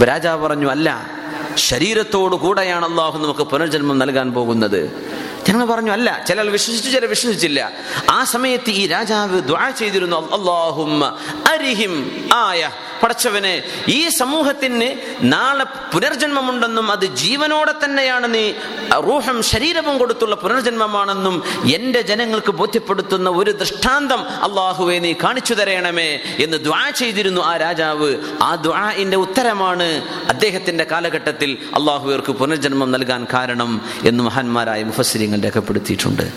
രാജാവ് പറഞ്ഞു അല്ല ശരീരത്തോടു കൂടെയാണ് അള്ളാഹു നമുക്ക് പുനർജന്മം നൽകാൻ പോകുന്നത്. ഞങ്ങൾ പറഞ്ഞു അല്ല ചിലർ വിശ്വസിച്ചു ചിലർ വിശ്വസിച്ചില്ല. ആ സമയത്ത് ഈ രാജാവ് ദ്വാ ചെയ്തിരുന്നു അള്ളാഹുമ്മ അരിഹിം ആയ പടച്ചവനെ ഈ സമൂഹത്തിന് നാളെ പുനർജന്മമുണ്ടെന്നും അത് ജീവനോടെ തന്നെയാണ് നീ റൂഹം ശരീരവും കൊടുത്തുള്ള പുനർജന്മമാണെന്നും എന്റെ ജനങ്ങൾക്ക് ബോധ്യപ്പെടുത്തുന്ന ഒരു ദൃഷ്ടാന്തം അള്ളാഹുവെ നീ കാണിച്ചു തരയണമേ എന്ന് ദ്വാ ചെയ്തിരുന്നു ആ രാജാവ്. ആ ദ്വാഇന്റെ ഉത്തരമാണ് അദ്ദേഹത്തിന്റെ കാലഘട്ടത്തിൽ അള്ളാഹുവർക്ക് പുനർജന്മം നൽകാൻ കാരണം എന്ന് മഹാന്മാരായ മുഫസ്സിരിങ്ങൾ രേഖപ്പെടുത്തിയിട്ടുണ്ട്.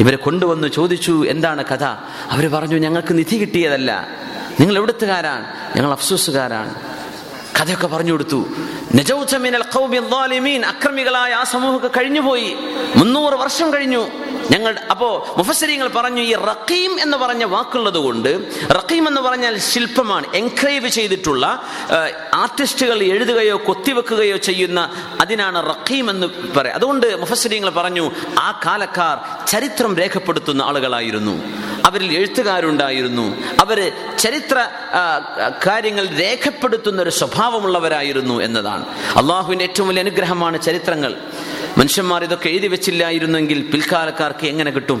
ഇവരെ കൊണ്ടുവന്ന് ചോദിച്ചു എന്താണ് കഥ? അവർ പറഞ്ഞു ഞങ്ങൾക്ക് നിധി കിട്ടിയതല്ല. നിങ്ങൾ എവിടുത്തുകാരാണ്? ഞങ്ങൾ അഫ്സൂസുകാരാണ്. കഥയൊക്കെ പറഞ്ഞു കൊടുത്തു. അക്രമികളായ ആ സമൂഹമൊക്കെ കഴിഞ്ഞുപോയി. മുന്നൂറ് വർഷം കഴിഞ്ഞു. ഞങ്ങൾ അപ്പോ മുഫസരിങ്ങൾ പറഞ്ഞു ഈ റക്കീം എന്ന് പറഞ്ഞ വാക്കുള്ളത് കൊണ്ട് റക്കീം എന്ന് പറഞ്ഞാൽ ശില്പമാണ്. എൻക്രൈവ് ചെയ്തിട്ടുള്ള ആർട്ടിസ്റ്റുകൾ എഴുതുകയോ കൊത്തിവെക്കുകയോ ചെയ്യുന്ന അതിനാണ് റക്കീം എന്ന് പറയാം അതുകൊണ്ട് മുഫസരിങ്ങൾ പറഞ്ഞു ആ കാലക്കാർ ചരിത്രം രേഖപ്പെടുത്തുന്ന ആളുകളായിരുന്നു. അവരിൽ എഴുത്തുകാരുണ്ടായിരുന്നു. അവർ ചരിത്ര കാര്യങ്ങൾ രേഖപ്പെടുത്തുന്ന ഒരു സ്വഭാവമുള്ളവരായിരുന്നു എന്നതാണ്. അള്ളാഹുവിന്റെ ഏറ്റവും വലിയ അനുഗ്രഹമാണ് ചരിത്രങ്ങൾ. മനുഷ്യന്മാർ ഇതൊക്കെ എഴുതി വെച്ചില്ലായിരുന്നെങ്കിൽ പിൽക്കാലക്കാർക്ക് എങ്ങനെ കിട്ടും?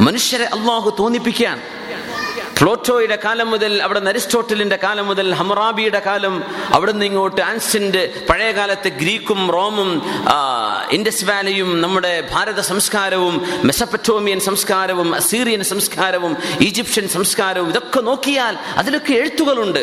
മനുഷ്യരെ അള്ളാഹു തോന്നിപ്പിക്കാൻ. പ്ലോട്ടോയുടെ കാലം മുതൽ അവിടെ അരിസ്റ്റോട്ടലിന്റെ കാലം മുതൽ ഹമറാബിയുടെ കാലം അവിടെ നിന്ന് ഇങ്ങോട്ട് ആൻസിന്റെ പഴയ കാലത്തെ ഗ്രീക്കും റോമും ഇൻഡസ് വാലിയും നമ്മുടെ ഭാരത സംസ്കാരവും മെസപ്പറ്റോമിയൻ സംസ്കാരവും അസീറിയൻ സംസ്കാരവും ഈജിപ്ഷ്യൻ സംസ്കാരവും ഇതൊക്കെ നോക്കിയാൽ അതിലൊക്കെ എഴുത്തുകളുണ്ട്.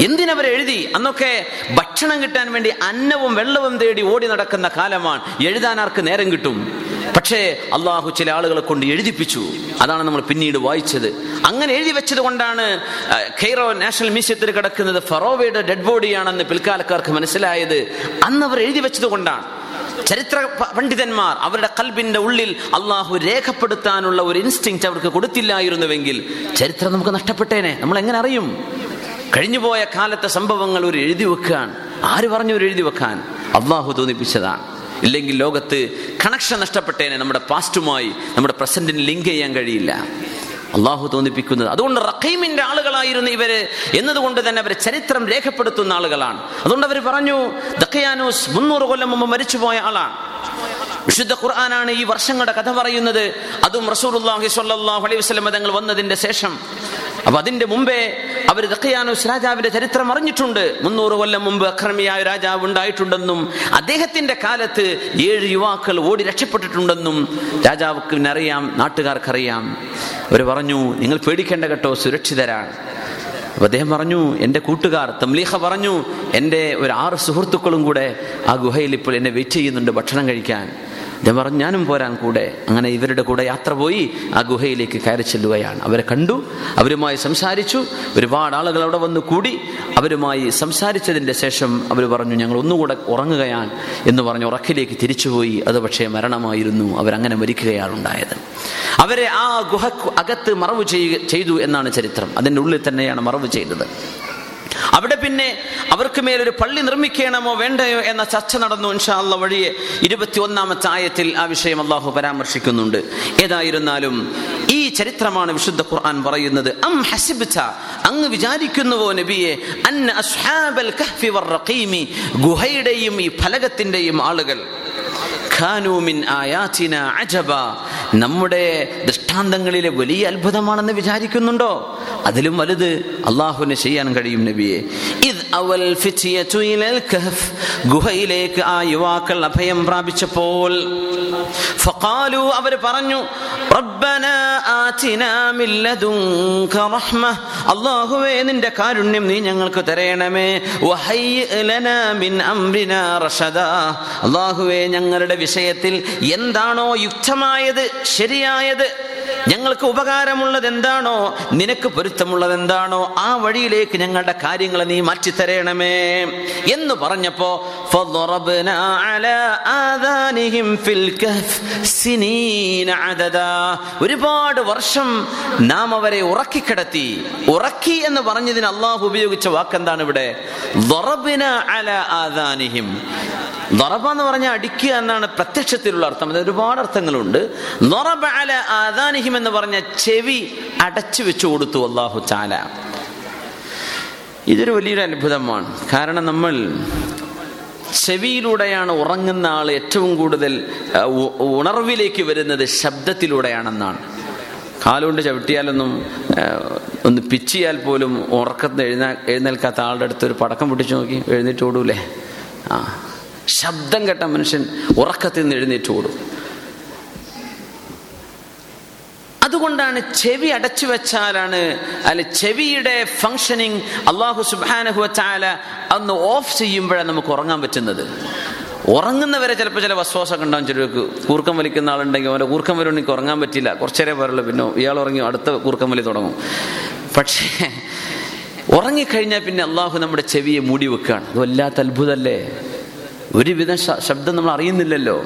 എന്തിനവർ എഴുതി അന്നൊക്കെ ഭക്ഷണം കിട്ടാൻ വേണ്ടി അന്നവും വെള്ളവും തേടി ഓടി നടക്കുന്ന കാലമാണ്. എഴുതാൻ ആർക്ക് നേരം കിട്ടും? പക്ഷേ അള്ളാഹു ചില ആളുകളെ കൊണ്ട് എഴുതിപ്പിച്ചു. അതാണ് നമ്മൾ പിന്നീട് വായിച്ചത്. അങ്ങനെ എഴുതി വെച്ചത് കൊണ്ടാണ് ഖൈറോ നാഷണൽ മ്യൂസിയത്തിൽ കിടക്കുന്നത് ഫറോവയുടെ ഡെഡ് ബോഡിയാണെന്ന് പിൽക്കാലക്കാർക്ക് മനസ്സിലായത്. അന്ന് അവർ എഴുതി വെച്ചത് കൊണ്ടാണ്. ചരിത്ര പണ്ഡിതന്മാർ അവരുടെ കൽബിന്റെ ഉള്ളിൽ അള്ളാഹു രേഖപ്പെടുത്താനുള്ള ഒരു ഇൻസ്റ്റിങ് അവർക്ക് കൊടുത്തില്ലായിരുന്നുവെങ്കിൽ ചരിത്രം നമുക്ക് നഷ്ടപ്പെട്ടേനെ. നമ്മൾ എങ്ങനെ അറിയും? കഴിഞ്ഞുപോയ കാലത്തെ സംഭവങ്ങൾ ഒരു എഴുതി വെക്കാൻ ആര് പറഞ്ഞു ഒരു എഴുതി വെക്കാൻ? അള്ളാഹു തോന്നിപ്പിച്ചതാണ്. ഇല്ലെങ്കിൽ ലോകത്ത് കണക്ഷൻ നഷ്ടപ്പെട്ടേനെ നമ്മുടെ പാസ്റ്റുമായി നമ്മുടെ പ്രസന്റിന് ലിങ്ക് ചെയ്യാൻ കഴിയില്ല. അള്ളാഹു തോന്നിപ്പിക്കുന്നത്. അതുകൊണ്ട് റഹീമിന്റെ ആളുകളായിരുന്നു ഇവർ. എന്നതുകൊണ്ട് തന്നെ അവർ ചരിത്രം രേഖപ്പെടുത്തുന്ന ആളുകളാണ്. അതുകൊണ്ട് അവർ പറഞ്ഞു ദക്കയാനൂസ് മുന്നൂറ് കൊല്ലം മുമ്പ് മരിച്ചുപോയ ആളാണ്. വിശുദ്ധ ഖുർആനാണ് ഈ വർഷങ്ങളുടെ കഥ പറയുന്നത്. അതും റസൂലുള്ളാഹി സ്വല്ലല്ലാഹു അലൈഹി വസല്ലം തങ്ങൾ വന്നതിന്റെ ശേഷം. അപ്പൊ അതിന്റെ മുമ്പേ അവർ തക്കയാനോസ് രാജാവിന്റെ ചരിത്രം അറിഞ്ഞിട്ടുണ്ട്. മുന്നൂറ് കൊല്ലം മുമ്പ് അക്രമിയായ രാജാവ് ഉണ്ടായിട്ടുണ്ടെന്നും അദ്ദേഹത്തിന്റെ കാലത്ത് ഏഴ് യുവാക്കൾ ഓടി രക്ഷപ്പെട്ടിട്ടുണ്ടെന്നും രാജാവുക്ക് അറിയാം നാട്ടുകാർക്കറിയാം. അവർ പറഞ്ഞു നിങ്ങൾ പേടിക്കേണ്ട കേട്ടോ സുരക്ഷിതരാണ്. അപ്പൊ അദ്ദേഹം പറഞ്ഞു എന്റെ കൂട്ടുകാർ തംലീഹ പറഞ്ഞു എന്റെ ഒരു ആറ് സുഹൃത്തുക്കളും കൂടെ ആ ഗുഹയിൽ ഇപ്പോൾ എന്നെ വെയിറ്റ് ചെയ്യുന്നുണ്ട് ഭക്ഷണം കഴിക്കാൻ. അദ്ദേഹം പറഞ്ഞു ഞാനും പോരാൻ കൂടെ. അങ്ങനെ ഇവരുടെ കൂടെ യാത്ര പോയി ആ ഗുഹയിലേക്ക് കയറി ചെല്ലുകയാണ്. അവരെ കണ്ടു അവരുമായി സംസാരിച്ചു. ഒരുപാട് ആളുകൾ അവിടെ വന്ന് കൂടി. അവരുമായി സംസാരിച്ചതിന്റെ ശേഷം അവർ പറഞ്ഞു ഞങ്ങൾ ഒന്നുകൂടെ ഉറങ്ങുകയാണ്. എന്ന് പറഞ്ഞ് ഉറക്കിലേക്ക് തിരിച്ചുപോയി. അത് പക്ഷേ മരണമായിരുന്നു. അവരങ്ങനെ മരിക്കുകയാണ് ഉണ്ടായത് അവരെ ആ ഗുഹ അകത്ത് മറവ് ചെയ്തു എന്നാണ് ചരിത്രം. അതിന്റെ ഉള്ളിൽ തന്നെയാണ് മറവ് ചെയ്തത്. അവിടെ പിന്നെ അവർക്ക് മേലൊരു പള്ളി നിർമ്മിക്കണമോ വേണ്ടയോ എന്ന ചർച്ച നടന്നു ഇൻഷാ അല്ല വഴിയെ ഇരുപത്തി ഒന്നാമത്തെ ആയത്തിൽ ആ വിഷയം അള്ളാഹു പരാമർശിക്കുന്നുണ്ട്. ഏതായിരുന്നാലും ഈ ചരിത്രമാണ് വിശുദ്ധ ഖുർആൻ പറയുന്നത്. അം ഹസിബ്ത അങ്ങ് വിചാരിക്കുന്നുവോ നബിയെ അന്ന അസ്ഹാബൽ കഹ്ഫി വറഖീമി ഗുഹയുടെയും ഈ ഫലകത്തിന്റെയും ആളുകൾ. ഖാനൂമിൻ ആയാചിന അജബ നമ്മുടെ ദൃഷ്ടാന്തങ്ങളിലെ വലിയ അത്ഭുതമാണെന്ന് വിചാരിക്കുന്നുണ്ടോ? അതിലും വലുത് അള്ളാഹുവിന് ചെയ്യാൻ കഴിയും നബിയെ. ഇദ് അവൽ ഗുഹയിലേക്ക് ആ യുവാക്കൾ അഭയം പ്രാപിച്ചപ്പോൾ ഫഖാലു അവർ പറഞ്ഞു റബ്ബന ആതിനാ മിൻ ലദുൻക റഹ്മ. അല്ലാഹുവേ നിന്റെ കാരുണ്യം നീ ഞങ്ങൾക്ക് തരയണമേ. വഹയ്യ ലനാ മിൻ അംരിനാ റഷദ. അല്ലാഹുവേ ഞങ്ങളുടെ വിഷയത്തിൽ എന്താണോ യുക്തമായത്? ശരിയായത്? ഞങ്ങൾക്ക് ഉപകാരമുള്ളത് എന്താണോ നിനക്ക് പൊരുത്തമുള്ളത് എന്താണോ ആ വഴിയിലേക്ക് ഞങ്ങളുടെ കാര്യങ്ങൾ നീ മാറ്റിത്തരണമേ എന്ന് പറഞ്ഞപ്പോ ഒരുപാട് വർഷം നാം അവരെ ഉറക്കിക്കിടത്തി. ഉറക്കി എന്ന് പറഞ്ഞതിന് അള്ളാഹു ഉപയോഗിച്ച വാക്കെന്താണ് ഇവിടെ? ദറബ എന്ന് പറഞ്ഞാൽ അടിക്കുക എന്നാണ് പ്രത്യക്ഷത്തിലുള്ള അർത്ഥം. അത് ഒരുപാട് അർത്ഥങ്ങളുണ്ട്. ദറബ അല ആദാനിഹിം എന്ന് പറഞ്ഞ ചെവി അടച്ചു വെച്ചു കൊടുത്തു അള്ളാഹു ചാല ഇതൊരു വലിയൊരു അത്ഭുതമാണ്. കാരണം നമ്മൾ ചെവിയിലൂടെയാണ് ഉറങ്ങുന്ന ആൾ ഏറ്റവും കൂടുതൽ ഉണർവിലേക്ക് വരുന്നത് ശബ്ദത്തിലൂടെയാണെന്നാണ്. കാലുകൊണ്ട് ചവിട്ടിയാലൊന്നും ഒന്ന് പിച്ചിയാൽ പോലും ഉറക്കത്തിന് എഴുന്ന എഴുന്നേൽക്കാത്ത ആളുടെ അടുത്ത് ഒരു പടക്കം പൊട്ടിച്ചു നോക്കി എഴുന്നേറ്റ് ഓടൂലേ? ആ. ശബ്ദം കേട്ട മനുഷ്യൻ ഉറക്കത്തിൽ നിന്ന് എഴുന്നേറ്റ് ഓടും. അതുകൊണ്ടാണ് ചെവി അടച്ചു വെച്ചാലാണ് അല്ല ചെവിയുടെ ഫങ്ഷനിങ് അള്ളാഹു സുബാനഹു വച്ചാല അന്ന് ഓഫ് ചെയ്യുമ്പോഴാണ് നമുക്ക് ഉറങ്ങാൻ പറ്റുന്നത്. ഉറങ്ങുന്നവരെ ചിലപ്പോൾ ചില വസ്വാസമൊക്കെ ഉണ്ടാവും ചിലർക്ക്. കൂർക്കം വലിക്കുന്ന ആളുണ്ടെങ്കിൽ അവരെ കൂർക്കം വരുന്നെങ്കിൽ ഉറങ്ങാൻ പറ്റില്ല. കുറച്ചേരെ പറയുള്ളൂ പിന്നെ ഇയാൾ ഉറങ്ങി അടുത്ത കൂർക്കം വലി തുടങ്ങും. പക്ഷേ ഉറങ്ങിക്കഴിഞ്ഞാൽ പിന്നെ അള്ളാഹു നമ്മുടെ ചെവിയെ മൂടി വെക്കുകയാണ്. അത് വല്ലാത്ത അത്ഭുതമല്ലേ ഒരുവിധം ശബ്ദം നമ്മൾ അറിയുന്നില്ലല്ലോ.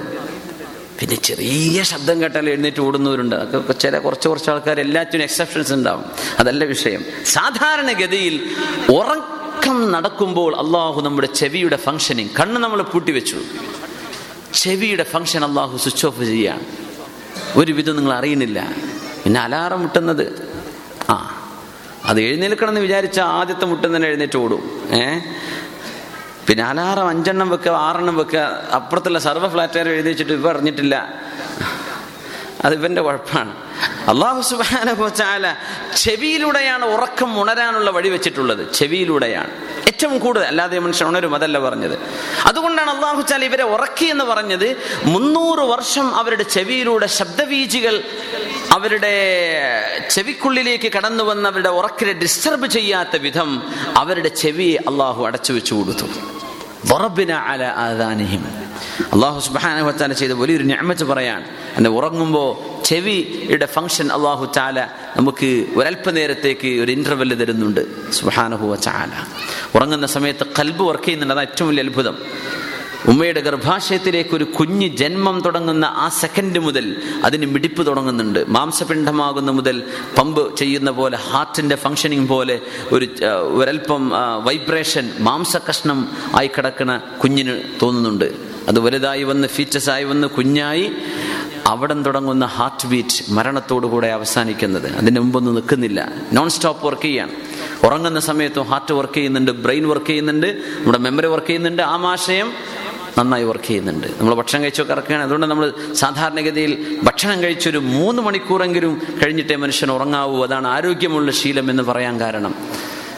പിന്നെ ചെറിയ ശബ്ദം കേട്ടാൽ എഴുന്നേറ്റ് ഓടുന്നവരുണ്ട്. അതൊക്കെ ചില കുറച്ച് കുറച്ച് ആൾക്കാർ എല്ലാറ്റിനും എക്സെപ്ഷൻസ് ഉണ്ടാവും. അതല്ല വിഷയം. സാധാരണഗതിയിൽ ഉറക്കം നടക്കുമ്പോൾ അള്ളാഹു നമ്മുടെ ചെവിയുടെ ഫങ്ഷനിങ് കണ്ണ് നമ്മൾ പൂട്ടിവെച്ചു. ചെവിയുടെ ഫങ്ഷൻ അള്ളാഹു സ്വിച്ച് ഓഫ് ചെയ്യുകയാണ് ഒരുവിധം നിങ്ങൾ അറിയുന്നില്ല. പിന്നെ അലാറം മുട്ടുന്നത്. ആ അത് എഴുന്നേൽക്കണം എന്ന് വിചാരിച്ച ആദ്യത്തെ മുട്ടം തന്നെ എഴുന്നേറ്റ് ഓടും. ഏ? പിന്നെ അലാറം അഞ്ചെണ്ണം വെക്കുക ആറെണ്ണം വെക്കുക അപ്പുറത്തുള്ള സർവ ഫ്ലാറ്റുകാർ എഴുതി വെച്ചിട്ട് ഇവ അറിഞ്ഞിട്ടില്ല. അത് ഇവന്റെ കുഴപ്പമാണ്. അള്ളാഹു സുബാന ചെവിയിലൂടെയാണ് ഉറക്കം ഉണരാനുള്ള വഴി വെച്ചിട്ടുള്ളത്. ചെവിയിലൂടെയാണ്. ഏറ്റവും കൂടുതൽ അല്ലാതെ മനുഷ്യൻ ഉണരും അതല്ല പറഞ്ഞത്. അതുകൊണ്ടാണ് അള്ളാഹു ചാല ഇവരെ ഉറക്കി എന്ന് പറഞ്ഞത് മുന്നൂറ് വർഷം അവരുടെ ചെവിയിലൂടെ ശബ്ദവീചികൾ അവരുടെ ചെവിക്കുള്ളിലേക്ക് കടന്നു വന്ന് അവരുടെ ഉറക്കിനെ ഡിസ്റ്റർബ് ചെയ്യാത്ത വിധം അവരുടെ ചെവിയെ അള്ളാഹു അടച്ചു വെച്ചു കൊടുത്തു. അള്ളാഹു സുബാന വത്താല ചെയ്ത വലിയൊരു ഞാമത്ത് പറയാൻ. എന്നെ ഉറങ്ങുമ്പോൾ ചെവിയുടെ ഫങ്ഷൻ അള്ളാഹു ചാല നമുക്ക് ഒരല്പനേരത്തേക്ക് ഒരു ഇന്റർവെൽ തരുന്നുണ്ട്. സുബാനഹുവ ചാല ഉറങ്ങുന്ന സമയത്ത് കൽബ് വർക്ക് ചെയ്യുന്നുണ്ട്. അതാണ് ഏറ്റവും വലിയ അത്ഭുതം. ഉമ്മയുടെ ഗർഭാശയത്തിലേക്ക് ഒരു കുഞ്ഞ് ജന്മം തുടങ്ങുന്ന ആ സെക്കൻഡ് മുതൽ അതിന് മിടിപ്പ് തുടങ്ങുന്നുണ്ട്. മാംസപിണ്ഡമാകുന്ന മുതൽ പമ്പ് ചെയ്യുന്ന പോലെ ഹാർട്ടിന്റെ ഫങ്ഷനിങ് പോലെ ഒരു ഒരൽപ്പം വൈബ്രേഷൻ മാംസകഷ്ണം ആയി കിടക്കുന്ന കുഞ്ഞിന് തോന്നുന്നുണ്ട്. അത് വലുതായി വന്ന് ഫീച്ചസ് ആയി വന്ന് കുഞ്ഞായി അവിടം തുടങ്ങുന്ന ഹാർട്ട് ബീറ്റ് മരണത്തോടുകൂടെ അവസാനിക്കുന്നത്. അതിന് മുമ്പൊന്നും നിൽക്കുന്നില്ല. നോൺ സ്റ്റോപ്പ് വർക്ക് ചെയ്യാണ്. ഉറങ്ങുന്ന സമയത്തും ഹാർട്ട് വർക്ക് ചെയ്യുന്നുണ്ട് ബ്രെയിൻ വർക്ക് ചെയ്യുന്നുണ്ട് നമ്മുടെ മെമ്മറി വർക്ക് ചെയ്യുന്നുണ്ട്. ആമാശയം നന്നായി വർക്ക് ചെയ്യുന്നുണ്ട്. നമ്മൾ ഭക്ഷണം കഴിച്ചൊക്കെ ഇറക്കുകയാണ്. അതുകൊണ്ട് നമ്മൾ സാധാരണഗതിയിൽ ഭക്ഷണം കഴിച്ചൊരു മൂന്ന് മണിക്കൂറെങ്കിലും കഴിഞ്ഞിട്ടേ മനുഷ്യൻ ഉറങ്ങാവൂ. അതാണ് ആരോഗ്യമുള്ള ശീലം എന്ന് പറയാൻ കാരണം.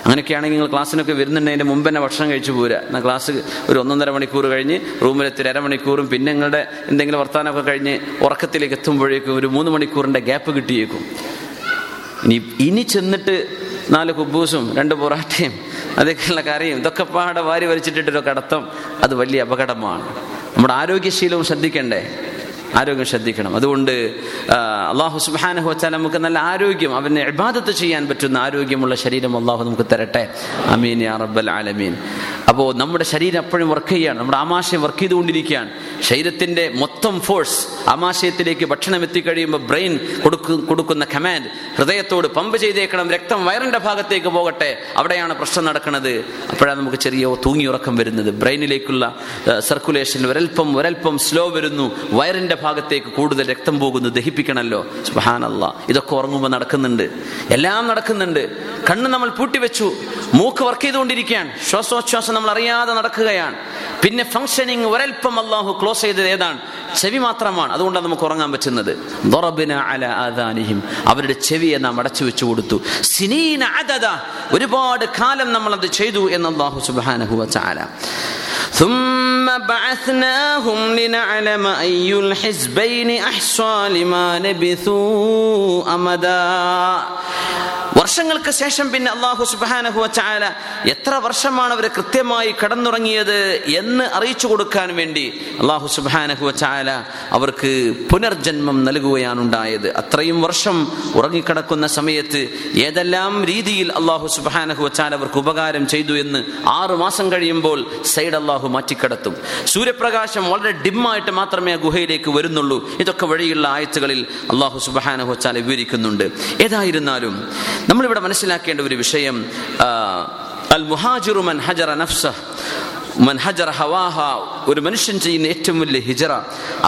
അങ്ങനെയൊക്കെയാണെങ്കിൽ നിങ്ങൾ ക്ലാസ്സിനൊക്കെ വരുന്നുണ്ടെങ്കിൽ മുമ്പ് തന്നെ ഭക്ഷണം കഴിച്ചു പോരുക. എന്നാൽ ക്ലാസ് ഒരു ഒന്നൊന്നര മണിക്കൂർ കഴിഞ്ഞ് റൂമിലെത്തി അരമണിക്കൂറും പിന്നെ നിങ്ങളുടെ എന്തെങ്കിലും വർത്തമാനമൊക്കെ കഴിഞ്ഞ് ഉറക്കത്തിലേക്ക് എത്തുമ്പോഴേക്കും ഒരു മൂന്ന് മണിക്കൂറിന്റെ ഗ്യാപ്പ് കിട്ടിയേക്കും. ഇനി ഇനി ചെന്നിട്ട് നാല് കുബൂസും രണ്ട് പൊറാട്ടയും അതൊക്കെയുള്ള കറിയും ഇതൊക്കെ പാടെ വാരി വലിച്ചിട്ടിട്ടൊരു കടത്തം. അത് വലിയ അപകടമാണ്. നമ്മുടെ ആരോഗ്യശീലവും ശ്രദ്ധിക്കണ്ടേ? ആരോഗ്യം ശ്രദ്ധിക്കണം. അതുകൊണ്ട് അള്ളാഹു സുബാനഹുവച്ചാൽ നമുക്ക് നല്ല ആരോഗ്യം അവനെ ഇബാദത്ത് ചെയ്യാൻ പറ്റുന്ന ആരോഗ്യമുള്ള ശരീരം അള്ളാഹു നമുക്ക് തരട്ടെ. അമീൻ യാ റബ്ബൽ ആലമീൻ. അപ്പോൾ നമ്മുടെ ശരീരം എപ്പോഴും വർക്ക് ചെയ്യുകയാണ് നമ്മുടെ ആമാശയം വർക്ക് ചെയ്തുകൊണ്ടിരിക്കുകയാണ്. ശരീരത്തിന്റെ മൊത്തം ഫോഴ്സ് ആമാശയത്തിലേക്ക് ഭക്ഷണം എത്തിക്കഴിയുമ്പോൾ ബ്രെയിൻ കൊടുക്കു കൊടുക്കുന്ന കമാൻഡ് ഹൃദയത്തോട് പമ്പ് ചെയ്തേക്കണം രക്തം വയറിന്റെ ഭാഗത്തേക്ക് പോകട്ടെ അവിടെയാണ് പ്രശ്നം നടക്കുന്നത്. അപ്പോഴാണ് നമുക്ക് ചെറിയ തൂങ്ങിയുറക്കം വരുന്നത്. ബ്രെയിനിലേക്കുള്ള സർക്കുലേഷൻ ഒരൽപ്പം ഒരൽപ്പം സ്ലോ വരുന്നു. വയറിന്റെ ഭാഗത്തേക്ക് കൂടുതൽ രക്തം പോകുന്നു ദഹിപ്പിക്കണമല്ലോ സുബഹാനല്ല ഇതൊക്കെ ഉറങ്ങുമ്പോൾ നടക്കുന്നുണ്ട് എല്ലാം നടക്കുന്നുണ്ട് കണ്ണ് നമ്മൾ പൂട്ടിവെച്ചു മൂക്ക് വർക്ക് ചെയ്തുകൊണ്ടിരിക്കുകയാണ് ശ്വാസോച്ഛ്വാസം നമ്മൾ അറിയാതെ നടക്കുകയാണ് പിന്നെ ഫംഗ്ഷനിങ് ഒരൽപ്പം അള്ളാഹു ക്ലോസ് ചെയ്തത് ഏതാണ് ചെവി മാത്രമാണ് അതുകൊണ്ടാണ് നമുക്ക് ഉറങ്ങാൻ പറ്റുന്നത് ദറബിന അല ആദാനിഹിം അവരുടെ ചെവിയെ നാം അടച്ചു വെച്ചു കൊടുത്തു സിനീന അദദ ഒരുപാട് കാലം നമ്മൾ അത് ചെയ്തു എന്ന് അള്ളാഹു സുബ്ഹാനഹു വതആല ثم بعثناهم لنعلم أي الحزبين أحصى لما لبثوا أمدا വർഷങ്ങൾക്ക് ശേഷം പിന്നെ അള്ളാഹു സുബാനഹു ചായാല എത്ര വർഷമാണ് അവർ കൃത്യമായി കടന്നുറങ്ങിയത് എന്ന് അറിയിച്ചു കൊടുക്കാൻ വേണ്ടി അള്ളാഹു സുബാനഹു ചായാല അവർക്ക് പുനർജന്മം നൽകുകയാണ് ഉണ്ടായത് അത്രയും വർഷം ഉറങ്ങിക്കിടക്കുന്ന സമയത്ത് ഏതെല്ലാം രീതിയിൽ അള്ളാഹു സുബാനഹു ചാല അവർക്ക് ഉപകാരം ചെയ്തു എന്ന് ആറു മാസം കഴിയുമ്പോൾ സൈഡ് അള്ളാഹു മാറ്റിക്കിടത്തും സൂര്യപ്രകാശം വളരെ ഡിമ്മായിട്ട് മാത്രമേ ആ ഗുഹയിലേക്ക് വരുന്നുള്ളൂ. ഇതൊക്കെ വഴിയുള്ള ആയത്തുകളിൽ അള്ളാഹു സുബാനഹു ചാല വിവരിക്കുന്നുണ്ട്. ഏതായിരുന്നാലും നമ്മളിവിടെ മനസ്സിലാക്കേണ്ട ഒരു വിഷയം അൽ മുഹാജിറു മൻ ഹജറ നഫ്സ മൻ ഹജറ ഹവാഹ ഒരു മനുഷ്യൻ ചെയ്യുന്ന ഏറ്റവും വലിയ ഹിജറ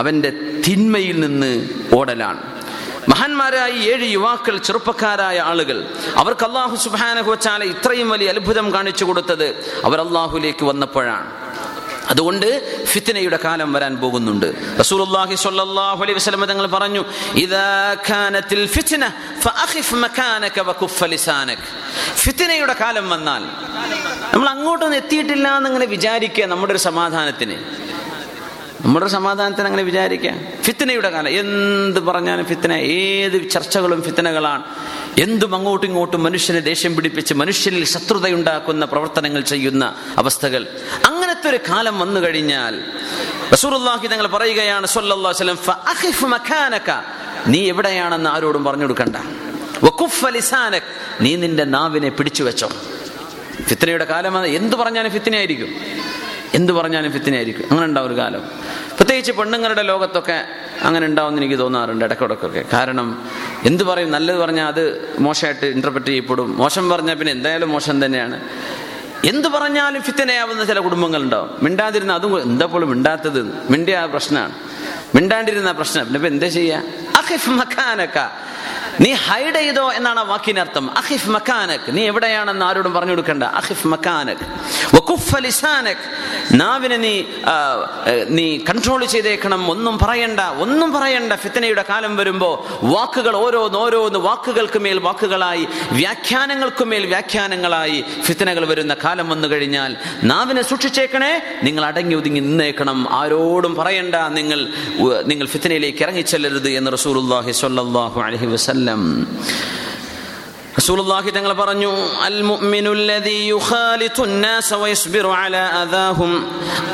അവന്റെ തിന്മയിൽ നിന്ന് ഓടലാണ്. മഹാന്മാരായ ഏഴ് യുവാക്കൾ ചെറുപ്പക്കാരായ ആളുകൾ അവർക്ക് അള്ളാഹു സുബാനഹുവച്ചാല ഇത്രയും വലിയ അത്ഭുതം കാണിച്ചു കൊടുത്തത് അവർ അള്ളാഹുലേക്ക് വന്നപ്പോഴാണ്. അതുകൊണ്ട് ഫിത്തിനയുടെ കാലം വരാൻ പോകുന്നുണ്ട്. റസൂലുള്ളാഹി സ്വല്ലല്ലാഹു അലൈഹി വസല്ലം തങ്ങൾ പറഞ്ഞു ഇദാ കാനത്തിൽ ഫഅഖിഫ് വകുഫ് ലിസാനക. ഫിത്തിനയുടെ കാലം വന്നാൽ നമ്മൾ അങ്ങോട്ടൊന്നും എത്തിയിട്ടില്ല എന്നിങ്ങനെ വിചാരിക്കുക നമ്മുടെ ഒരു സമാധാനത്തിന്. നമ്മുടെ സമാധാനത്തിന് അങ്ങനെ വിചാരിക്കാം ഫിത്തനയുടെ കാലം. എന്ത് പറഞ്ഞാലും ഫിത്തന ഏത് ചർച്ചകളും ഫിത്തനകളാണ് എന്തും അങ്ങോട്ടും ഇങ്ങോട്ടും മനുഷ്യനെ ദേഷ്യം പിടിപ്പിച്ച് മനുഷ്യനിൽ ശത്രുതയുണ്ടാക്കുന്ന പ്രവർത്തനങ്ങൾ ചെയ്യുന്ന അവസ്ഥകൾ. അങ്ങനത്തെ ഒരു കാലം വന്നു കഴിഞ്ഞാൽ റസൂലുള്ളാഹി തങ്ങൾ പറയുകയാണ് അലൈഹി വസല്ലം മകാനക നീ എവിടെയാണെന്ന് ആരോടും പറഞ്ഞു കൊടുക്കണ്ട. വഖുഫ് നീ നിന്റെ നാവിനെ പിടിച്ചു വെച്ചോ ഫിത്തനയുടെ കാലം എന്ത് പറഞ്ഞാലും ഫിത്തനയായിരിക്കും എന്ത് പറഞ്ഞാലും ഫിത്തിനായിരിക്കും അങ്ങനെ ഉണ്ടാവും ഒരു കാലം. പ്രത്യേകിച്ച് പെണ്ണുങ്ങളുടെ ലോകത്തൊക്കെ അങ്ങനെ ഉണ്ടാവും എന്ന് എനിക്ക് തോന്നാറുണ്ട് ഇടയ്ക്കിടയ്ക്കൊക്കെ. കാരണം എന്ത് പറയും? നല്ലത് പറഞ്ഞാൽ അത് മോശമായിട്ട് ഇന്റർപ്രറ്റ് ചെയ്യപ്പെടും. മോശം പറഞ്ഞാൽ പിന്നെ എന്തായാലും മോശം തന്നെയാണ്. എന്ത് പറഞ്ഞാലും ഫിത്തനയാവുന്ന ചില കുടുംബങ്ങളുണ്ടാവും. മിണ്ടാതിരുന്ന അതും എന്താ പോലും മിണ്ടാത്തത്? മിണ്ടിയ പ്രശ്നമാണ്. മിണ്ടാണ്ടിരുന്ന പ്രശ്നം. പിന്നെ ഇപ്പൊ എന്താ ചെയ്യാ? നീ ഹൈഡ് ചെയ്തോ എന്നാണ് ആ വാക്കിനർത്ഥം അഹിഫ് മക്കാനക് നീ എവിടെയാണെന്ന് ആരോടും പറഞ്ഞു കൊടുക്കണ്ട. അഹിഫ് മക്കാനക് നാവിനെ നീ നീ കൺട്രോൾ ചെയ്തേക്കണം. ഒന്നും പറയണ്ട. ഒന്നും പറയണ്ട. ഫിത്തനയുടെ കാലം വരുമ്പോ വാക്കുകൾ ഓരോന്നോരോന്ന് ഓരോന്ന് വാക്കുകൾക്ക് മേൽ വാക്കുകളായി വ്യാഖ്യാനങ്ങൾക്ക് മേൽ വ്യാഖ്യാനങ്ങളായി ഫിത്തനകൾ വരുന്ന കാലം വന്നു കഴിഞ്ഞാൽ നാവിനെ സൂക്ഷിച്ചേക്കണേ. നിങ്ങൾ അടങ്ങി ഒതുങ്ങി നിന്നേക്കണം. ആരോടും പറയണ്ട. നിങ്ങൾ നിങ്ങൾ ഫിത്തനയിലേക്ക് ഇറങ്ങിച്ചെല്ലരുത് എന്ന് അലഹി അലൈഹി വസല്ലം റസൂലുള്ളാഹി തങ്ങൾ പറഞ്ഞു അൽ മുഅ്മിനു അല്ലദീ യുഖാലിതു الناس ويصبر على أذاهم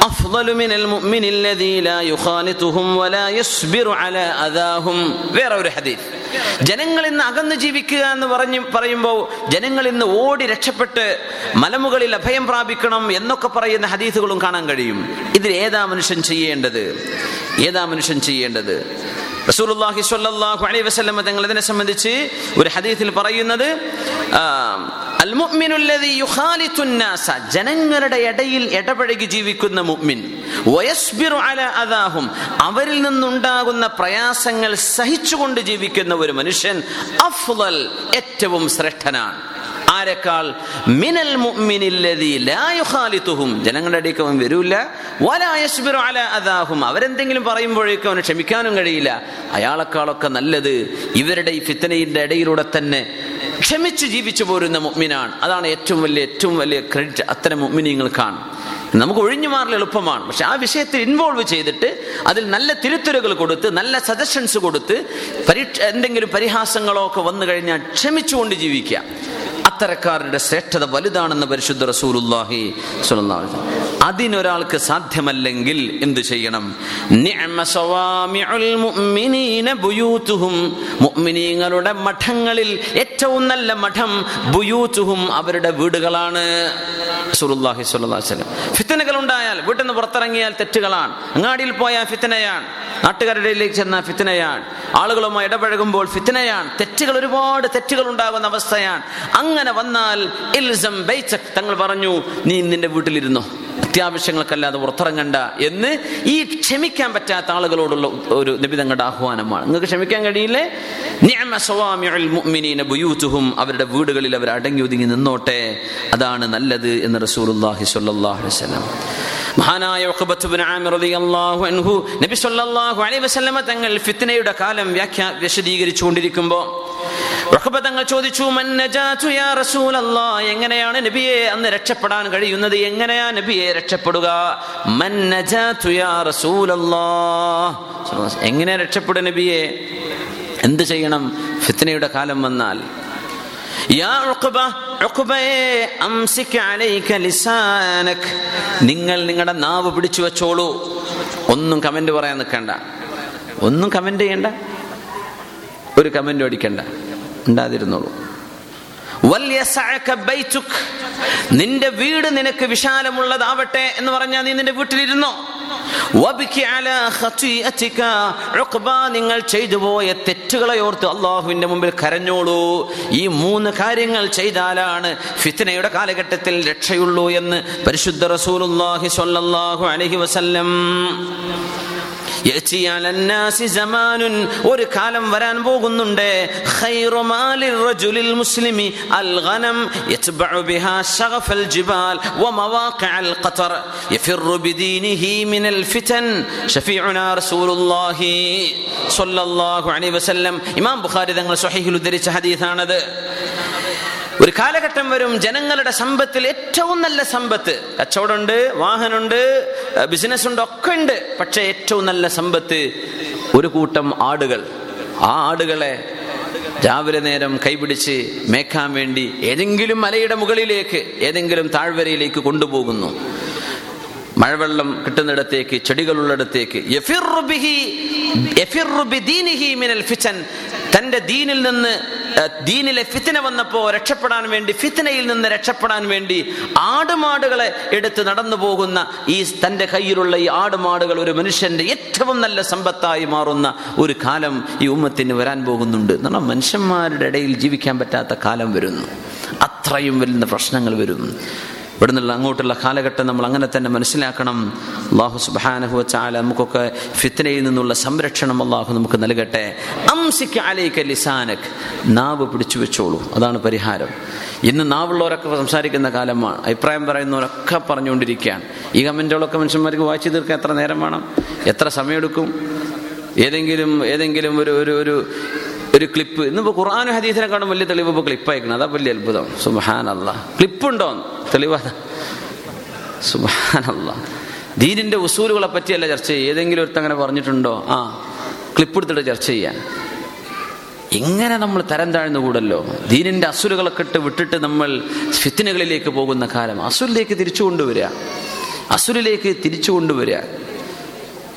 أفضل من المؤمن الذي لا يخالطهم ولا يصبر على أذاهم വേറെ ഒരു ഹദീസ് ജനങ്ങളിൽ നിന്ന് അകന്നു ജീവിക്കുക എന്ന് പറഞ്ഞു പറയുമ്പോൾ ജനങ്ങളിൽ നിന്ന് ഓടി രക്ഷപ്പെട്ട് മലമുകളിൽ അഭയം പ്രാപിക്കണം എന്നൊക്കെ പറയുന്ന ഹദീസുകളും കാണാൻ കഴിയും ഇതിൽ ഏതാ മനുഷ്യൻ ചെയ്യേണ്ടത് ഏതാ മനുഷ്യൻ ചെയ്യേണ്ടത് റസൂലുള്ളാഹി സ്വല്ലല്ലാഹു അലൈഹി വസല്ലം തങ്ങൾ ഇതിനെ സംബന്ധിച്ച് ഒരു ഹദീസിൽ പറയുന്നത് ജനങ്ങളുടെ ഇടയിൽ ഇടപഴകി ജീവിക്കുന്ന മുഅ്മിൻ അദാഹും അവരിൽ നിന്നുണ്ടാകുന്ന പ്രയാസങ്ങൾ സഹിച്ചുകൊണ്ട് ജീവിക്കുന്ന ഒരു മനുഷ്യൻ അഫ്ളൽ ഏറ്റവും ശ്രേഷ്ഠനാണ്. ആരെക്കാൾ? മിനൽ മുഅ്മിനില്ലദീലായുഖാലിതുഹും ജനങ്ങളുടെ ഇടയ്ക്ക് അവൻ വരൂല. വലാ യസ്ബിറു അലാ അദാഹും അവരെന്തെങ്കിലും പറയുമ്പോഴേക്കും അവന് ക്ഷമിക്കാനും കഴിയില്ല. അയാളെക്കാളൊക്കെ നല്ലത് ഇവരുടെ ഈ ഫിത്തനയുടെ ഇടയിലൂടെ തന്നെ ക്ഷമിച്ച് ജീവിച്ചു പോരുന്ന മുഗ്മിനാണ്. അതാണ് ഏറ്റവും വലിയ ഏറ്റവും വലിയ ക്രെഡിറ്റ് അത്തരം മുഗ്മിനിങ്ങൾക്കാണ്. നമുക്ക് ഒഴിഞ്ഞു മാറൽ എളുപ്പമാണ്. പക്ഷെ ആ വിഷയത്തിൽ ഇൻവോൾവ് ചെയ്തിട്ട് അതിൽ നല്ല തിരുത്തലുകൾ കൊടുത്ത് നല്ല സജഷൻസ് കൊടുത്ത് പരീക്ഷ എന്തെങ്കിലും പരിഹാസങ്ങളോ ഒക്കെ വന്നു കഴിഞ്ഞാൽ ക്ഷമിച്ചുകൊണ്ട് ജീവിക്കുക. അത്തരക്കാരുടെ ശ്രേഷ്ഠത വലുതാണെന്ന് പരിശുദ്ധ റസൂലുല്ലാഹി. അതിനൊരാൾക്ക് സാധ്യമല്ലെങ്കിൽ എന്ത് ചെയ്യണം? മുഅ്മിനീങ്ങളുടെ മഠങ്ങളിൽ ഏറ്റവും നല്ല മഠം ബുയൂതുഹും അവരുടെ വീടുകളാണ്. സുറുല്ലാഹി വസല്ലം. ഫിത്തനകൾ ഉണ്ടായാൽ വീട്ടിൽ നിന്ന് പുറത്തിറങ്ങിയാൽ തെറ്റുകളാണ്. അങ്ങാടിയിൽ പോയാൽ ഫിത്തനയാണ്. നാട്ടുകാരുടെ ഇടയിലേക്ക് ചെന്നാൽ ഫിത്തനയാണ്. ആളുകളുമായി ഇടപഴകുമ്പോൾ ഫിത്തനയാണ്. തെറ്റുകൾ ഒരുപാട് തെറ്റുകൾ ഉണ്ടാകുന്ന അവസ്ഥയാണ്. അങ്ങനെ വന്നാൽ ഇൽസം ബൈച്ചക്. തങ്ങൾ പറഞ്ഞു നീ നിന്റെ വീട്ടിലിരുന്നോ. അത്യാവശ്യങ്ങൾക്കല്ലാതെ പുറത്തിറങ്ങണ്ട എന്ന് ഈ ക്ഷമിക്കാൻ പറ്റാത്ത ആളുകളോടുള്ള ഒരു നിബിതങ്ങളുടെ ആഹ്വാനമാണ്. നിങ്ങൾക്ക് ക്ഷമിക്കാൻ കഴിയില്ലേ? അവരുടെ വീടുകളിൽ അവർ അടങ്ങി ഒതുങ്ങി നിന്നോട്ടെ. അതാണ് നല്ലത് എന്ന് വസല്ലം മഹാനായ അൻഹു നബി സല്ലല്ലാഹു അലൈഹി വസല്ലമ തങ്ങൾ ഫിത്നയുടെ കാലം വ്യാഖ്യ വിശദീകരിച്ചു കൊണ്ടിരിക്കുമ്പോൾ തങ്ങൾ ചോദിച്ചു യാ റസൂലല്ലാഹ്? എങ്ങനെയാണ് നബിയെ അന്ന് രക്ഷപ്പെടാൻ കഴിയുന്നത്? എങ്ങനെയാ നബിയെ രക്ഷപ്പെടുക? യാ റസൂലല്ലാഹ്? എങ്ങനെ രക്ഷപ്പെടുക നബിയെ? എന്ത് ചെയ്യണം? ഫിത്നയുടെ കാലം വന്നാൽ നിങ്ങൾ നിങ്ങളുടെ നാവ് പിടിച്ചു വെച്ചോളൂ. ഒന്നും കമന്റ് പറയാൻ നിൽക്കണ്ട. ഒന്നും കമന്റ് ചെയ്യണ്ട. ഒരു കമന്റ് അടിക്കണ്ട. ഉണ്ടാതിരുന്നോളൂ. നിന്റെ വീട് നിനക്ക് വിശാലമുള്ളതാവട്ടെ എന്ന് പറഞ്ഞാൽ നീ നിന്റെ വീട്ടിലിരുന്നോ? നിങ്ങൾ ചെയ്തുപോയ തെറ്റുകളെ ഓർത്ത് അള്ളാഹുവിന്റെ മുമ്പിൽ കരഞ്ഞോളൂ. ഈ മൂന്ന് കാര്യങ്ങൾ ചെയ്താലാണ് ഫിത്നയുടെ കാലഘട്ടത്തിൽ രക്ഷയുള്ളൂ എന്ന് പരിശുദ്ധ റസൂലുള്ളാഹി സ്വല്ലല്ലാഹു അലൈഹി വസല്ലം. ഒരു കാലം വരാൻ പോകുന്നുണ്ട്. ഖൈറു يتبع بها شغف الجبال ومواقع القطر يفر بدينه من الفتن. ഷഫീഉനാ റസൂലുള്ളാഹി സ്വല്ലല്ലാഹു അലൈഹി വസല്ലം ഇമാം ബുഖാരി തങ്ങൾ സ്വഹീഹിൽ ഉദ്ധരിച്ച ഹദീസാണത്. ഒരു കാലഘട്ടം വരും ജനങ്ങളുടെ സമ്പത്തിൽ ഏറ്റവും നല്ല സമ്പത്ത്. കച്ചവടമുണ്ട് വാഹനമുണ്ട് ബിസിനസ് ഉണ്ട് ഒക്കെ ഉണ്ട് പക്ഷേ ഏറ്റവും നല്ല സമ്പത്ത് ഒരു കൂട്ടം ആടുകൾ. ആ ആടുകളെ രാവിലെ നേരം കൈപിടിച്ച് മേക്കാൻ വേണ്ടി ഏതെങ്കിലും മലയുടെ മുകളിലേക്ക് ഏതെങ്കിലും താഴ്വരയിലേക്ക് കൊണ്ടുപോകുന്നു. മഴവെള്ളം കിട്ടുന്നിടത്തേക്ക് ചെടികളുള്ളിടത്തേക്ക്. തന്റെ ദീനിൽ നിന്ന് ദീനിലെ ഫിത്തിന വന്നപ്പോ രക്ഷപ്പെടാൻ വേണ്ടി ഫിത്തിനയിൽ നിന്ന് രക്ഷപ്പെടാൻ വേണ്ടി ആടുമാടുകളെ എടുത്ത് നടന്നു പോകുന്ന ഈ തന്റെ കയ്യിലുള്ള ഈ ആടുമാടുകൾ ഒരു മനുഷ്യന്റെ ഏറ്റവും നല്ല സമ്പത്തായി മാറുന്ന ഒരു കാലം ഈ ഉമ്മത്തിന് വരാൻ പോകുന്നുണ്ട്. എന്നാൽ മനുഷ്യന്മാരുടെ ഇടയിൽ ജീവിക്കാൻ പറ്റാത്ത കാലം വരുന്നു. അത്രയും വരുന്ന പ്രശ്നങ്ങൾ വരും. ഇവിടെ അങ്ങോട്ടുള്ള കാലഘട്ടം നമ്മൾ അങ്ങനെ തന്നെ മനസ്സിലാക്കണം. അള്ളാഹു സുബാനഹു ചാല നമുക്കൊക്കെ ഫിത്തനയിൽ നിന്നുള്ള സംരക്ഷണം അള്ളാഹു നമുക്ക് നൽകട്ടെ. ലിസാനക്. നാവ് പിടിച്ചു വെച്ചോളൂ. അതാണ് പരിഹാരം. ഇന്ന് നാവുള്ളവരൊക്കെ സംസാരിക്കുന്ന കാലമാണ്. അഭിപ്രായം പറയുന്നവരൊക്കെ പറഞ്ഞുകൊണ്ടിരിക്കുകയാണ്. ഈ കമന്റുകളൊക്കെ മനുഷ്യന്മാർക്ക് വായിച്ചു തീർക്കാൻ എത്ര നേരം വേണം? എത്ര സമയമെടുക്കും? ഏതെങ്കിലും ഏതെങ്കിലും ഒരു ഒരു ഒരു ഒരു ക്ലിപ്പ്. ഇന്നിപ്പോൾ ഖുർആാനും ഹദീസിനെ കാണും വലിയ തെളിവ് ഇപ്പോൾ ക്ലിപ്പ് അയക്കണം അതാ വലിയ അത്ഭുതം. സുബഹാനല്ല. ക്ലിപ്പുണ്ടോ തെളിവ് സുബാനല്ല ദീനിന്റെ ഉസൂലുകളെ പറ്റിയല്ല ചർച്ച ചെയ്യുക. ഏതെങ്കിലും ഒരുത്തൻ അങ്ങനെ പറഞ്ഞിട്ടുണ്ടോ? ആ ക്ലിപ്പ് എടുത്തിട്ട് ചർച്ച ചെയ്യാൻ. ഇങ്ങനെ നമ്മൾ തരം താഴ്ന്നുകൂടല്ലോ ദീനിന്റെ അസുലുകളൊക്കെ ഇട്ട് വിട്ടിട്ട് നമ്മൾ ഫിത്തിനുകളിലേക്ക് പോകുന്ന കാലം. അസുലിലേക്ക് തിരിച്ചു കൊണ്ടുവരിക. അസുലിലേക്ക് തിരിച്ചു കൊണ്ടുവരിക.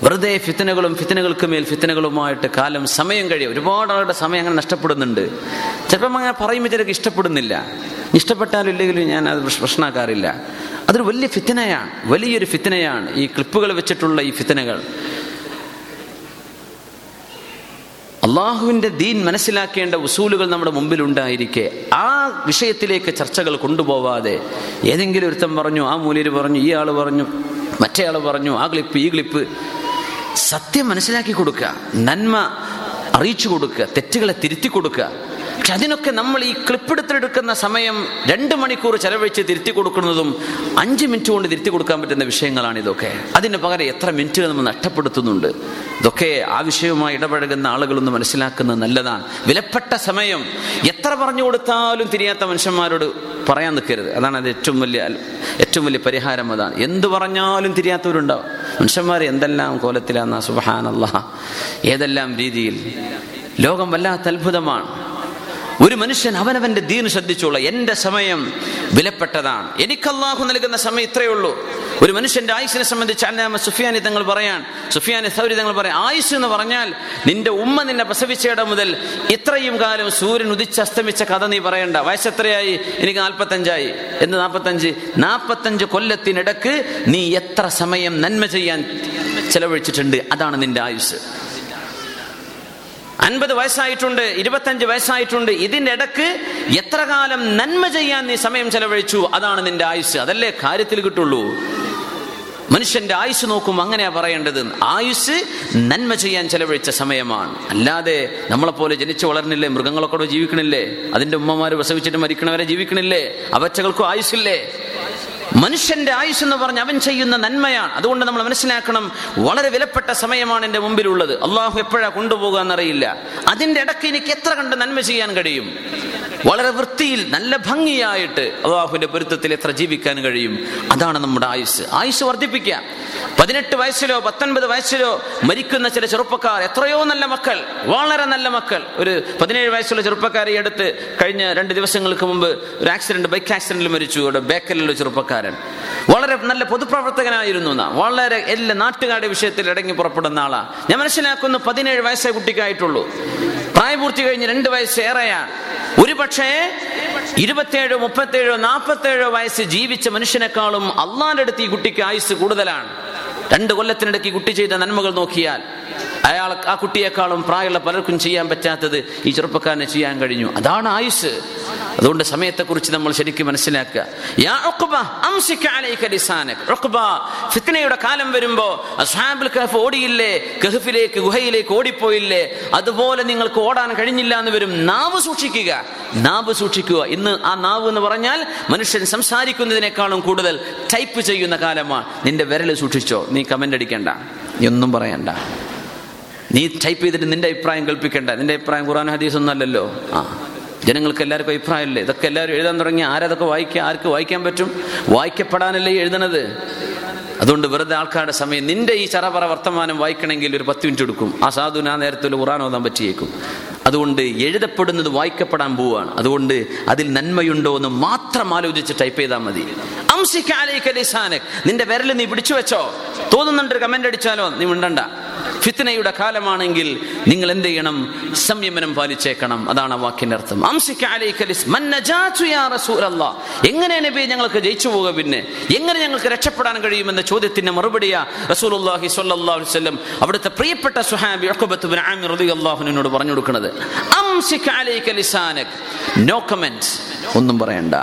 വെറുതെ ഫിത്തനകളും ഫിത്തനകൾക്ക് മേൽ ഫിത്തനകളുമായിട്ട് കാലം സമയം കഴിയും. ഒരുപാട് ആളുടെ സമയം അങ്ങനെ നഷ്ടപ്പെടുന്നുണ്ട്. ചിലപ്പം അങ്ങനെ പറയുമ്പോൾ ചിലർക്ക് ഇഷ്ടപ്പെടുന്നില്ല. ഇഷ്ടപ്പെട്ടാലും ഇല്ലെങ്കിലും ഞാൻ അത് പ്രശ്- പ്രശ്നമാക്കാറില്ല. അതൊരു വലിയ ഫിത്തനയാണ്. വലിയൊരു ഫിത്തനയാണ് ഈ ക്ലിപ്പുകൾ വെച്ചിട്ടുള്ള ഈ ഫിത്തനകൾ. അള്ളാഹുവിന്റെ ദീൻ മനസ്സിലാക്കേണ്ട ഉസൂലുകൾ നമ്മുടെ മുമ്പിൽ ഉണ്ടായിരിക്കെ ആ വിഷയത്തിലേക്ക് ചർച്ചകൾ കൊണ്ടുപോവാതെ ഏതെങ്കിലും ഒരുത്തൻ പറഞ്ഞു ആ മൂലയിൽ പറഞ്ഞു ഈ ആൾ പറഞ്ഞു മറ്റേ ആൾ പറഞ്ഞു ആ ക്ലിപ്പ് ഈ ക്ലിപ്പ്. സത്യം മനസ്സിലാക്കി കൊടുക്കുക നന്മ അറിയിച്ചു കൊടുക്കുക തെറ്റുകളെ തിരുത്തി കൊടുക്കുക. പക്ഷെ അതിനൊക്കെ നമ്മൾ ഈ ക്ലിപ്പെടുത്തെടുക്കുന്ന സമയം രണ്ട് മണിക്കൂർ ചെലവഴിച്ച് തിരുത്തി കൊടുക്കുന്നതും അഞ്ച് മിനിറ്റ് കൊണ്ട് തിരുത്തി കൊടുക്കാൻ പറ്റുന്ന വിഷയങ്ങളാണ് ഇതൊക്കെ. അതിന് പകരം എത്ര മിനിറ്റുകൾ നമ്മൾ നഷ്ടപ്പെടുത്തുന്നുണ്ട്. ഇതൊക്കെ ആ വിഷയവുമായി ഇടപഴകുന്ന ആളുകളൊന്ന് മനസ്സിലാക്കുന്നത് നല്ലതാണ്. വിലപ്പെട്ട സമയം എത്ര പറഞ്ഞു കൊടുത്താലും തിരിയാത്ത മനുഷ്യന്മാരോട് പറയാൻ നിൽക്കരുത്. അതാണ് അത് ഏറ്റവും വലിയ ഏറ്റവും വലിയ പരിഹാരം അതാണ്. എന്ത് പറഞ്ഞാലും തിരിയാത്തവരുണ്ടാവും. മനുഷ്യന്മാർ എന്തെല്ലാം കോലത്തിലാന്ന സുബഹാനല്ല ഏതെല്ലാം രീതിയിൽ. ലോകം വല്ലാത്ത അത്ഭുതമാണ്. ഒരു മനുഷ്യൻ അവനവന്റെ ദീന് ശ്രദ്ധിച്ചോളൂ എന്റെ സമയം വിലപ്പെട്ടതാണ്. എനിക്ക് അള്ളാഹു നൽകുന്ന സമയം ഇത്രയേ ഉള്ളൂ ഒരു മനുഷ്യന്റെ ആയുസിനെ സംബന്ധിച്ച് അല്ലാമ സുഫിയാനി തങ്ങൾ പറയാൻ സുഫിയാനി സൗരി തങ്ങൾ പറയാൻ ആയുസ് എന്ന് പറഞ്ഞാൽ നിന്റെ ഉമ്മ നിന്നെ പ്രസവിച്ചയിടം മുതൽ ഇത്രയും കാലം സൂര്യൻ ഉദിച്ച് അസ്തമിച്ച കഥ നീ പറയണ്ട. വയസ്സ് എത്രയായി? എനിക്ക് നാൽപ്പത്തഞ്ചായി. എന്ന് നാൽപ്പത്തഞ്ച്? നാൽപ്പത്തഞ്ച് കൊല്ലത്തിനിടക്ക് നീ എത്ര സമയം നന്മ ചെയ്യാൻ ചെലവഴിച്ചിട്ടുണ്ട്? അതാണ് നിന്റെ ആയുസ്. അൻപത് വയസ്സായിട്ടുണ്ട് ഇരുപത്തഞ്ച് വയസ്സായിട്ടുണ്ട്. ഇതിന്റെ ഇടയ്ക്ക് എത്ര കാലം നന്മ ചെയ്യാൻ നീ സമയം ചെലവഴിച്ചു? അതാണ് നിന്റെ ആയുസ് അതല്ലേ കാര്യത്തിൽ കിട്ടുള്ളൂ. മനുഷ്യന്റെ ആയുസ് നോക്കും അങ്ങനെയാ പറയേണ്ടത്. ആയുസ് നന്മ ചെയ്യാൻ ചെലവഴിച്ച സമയമാണ്. അല്ലാതെ നമ്മളെപ്പോലെ ജനിച്ചു വളർന്നില്ലേ മൃഗങ്ങളൊക്കെ ജീവിക്കണില്ലേ? അതിന്റെ ഉമ്മമാര് പ്രസവിച്ചിട്ട് മരിക്കണവരെ ജീവിക്കണില്ലേ? അവച്ചകൾക്കും ആയുസില്ലേ മനുഷ്യന്റെ ആയുസ് എന്ന് പറഞ്ഞ് അവൻ ചെയ്യുന്ന നന്മയാണ്. അതുകൊണ്ട് നമ്മൾ മനസ്സിലാക്കണം വളരെ വിലപ്പെട്ട സമയമാണ് എന്റെ മുമ്പിലുള്ളത്. അള്ളാഹു എപ്പോഴാ കൊണ്ടുപോകുക എന്നറിയില്ല. അതിന്റെ ഇടയ്ക്ക് എനിക്ക് എത്ര കണ്ട് നന്മ ചെയ്യാൻ കഴിയും? വളരെ വൃത്തിയിൽ നല്ല ഭംഗിയായിട്ട് അള്ളാഹുവിന്റെ പൊരുത്തത്തിൽ എത്ര ജീവിക്കാൻ കഴിയും? അതാണ് നമ്മുടെ ആയുസ്. ആയുസ് വർദ്ധിപ്പിക്കാം പതിനെട്ട് വയസ്സിലോ പത്തൊൻപത് വയസ്സിലോ മരിക്കുന്ന ചില ചെറുപ്പക്കാർ എത്രയോ നല്ല മക്കൾ വളരെ നല്ല മക്കൾ. ഒരു പതിനേഴ് വയസ്സുള്ള ചെറുപ്പക്കാരെ അടുത്ത് കഴിഞ്ഞ രണ്ട് ദിവസങ്ങൾക്ക് മുമ്പ് ഒരു ആക്സിഡന്റ് ബൈക്ക് ആക്സിഡന്റിൽ മരിച്ചു. ഇവിടെ ബേക്കലിലുള്ള ചെറുപ്പക്കാരൻ വളരെ നല്ല പൊതുപ്രവർത്തകനായിരുന്നു. വളരെ എല്ലാ നാട്ടുകാരുടെ വിഷയത്തിൽ ഇടങ്ങി പുറപ്പെടുന്ന ആളാ. ഞാൻ മനസ്സിലാക്കുന്നു പതിനേഴ് വയസ്സേ കുട്ടിക്കായിട്ടുള്ളൂ. പ്രായപൂർത്തി കഴിഞ്ഞ് രണ്ട് വയസ്സ് ഒരു പക്ഷേ ഇരുപത്തേഴോ മുപ്പത്തേഴോ നാൽപ്പത്തേഴോ വയസ്സ് ജീവിച്ച മനുഷ്യനേക്കാളും അള്ളാന്റെ അടുത്ത് ഈ കുട്ടിക്ക് ആയുസ് കൂടുതലാണ്. രണ്ട് കൊല്ലത്തിനിടയ്ക്ക് കുട്ടി ചെയ്ത നന്മകൾ നോക്കിയാൽ അയാൾ ആ കുട്ടിയെക്കാളും പ്രായമുള്ള പലർക്കും ചെയ്യാൻ പറ്റാത്തത് ഈ ചെറുപ്പക്കാരനെ ചെയ്യാൻ കഴിഞ്ഞു. അതാണ് ആയുസ് അതുകൊണ്ട് സമയത്തെക്കുറിച്ച് നമ്മൾ ശരിക്കും മനസ്സിലാക്കുക. യാ ഫിത്നയുടെ കാലം വരുമ്പോ അസ്ഹാബുൽ ഓടിയില്ലേ? കഹഫിലേക്ക് ഗുഹയിലേക്ക് ഓടിപ്പോയില്ലേ? അതുപോലെ നിങ്ങൾക്ക് ഓടാൻ കഴിഞ്ഞില്ല എന്ന് വരും. നാവ് സൂക്ഷിക്കുക. നാവ് സൂക്ഷിക്കുക. ഇന്ന് ആ നാവ് എന്ന് പറഞ്ഞാൽ മനുഷ്യൻ സംസാരിക്കുന്നതിനേക്കാളും കൂടുതൽ ടൈപ്പ് ചെയ്യുന്ന കാലമാണ്. നിന്റെ വിരൽ സൂക്ഷിച്ചോ? നീ കമന്റ് അടിക്കണ്ട. ഒന്നും പറയണ്ട. നീ ടൈപ്പ് ചെയ്തിട്ട് നിന്റെ അഭിപ്രായം കൽപ്പിക്കണ്ട നിന്റെ അഭിപ്രായം ഖുറാൻ ഹദീസ് ഒന്നല്ലല്ലോ ആ. ജനങ്ങൾക്ക് എല്ലാവർക്കും അഭിപ്രായമല്ലേ? ഇതൊക്കെ എല്ലാവരും എഴുതാൻ തുടങ്ങി ആരതൊക്കെ വായിക്കുക ആർക്ക് വായിക്കാൻ പറ്റും? വായിക്കപ്പെടാനല്ലേ എഴുതണത്? അതുകൊണ്ട് വെറുതെ ആൾക്കാരുടെ സമയം നിന്റെ ഈ ചറപറ വർത്തമാനം വായിക്കണമെങ്കിൽ ഒരു പത്ത് മിനിറ്റ് എടുക്കും. ആ സാധുവിന് ആ നേരത്തിൽ ഖുറാൻ ഓതാൻ പറ്റിയേക്കും. അതുകൊണ്ട് എഴുതപ്പെടുന്നത് വായിക്കപ്പെടാൻ പോവുകയാണ്. അതുകൊണ്ട് അതിൽ നന്മയുണ്ടോ എന്ന് മാത്രം ആലോചിച്ച് ടൈപ്പ് ചെയ്താൽ മതി. നിന്റെ വിരൽ നീ പിടിച്ചു വെച്ചോ? തോന്നുന്നുണ്ട് കമന്റ് അടിച്ചാലോ? നീ ഉണ്ടണ്ട ഫിത്തനയുടെ കാലമാണെങ്കിൽ നിങ്ങൾ എന്ത് ചെയ്യണം? സംയമനം പാലിച്ചേക്കണം. അതാണ് ആ വാക്കിന്റെ അർത്ഥം. എങ്ങനെ ഞങ്ങൾക്ക് ജയിച്ചു പോവുക പിന്നെ? എങ്ങനെ ഞങ്ങൾക്ക് രക്ഷപ്പെടാൻ കഴിയുമെന്ന ചോദ്യത്തിന്റെ മറുപടിയാ റസൂലുള്ളാഹി സ്വല്ലല്ലാഹു അലൈഹി വസല്ലം അവിടുത്തെ പ്രിയപ്പെട്ട സുഹാബി റളിയല്ലാഹുവിനോട് പറഞ്ഞു കൊടുക്കുന്നത് നോ കമന്റ് ഒന്നും പറയണ്ട.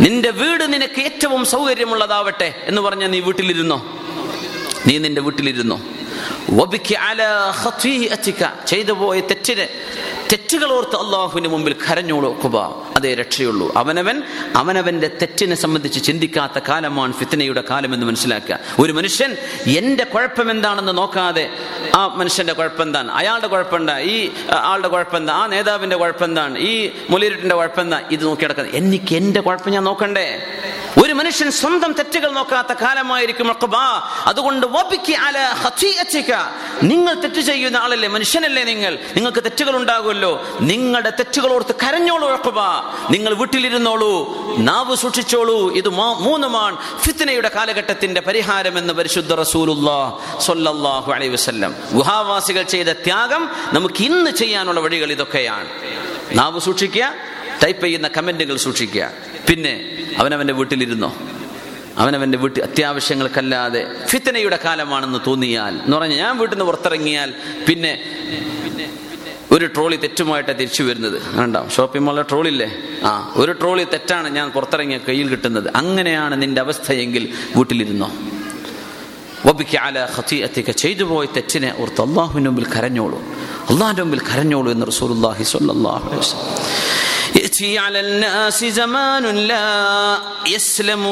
നിന്റെ വീട് നിനക്ക് ഏറ്റവും സൗകര്യമുള്ളതാവട്ടെ എന്ന് പറഞ്ഞ നീ വീട്ടിലിരുന്നോ? നീ നിന്റെ വീട്ടിലിരുന്നോ. ചെയ്തു പോയ തെറ്റിന് തെറ്റുകൾ ഓർത്ത് അള്ളാഹുവിന് മുമ്പിൽ കരഞ്ഞോളൂ കുബ അതേ രക്ഷയുള്ളൂ. അവനവൻ അവനവന്റെ തെറ്റിനെ സംബന്ധിച്ച് ചിന്തിക്കാത്ത കാലമാണ് ഫിത്തനയുടെ കാലം എന്ന് മനസ്സിലാക്കുക. ഒരു മനുഷ്യൻ എന്റെ കുഴപ്പം എന്താണെന്ന് നോക്കാതെ ആ മനുഷ്യന്റെ കുഴപ്പം എന്താണ് അയാളുടെ കുഴപ്പം എന്താ ഈ ആളുടെ കുഴപ്പം എന്താ ആ നേതാവിന്റെ കുഴപ്പം എന്താണ് ഈ മുലിരുട്ടിന്റെ കുഴപ്പം എന്താ ഇത് നോക്കി കിടക്കുന്നത് എനിക്ക് എന്റെ കുഴപ്പം ഞാൻ നോക്കണ്ടേ? ഒരു മനുഷ്യൻ സ്വന്തം തെറ്റുകൾ നോക്കാത്ത കാലമായിരിക്കും. അതുകൊണ്ട്. നിങ്ങൾ തെറ്റ് ചെയ്യുന്ന ആളല്ലേ? മനുഷ്യനല്ലേ നിങ്ങൾ? നിങ്ങൾക്ക് തെറ്റുകൾ ഉണ്ടാകുമല്ലോ. നിങ്ങളുടെ തെറ്റുകൾ ഓർത്ത് കരഞ്ഞോളൂ. നിങ്ങൾ വീട്ടിലിരുന്നോളൂ നാവ് സൂക്ഷിച്ചോളൂ ഇത് മൂന്നുമാണ് ഫിത്നയുടെ കാലഘട്ടത്തിന്റെ പരിഹാരം എന്ന് പരിശുദ്ധ റസൂലുല്ലാഹു അലൈഹി വസല്ലം. ഗുഹാവാസികൾ ചെയ്ത ത്യാഗം നമുക്ക് ഇന്ന് ചെയ്യാനുള്ള വഴികൾ ഇതൊക്കെയാണ്. നാവ് സൂക്ഷിക്കുക ടൈപ്പ് ചെയ്യുന്ന കമന്റുകൾ സൂക്ഷിക്കുക. പിന്നെ അവനവന്റെ വീട്ടിലിരുന്നോ? അവനവന്റെ വീട്ടിൽ അത്യാവശ്യങ്ങൾക്കല്ലാതെ ഫിത്തനയുടെ കാലമാണെന്ന് തോന്നിയാൽ എന്ന് പറഞ്ഞാൽ ഞാൻ വീട്ടിൽ നിന്ന് പുറത്തിറങ്ങിയാൽ പിന്നെ ഒരു ട്രോളി തെറ്റുമായിട്ടാണ് തിരിച്ചു വരുന്നത് ഉണ്ടാവും ഷോപ്പിംഗ് മാളിലെ ട്രോളില്ലേ ആ ഒരു ട്രോളി തെറ്റാണ് ഞാൻ പുറത്തിറങ്ങിയ കയ്യിൽ കിട്ടുന്നത് അങ്ങനെയാണ് നിന്റെ അവസ്ഥയെങ്കിൽ വീട്ടിലിരുന്നോ വബിക്ക് അല ഖതീഅത്തിക ചെയ്തു പോയ തെറ്റിനെ ഓർത്ത് അള്ളാഹുവിന്റെ മുമ്പിൽ കരഞ്ഞോളൂ അള്ളാഹിന്റെ മുമ്പിൽ കരഞ്ഞോളൂ എന്ന് റസൂലുള്ളാഹി സ്വല്ലല്ലാഹു അലൈഹി വസല്ലം يأتي على الناس زمان لا يسلم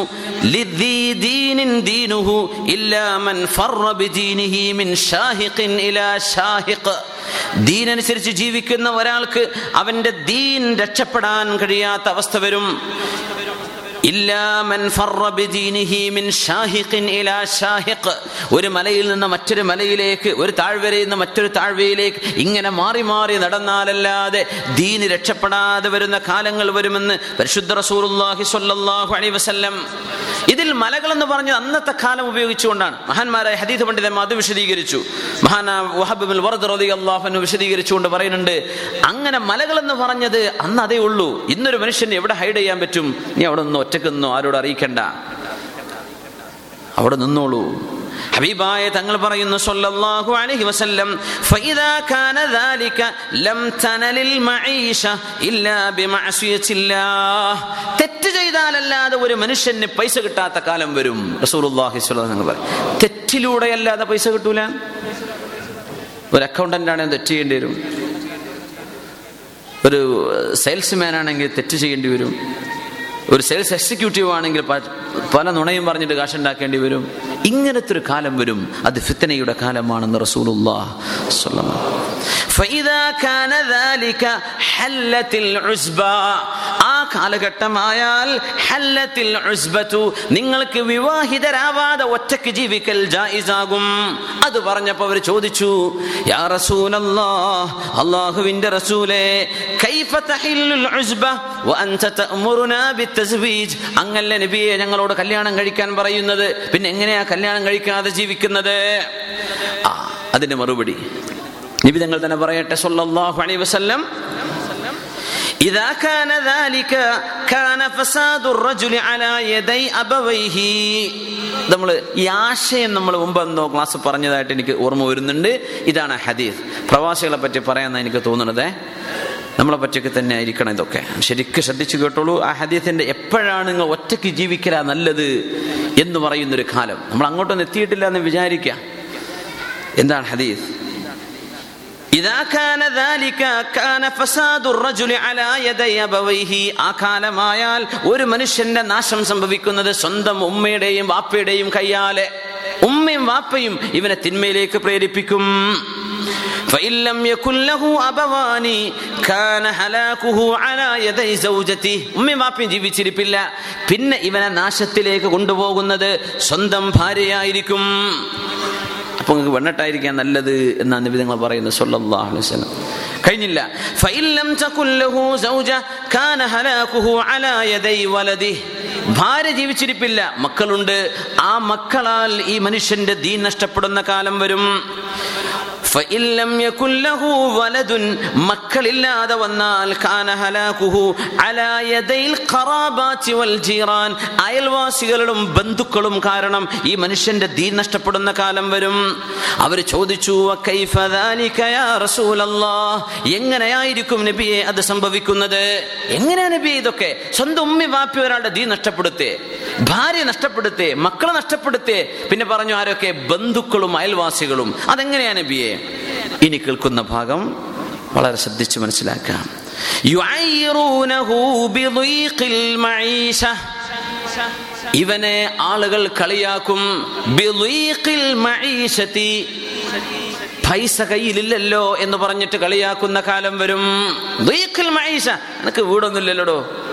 لذي دين دينه إلا من فر بدينه من شاهق إلى شاهق ദീനനുസരിച്ച് ജീവിക്കുന്ന ഒരാൾക്ക് അവന്റെ ദീൻ രക്ഷപ്പെടാൻ കഴിയാത്ത അവസ്ഥ വരും. ഒരു മലയിൽ നിന്ന് മറ്റൊരു മലയിലേക്ക് ഒരു താഴ്വരയിൽ നിന്ന് മറ്റൊരു താഴ്വരയിലേക്ക് ഇങ്ങനെ മാറി മാറി നടന്നാലല്ലാതെ ദീന് രക്ഷപ്പെടാതെ വരുന്ന കാലങ്ങൾ വരുമെന്ന് പരിശുദ്ധ റസൂർഹി സ്വല്ലല്ലാഹു അലൈഹി വസല്ലം ഇതിൽ മലകൾ എന്ന് പറഞ്ഞത് അന്നത്തെ കാലം ഉപയോഗിച്ചുകൊണ്ടാണ്. മഹാന്മാരായ ഹദീദ് പണ്ഡിതന്മാർ അത് വിശദീകരിച്ചു. മഹാന വിശദീകരിച്ചുകൊണ്ട് പറയുന്നുണ്ട് അങ്ങനെ മലകൾ എന്ന് പറഞ്ഞത് അന്ന് അതേ ഉള്ളൂ. ഇന്നൊരു മനുഷ്യന് എവിടെ ഹൈഡ് ചെയ്യാൻ പറ്റും? നീ അവിടെ നിന്ന് ഒറ്റയ്ക്ക് നിന്നു ആരോട് അറിയിക്കണ്ട. അവിടെ നിന്നോളൂ. ഹബീബായ തങ്ങൾ പറയുന്നു സല്ലല്ലാഹു അലൈഹി വസല്ലം ഫഇദാ കാന ദാലിക ലം തനലിൽ മഈഷ ഇല്ലാ ബിമഅസിയത്തില്ലാഹ് തെറ്റ് ചെയ്താലല്ലാതെ ഒരു മനുഷ്യന് പൈസ കിട്ടാത്ത കാലം വരും. റസൂലുള്ളാഹി സ്വല്ലല്ലാഹു അലൈഹി വസല്ലം തെറ്റിലൂടെ അല്ലാതെ പൈസ കിട്ടൂല? ഒരു അക്കൗണ്ടന്റ് ആണെങ്കിൽ തെറ്റ് ചെയ്യേണ്ടി വരും. ഒരു സെയിൽസ്മാൻ ആണെങ്കിൽ തെറ്റ് ചെയ്യേണ്ടി വരും. ഒരു സെയിൽസ് എക്സിക്യൂട്ടീവ് ആണെങ്കിൽ പല നുണയും പറഞ്ഞിട്ട് കാശുണ്ടാക്കേണ്ടി വരും. ഇങ്ങനത്തെ ഒരു കാലം വരും. അത് ഫിത്തനയുടെ കാലമാണെന്ന് റസൂലുള്ള നിങ്ങൾക്ക് വിവാഹിതരാവാതെ ഒറ്റയ്ക്ക് ജീവിക്കൽ ജായിസാകും. അത് പറഞ്ഞപ്പോ അവർ ചോദിച്ചു യാ റസൂലല്ലാ അള്ളാഹുവിന്റെ റസൂലേ കൈഫ തഹില്ലുൽ ഉസ്ബ? വഅൻത തഅമുറുനാ ബിത്ത ബിത്തസ്വീജ് അങ്ങല്ല നബിയെ ഞങ്ങളോട് കല്യാണം കഴിക്കാൻ പറയുന്നത് പിന്നെ എങ്ങനെയാ കല്യാണം കഴിക്കാതെ ജീവിക്കുന്നത് ആ അതിന്റെ മറുപടി നബി തങ്ങൾ തന്നെ പറയട്ടെ സല്ലല്ലാഹു അലൈഹി വസല്ലം إذا كان ذلك كان فساد الرجل على يدي أبويه നമ്മൾ ഈ ആശയം നമ്മൾ മുമ്പ് എന്തോ ക്ലാസ് പറഞ്ഞതായിട്ട് എനിക്ക് ഓർമ്മ വരുന്നുണ്ട് ഇതാണ് ഹദീസ് പ്രവാസികളെ പറ്റി പറയാമെന്ന് എനിക്ക് തോന്നുന്നത് നമ്മളെ പറ്റൊക്കെ തന്നെ ആയിരിക്കണം ഇതൊക്കെ. ശരിക്കും ശ്രദ്ധിച്ചു കേട്ടോളൂ. ആ ഹദീസിന്റെ എപ്പോഴാണ് നിങ്ങൾ ഒറ്റയ്ക്ക് ജീവിക്കല നല്ലത് എന്ന് പറയുന്നൊരു കാലം. നമ്മൾ അങ്ങോട്ടൊന്നും എത്തിയിട്ടില്ല എന്ന് വിചാരിക്കുക എന്താണ് ഹദീസ്? ആ കാലമായാൽ ഒരു മനുഷ്യന്റെ നാശം സംഭവിക്കുന്നത് സ്വന്തം ഉമ്മയുടെയും വാപ്പയുടെയും കയ്യാലെ. ഉമ്മയും വാപ്പയും ഇവനെ തിന്മയിലേക്ക് പ്രേരിപ്പിക്കും. فإن لم يكن له أبوان كان هلاكه على يدي زوجته ഉമ്മയും വാപ്പയും ജീവിച്ചിരിപ്പില്ല പിന്നെ ഇവനെ നാശത്തിലേക്ക് കൊണ്ടുപോകുന്നത് സ്വന്തം ഭാര്യയായിരിക്കും അപ്പൊ നിങ്ങൾക്ക് വെണ്ണട്ടായിരിക്കാൻ നല്ലത് എന്നാണ് നബി നിങ്ങൾ പറയുന്നത് സല്ലല്ലാഹു അലൈഹി വസല്ലം കഴിഞ്ഞില്ല فإن لم تكن له زوجة كان هلاكه على يدي ولده ഭാര്യ ജീവിച്ചിരിപ്പില്ല മക്കളുണ്ട് ആ മക്കളാൽ ഈ മനുഷ്യന്റെ ദീൻ നഷ്ടപ്പെടുന്ന കാലം വരും മക്കളില്ലാതെ വന്നാൽ അയൽവാസികളും ബന്ധുക്കളും കാരണം ഈ മനുഷ്യന്റെ ദീൻ നഷ്ടപ്പെടുന്ന കാലം വരും. അവർ ചോദിച്ചു എങ്ങനെയായിരിക്കും നബിയെ അത് സംഭവിക്കുന്നത്? എങ്ങനെയാണ് നബിയെ ഇതൊക്കെ? സ്വന്തം ഉമ്മി വാപ്പി ഒരാളുടെ ദീൻ നഷ്ടപ്പെടുത്തേ? ഭാര്യ നഷ്ടപ്പെടുത്തേ മക്കളെ നഷ്ടപ്പെടുത്തേ. പിന്നെ പറഞ്ഞു ആരൊക്കെ? ബന്ധുക്കളും അയൽവാസികളും. അതെങ്ങനെയാ നബിയെ? ഇനി കേൾക്കുന്ന ഭാഗം വളരെ ശ്രദ്ധിച്ച് മനസ്സിലാക്കാം ഇവനെ ആളുകൾ കളിയാക്കും. പൈസ കയ്യിലില്ലല്ലോ എന്ന് പറഞ്ഞിട്ട് കളിയാക്കുന്ന കാലം വരും. നിനക്ക് വീടൊന്നുമില്ലല്ലോടോ?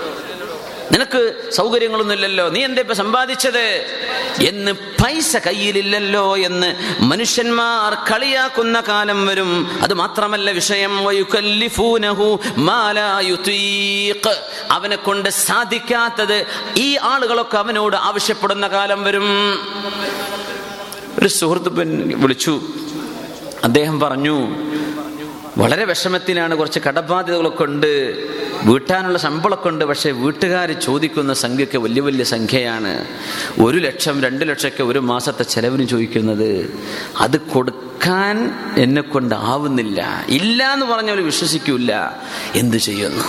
നിനക്ക് സൗകര്യങ്ങളൊന്നുമില്ലല്ലോ. നീ എന്താ ഇപ്പൊ സമ്പാദിച്ചത്? എന്ന് പൈസ കയ്യിലില്ലല്ലോ എന്ന് മനുഷ്യന്മാർ കളിയാക്കുന്ന കാലം വരും. അത് മാത്രമല്ല വിഷയം. അവനെ കൊണ്ട് സാധിക്കാത്തത് ഈ ആളുകളൊക്കെ അവനോട് ആവശ്യപ്പെടുന്ന കാലം വരും. ഒരു സുഹൃത്ത് വിളിച്ചു. അദ്ദേഹം പറഞ്ഞു വളരെ വിഷമത്തിലാണ് കുറച്ച് കടബാധ്യതകളൊക്കെ ഉണ്ട് വീട്ടാനുള്ള ശമ്പളമൊക്കെ ഉണ്ട് പക്ഷേ വീട്ടുകാർ ചോദിക്കുന്ന സംഖ്യയൊക്കെ വലിയ വലിയ സംഖ്യയാണ്. ഒരു ലക്ഷം രണ്ട് ലക്ഷമൊക്കെ ഒരു മാസത്തെ ചെലവിന് ചോദിക്കുന്നത് അത് കൊടുക്കാൻ എന്നെ കൊണ്ടാവുന്നില്ല ഇല്ല എന്ന് പറഞ്ഞവർ വിശ്വസിക്കൂല എന്ത് ചെയ്യുന്നു?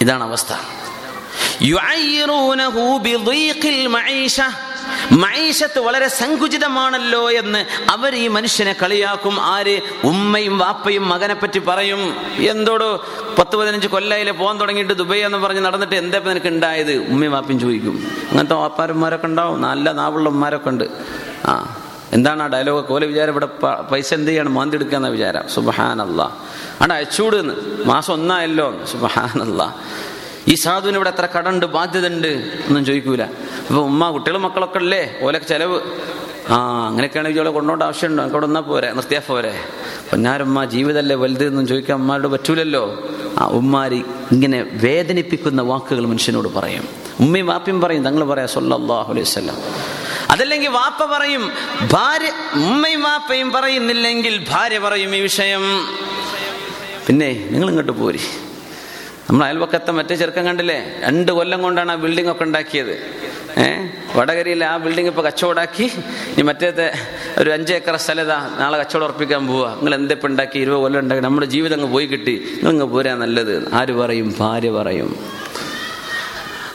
ഇതാണ് അവസ്ഥ. മൈഷത്ത് വളരെ സങ്കുചിതമാണല്ലോ എന്ന് അവർ ഈ മനുഷ്യനെ കളിയാക്കും. ആര് ഉമ്മയും വാപ്പയും മകനെ പറ്റി പറയും എന്തോടോ പത്ത് പതിനഞ്ച് കൊല്ലയിലെ പോകാൻ തുടങ്ങിയിട്ട് ദുബൈ എന്ന് പറഞ്ഞ് നടന്നിട്ട് എന്താ ഇപ്പൊ നിനക്ക് ഉണ്ടായത് ഉമ്മയും വാപ്പയും ചോദിക്കും അങ്ങനത്തെ വാപ്പാരന്മാരൊക്കെ ഉണ്ടാവും നല്ല നാവുള്ള ഉമ്മാരൊക്കെ ഉണ്ട് ആ എന്താണ് ആ ഡയലോഗ് കോലെ വിചാരം ഇവിടെ പൈസ എന്ത് ചെയ്യാണ്? മാന്തി എടുക്കാന്ന വിചാരം. സുബഹാനല്ല. ആണ്ട് അയച്ചൂടുന്ന്. മാസം ഒന്നായല്ലോ സുബഹാനല്ല. ഈ സാധുവിന് ഇവിടെ എത്ര കടണ്ട് ബാധ്യത ഉണ്ട് ഒന്നും ചോദിക്കൂല. അപ്പൊ ഉമ്മ കുട്ടികളും മക്കളൊക്കെ അല്ലേ ഓലൊക്കെ ചെലവ്. ആ അങ്ങനെയൊക്കെയാണെങ്കിൽ ഇവളെ കൊണ്ടോണ്ട ആവശ്യമുണ്ടോ എനിക്ക് അവിടെ പോരെ നിർത്തിയാ പോരെ. പൊന്നാരമ്മ ജീവിതമല്ലേ വലുത് എന്നും ചോദിക്കാൻ അമ്മാരോട് പറ്റൂലല്ലോ. ആ ഉമ്മാരി ഇങ്ങനെ വേദനിപ്പിക്കുന്ന വാക്കുകൾ മനുഷ്യനോട് പറയും. ഉമ്മയും വാപ്പയും പറയും തങ്ങൾ പറയാ സൊല്ലാഹു അലൈഹി വസല്ലം. അതല്ലെങ്കിൽ വാപ്പ പറയും ഭാര്യ ഉമ്മയും വാപ്പയും പറയുന്നില്ലെങ്കിൽ ഭാര്യ പറയും ഈ വിഷയം. പിന്നെ നിങ്ങൾ ഇങ്ങോട്ട് പോരി. നമ്മൾ അയൽവക്കത്തെ മറ്റേ ചെറുക്കം കണ്ടില്ലേ? രണ്ട് കൊല്ലം കൊണ്ടാണ് ആ ബിൽഡിംഗ് ഒക്കെ ഉണ്ടാക്കിയത്. ഏഹ് വടകരയിൽ ആ ബിൽഡിംഗ് ഇപ്പൊ കച്ചവടാക്കി. ഇനി മറ്റേത്തെ ഒരു അഞ്ച് ഏക്കർ സ്ഥലതാ നാളെ കച്ചവടം ഉറപ്പിക്കാൻ പോവാ. നിങ്ങൾ എന്തെപ്പം ഉണ്ടാക്കി? ഇരുപത് കൊല്ലം ഉണ്ടാക്കി. നമ്മുടെ ജീവിതം അങ്ങ് പോയി കിട്ടി. നിങ്ങൾ പോരാ നല്ലത്. ആര് പറയും? ഭാര്യ പറയും.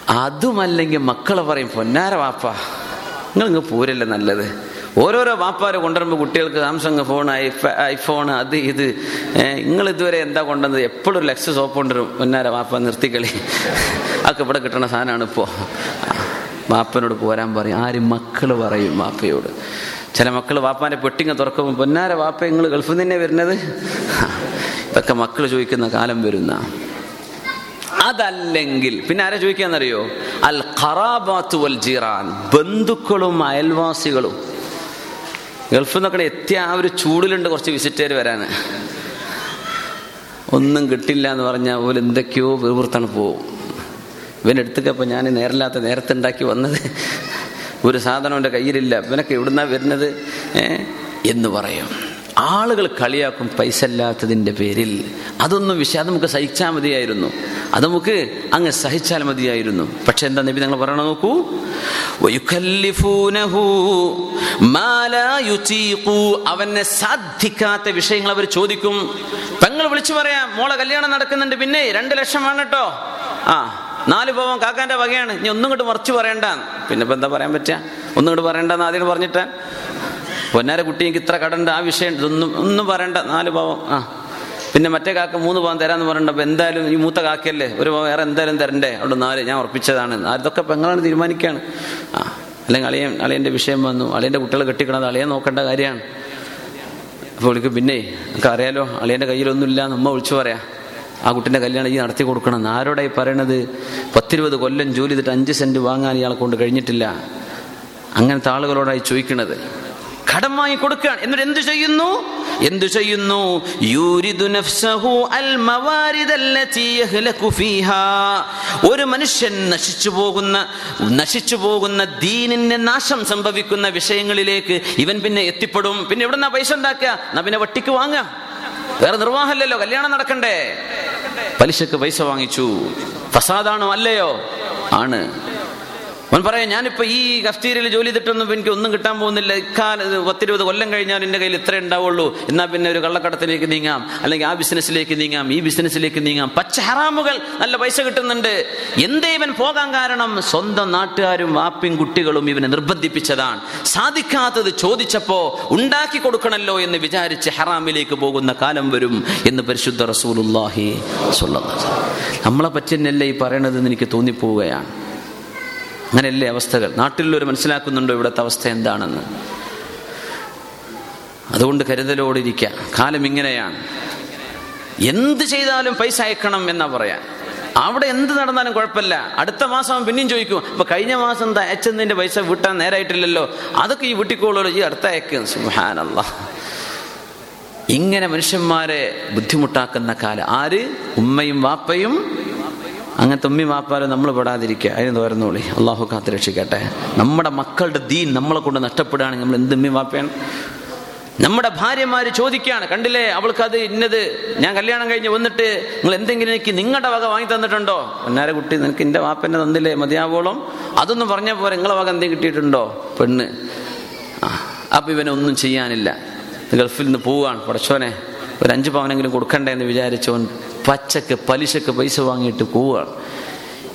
അതുമല്ലെങ്കിൽ മക്കളെ പറയും പൊന്നാര വാപ്പ നിങ്ങൾ ഇങ്ങ് പോരല്ലേ നല്ലത്? ഓരോരോ വാപ്പാർ കൊണ്ടുവരുമ്പോൾ കുട്ടികൾക്ക് സാംസങ് ഫോൺ ഐഫ- ഐഫോൺ അത് ഇത്. നിങ്ങൾ ഇതുവരെ എന്താ കൊണ്ടുവന്നത്? എപ്പോഴും ലക്സ് സോപ്പ് കൊണ്ടുവരും പൊന്നാര വാപ്പ നിർത്തിക്കളി. അതൊക്കെ ഇവിടെ കിട്ടണ സാധനമാണ് ഇപ്പോൾ വാപ്പനോട് പോരാൻ പറയും. ആരും മക്കൾ പറയും വാപ്പയോട്. ചില മക്കൾ വാപ്പാന്റെ പെട്ടിങ്ങ തുറക്കുമ്പോൾ പൊന്നാര വാപ്പ നിങ്ങൾ ഗൾഫിൽ നിന്നെ വരുന്നത്? ഇതൊക്കെ മക്കൾ ചോദിക്കുന്ന കാലം വരുന്ന. അതല്ലെങ്കിൽ പിന്നെ ആരെ ചോദിക്കാന്നറിയോ? അൽ ഖറാബാത്തു വൽ ജീറാൻ ബന്ധുക്കളും അയൽവാസികളും. ഗൾഫിൽ നിന്നൊക്കെ എത്തിയ ആ ഒരു ചൂടിലുണ്ട് കുറച്ച് വിസിറ്റേർ വരാൻ ഒന്നും കിട്ടില്ല എന്ന് പറഞ്ഞാൽ പോലെ എന്തൊക്കെയോ വെറുപുറത്താണ് പോവും. ഇവനെടുത്തൊക്കെ ഞാൻ നേരല്ലാത്ത നേരത്തെ ഉണ്ടാക്കി വന്നത് ഒരു സാധനം എന്റെ കയ്യിലില്ല. ഇവനൊക്കെ എവിടുന്നാണ് വരുന്നത്? എന്ന് പറയും. ആളുകൾ കളിയാക്കും പൈസ ഇല്ലാത്തതിന്റെ പേരിൽ. അതൊന്നും വിഷയം അത് നമുക്ക് സഹിച്ചാൽ മതിയായിരുന്നു. അത് നമുക്ക് അങ്ങ് സഹിച്ചാൽ മതിയായിരുന്നു. പക്ഷെ എന്താ നബി നിങ്ങൾ പറയണ നോക്കൂ. അവനെ സാധിക്കാത്ത വിഷയങ്ങൾ അവർ ചോദിക്കും. പെങ്ങൾ വിളിച്ചു പറയാം മോളെ കല്യാണം നടക്കുന്നുണ്ട് പിന്നെ രണ്ട് ലക്ഷം വേണം കേട്ടോ. ആ നാല് പവൻ കാക്കാന്റെ വകയാണ്. ഇനി ഒന്നും ഇങ്ങോട്ട് മറിച്ച് പറയണ്ട. പിന്നെ ഇപ്പൊ എന്താ പറയാൻ പറ്റുക? ഒന്നും ഇങ്ങോട്ട് പറയണ്ടെന്ന് ആദ്യം പറഞ്ഞിട്ട് പൊന്നാര കുട്ടി എനിക്ക് ഇത്ര കടണ്ട ആ വിഷയം ഇതൊന്നും ഒന്നും പറയണ്ട. നാല് പാവം. ആ. പിന്നെ മറ്റേ കാക്ക മൂന്ന് പാവം തരാന്ന് പറയണ്ട അപ്പൊ എന്തായാലും ഈ മൂത്ത കാക്കയല്ലേ? ഒരു പാവം വേറെ എന്തായാലും തരണ്ടേ? അവിടെ നാല് ഞാൻ ഉറപ്പിച്ചതാണ്. അതൊക്കെ പെങ്ങളാണ് തീരുമാനിക്കുകയാണ് ആ. അല്ലെങ്കിൽ അളിയൻ അളിയന്റെ വിഷയം വന്നു. അളിയന്റെ കുട്ടികൾ കെട്ടിക്കണത് അളിയൻ നോക്കേണ്ട കാര്യമാണ്. അപ്പോൾ വിളിക്കും പിന്നെ നമുക്ക് അറിയാലോ അളിയന്റെ കയ്യിലൊന്നുമില്ല നമ്മ വിളിച്ചു പറയാം. ആ കുട്ടിന്റെ കല്യാണം ഈ നടത്തി കൊടുക്കണം. ആരോടായി പറയണത്? പത്തിരുപത് കൊല്ലം ജോലി ചെയ്തിട്ട് അഞ്ച് സെന്റ് വാങ്ങാൻ ഇയാളെ കൊണ്ട് കഴിഞ്ഞിട്ടില്ല. അങ്ങനത്തെ ആളുകളോടായി ചോദിക്കുന്നത് കടം വാങ്ങി കൊടുക്കുകയാണ്. എന്നിട്ട് എന്തു ചെയ്യുന്നു? എന്തു ചെയ്യുന്നു? യൂരിദു നഫ്സഹു മവാരിദല്ലതി ഒരു മനുഷ്യൻ നശിച്ചു പോകുന്ന നശിച്ചു പോകുന്ന ദീനിന് നാശം സംഭവിക്കുന്ന വിഷയങ്ങളിലേക്ക് ഇവൻ പിന്നെ എത്തിപ്പെടും. പിന്നെ എവിടെന്നാ പൈസ ഉണ്ടാക്കുക? എന്നാ പിന്നെ വട്ടിക്ക് വാങ്ങുക. വേറെ നിർവാഹമല്ലല്ലോ. കല്യാണം നടക്കണ്ടേ? പലിശക്ക് പൈസ വാങ്ങിച്ചു. ഫസാദാണോ? അല്ലയോ? ആണ്. അവൻ പറയാം ഞാനിപ്പോ ഈ കസ്റ്റീരിയിൽ ജോലി ചെയ്തിട്ടൊന്നും എനിക്ക് ഒന്നും കിട്ടാൻ പോകുന്നില്ല. ഇക്കാല പത്തിരുപത് കൊല്ലം കഴിഞ്ഞാൽ എന്റെ കയ്യിൽ ഇത്രേ ഉണ്ടാവുള്ളൂ. എന്നാൽ പിന്നെ ഒരു കള്ളക്കടത്തിലേക്ക് നീങ്ങാം. അല്ലെങ്കിൽ ആ ബിസിനസ്സിലേക്ക് നീങ്ങാം. ഈ ബിസിനസ്സിലേക്ക് നീങ്ങാം. പച്ച ഹറാമുകൾ നല്ല പൈസ കിട്ടുന്നുണ്ട്. എന്തേ ഇവൻ പോകാൻ കാരണം? സ്വന്തം നാട്ടുകാരും വാപ്പിയും കുട്ടികളും ഇവനെ നിർബന്ധിപ്പിച്ചതാണ്. സാധിക്കാത്തത് ചോദിച്ചപ്പോ ഉണ്ടാക്കി കൊടുക്കണല്ലോ എന്ന് വിചാരിച്ച് ഹറാമിലേക്ക് പോകുന്ന കാലം വരും എന്ന് പരിശുദ്ധ റസൂലുല്ലാഹി വസല്ലം. നമ്മളെ പറ്റിയെന്നല്ലേ ഈ പറയണതെന്ന് എനിക്ക് തോന്നിപ്പോവുകയാണ്. അങ്ങനെയല്ലേ അവസ്ഥകൾ? നാട്ടിലുള്ളവർ മനസ്സിലാക്കുന്നുണ്ടോ ഇവിടുത്തെ അവസ്ഥ എന്താണെന്ന്? അതുകൊണ്ട് കരുതലോടിരിക്കുക കാലം ഇങ്ങനെയാണ്. എന്ത് ചെയ്താലും പൈസ അയക്കണം എന്നാ പറയാ. അവിടെ എന്ത് നടന്നാലും കുഴപ്പമില്ല. അടുത്ത മാസം പിന്നെയും ചോദിക്കും അപ്പൊ കഴിഞ്ഞ മാസം അയച്ചതിന്റെ പൈസ വിട്ടാൻ നേരായിട്ടില്ലല്ലോ? അതൊക്കെ ഈ വീട്ടിക്കോളൂ ഈ അടുത്ത അയക്കും. സുഹാനല്ല ഇങ്ങനെ മനുഷ്യന്മാരെ ബുദ്ധിമുട്ടാക്കുന്ന കാലം. ആര്? ഉമ്മയും വാപ്പയും അങ്ങനത്തെ തുമ്മി വാപ്പാലും നമ്മൾ പെടാതിരിക്കുക. അതിന് തോരുന്നോളി അള്ളാഹു കാത്ത് രക്ഷിക്കട്ടെ. നമ്മുടെ മക്കളുടെ ദീൻ നമ്മളെ കൊണ്ട് നഷ്ടപ്പെടുകയാണെങ്കിൽ നമ്മൾ എന്ത് ഉമ്മി മാപ്പയാണ് നമ്മുടെ ഭാര്യമാര് ചോദിക്കുകയാണ്. കണ്ടില്ലേ? അവൾക്ക് അത് ഇന്നത്. ഞാൻ കല്യാണം കഴിഞ്ഞ് വന്നിട്ട് നിങ്ങൾ എന്തെങ്കിലും എനിക്ക് നിങ്ങളുടെ വക വാങ്ങി തന്നിട്ടുണ്ടോ? പൊന്നാര കുട്ടി നിനക്ക് എന്റെ വാപ്പന്നെ തന്നില്ലേ? മതിയാവോളം. അതൊന്നും പറഞ്ഞ പോലെ നിങ്ങളെ വക എന്തെങ്കിലും കിട്ടിയിട്ടുണ്ടോ? പെണ്ണ്. അപ്പൊ ഇവനെ ഒന്നും ചെയ്യാനില്ല. ഗൾഫിൽ നിന്ന് പോവുകയാണ്. പടച്ചോനെ ഒരു അഞ്ച് പവനെങ്കിലും കൊടുക്കണ്ടേ എന്ന് വിചാരിച്ചവൻ പച്ചക്ക് പലിശക്ക് പൈസ വാങ്ങിയിട്ട് പോവുകയാണ്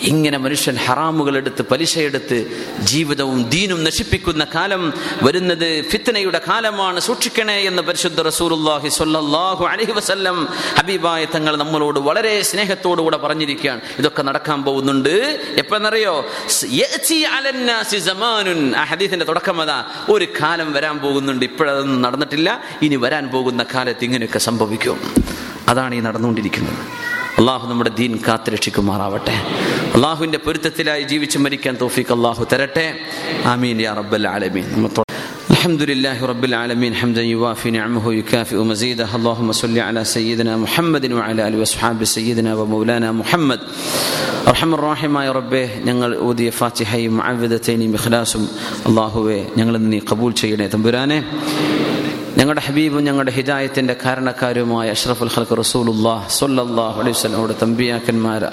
ഇങ്ങനെ മനുഷ്യൻ ഹറാമുകൾ എടുത്ത് പലിശയെടുത്ത് ജീവിതവും ദീനും നശിപ്പിക്കുന്ന കാലം വരുന്നത് ഫിത്തനയുടെ കാലമാണ്. സൂക്ഷിക്കണേ എന്ന് പരിശുദ്ധ റസൂലുള്ളാഹി സ്വല്ലല്ലാഹു അലൈഹി വസല്ലം ഹബീബായ തങ്ങൾ നമ്മളോട് വളരെ സ്നേഹത്തോടുകൂടെ പറഞ്ഞിരിക്കുകയാണ്. ഇതൊക്കെ നടക്കാൻ പോകുന്നുണ്ട്. എപ്പോന്നറിയോ? ഹദീസിന്റെ തുടക്കം അതാ. ഒരു കാലം വരാൻ പോകുന്നുണ്ട്. ഇപ്പോഴതൊന്നും നടന്നിട്ടില്ല. ഇനി വരാൻ പോകുന്ന കാലത്ത് ഇങ്ങനെയൊക്കെ സംഭവിക്കും. അതാണ് ഈ നടന്നുകൊണ്ടിരിക്കുന്നത് അള്ളാഹു നമ്മുടെ ദീൻ കാത്തുരക്ഷിക്കുമാറാവട്ടെ അള്ളാഹുവിന്റെ പൊരുത്തത്തിലായി ജീവിച്ചു മരിക്കാൻ തോഫിക്ക് അള്ളാഹു തരട്ടെ ആമീൻ യാ റബ്ബൽ ആലമീൻ നമ്മൾ തൊ- الحمد لله رب العالمين حمدا يوافي نعمه ويكافئ مزيده اللهم صل على سيدنا محمد وعلى اله واصحابه سيدنا ومولانا محمد അർഹം റാഹിമായ റബ്ബെ ഞങ്ങൾ ഓതിയ ഫാത്തിഹയും മുഅവ്വിദത്തൈനും ഇഖ്ലാസും അള്ളാഹുവെ ഞങ്ങൾ നീ കബൂൽ ചെയ്യണേ തമ്പുരാനെ ഞങ്ങളുടെ ഹബീബും ഞങ്ങളുടെ ഹിദായത്തിന്റെ കാരണക്കാരുമായ അഷ്റഫുൽ ഖൽക്ക് റസൂലുല്ലാ സ്വല്ലല്ലാഹു അലൈഹി വസല്ലം അവിടുത്തെ തമ്പിയാക്കന്മാർ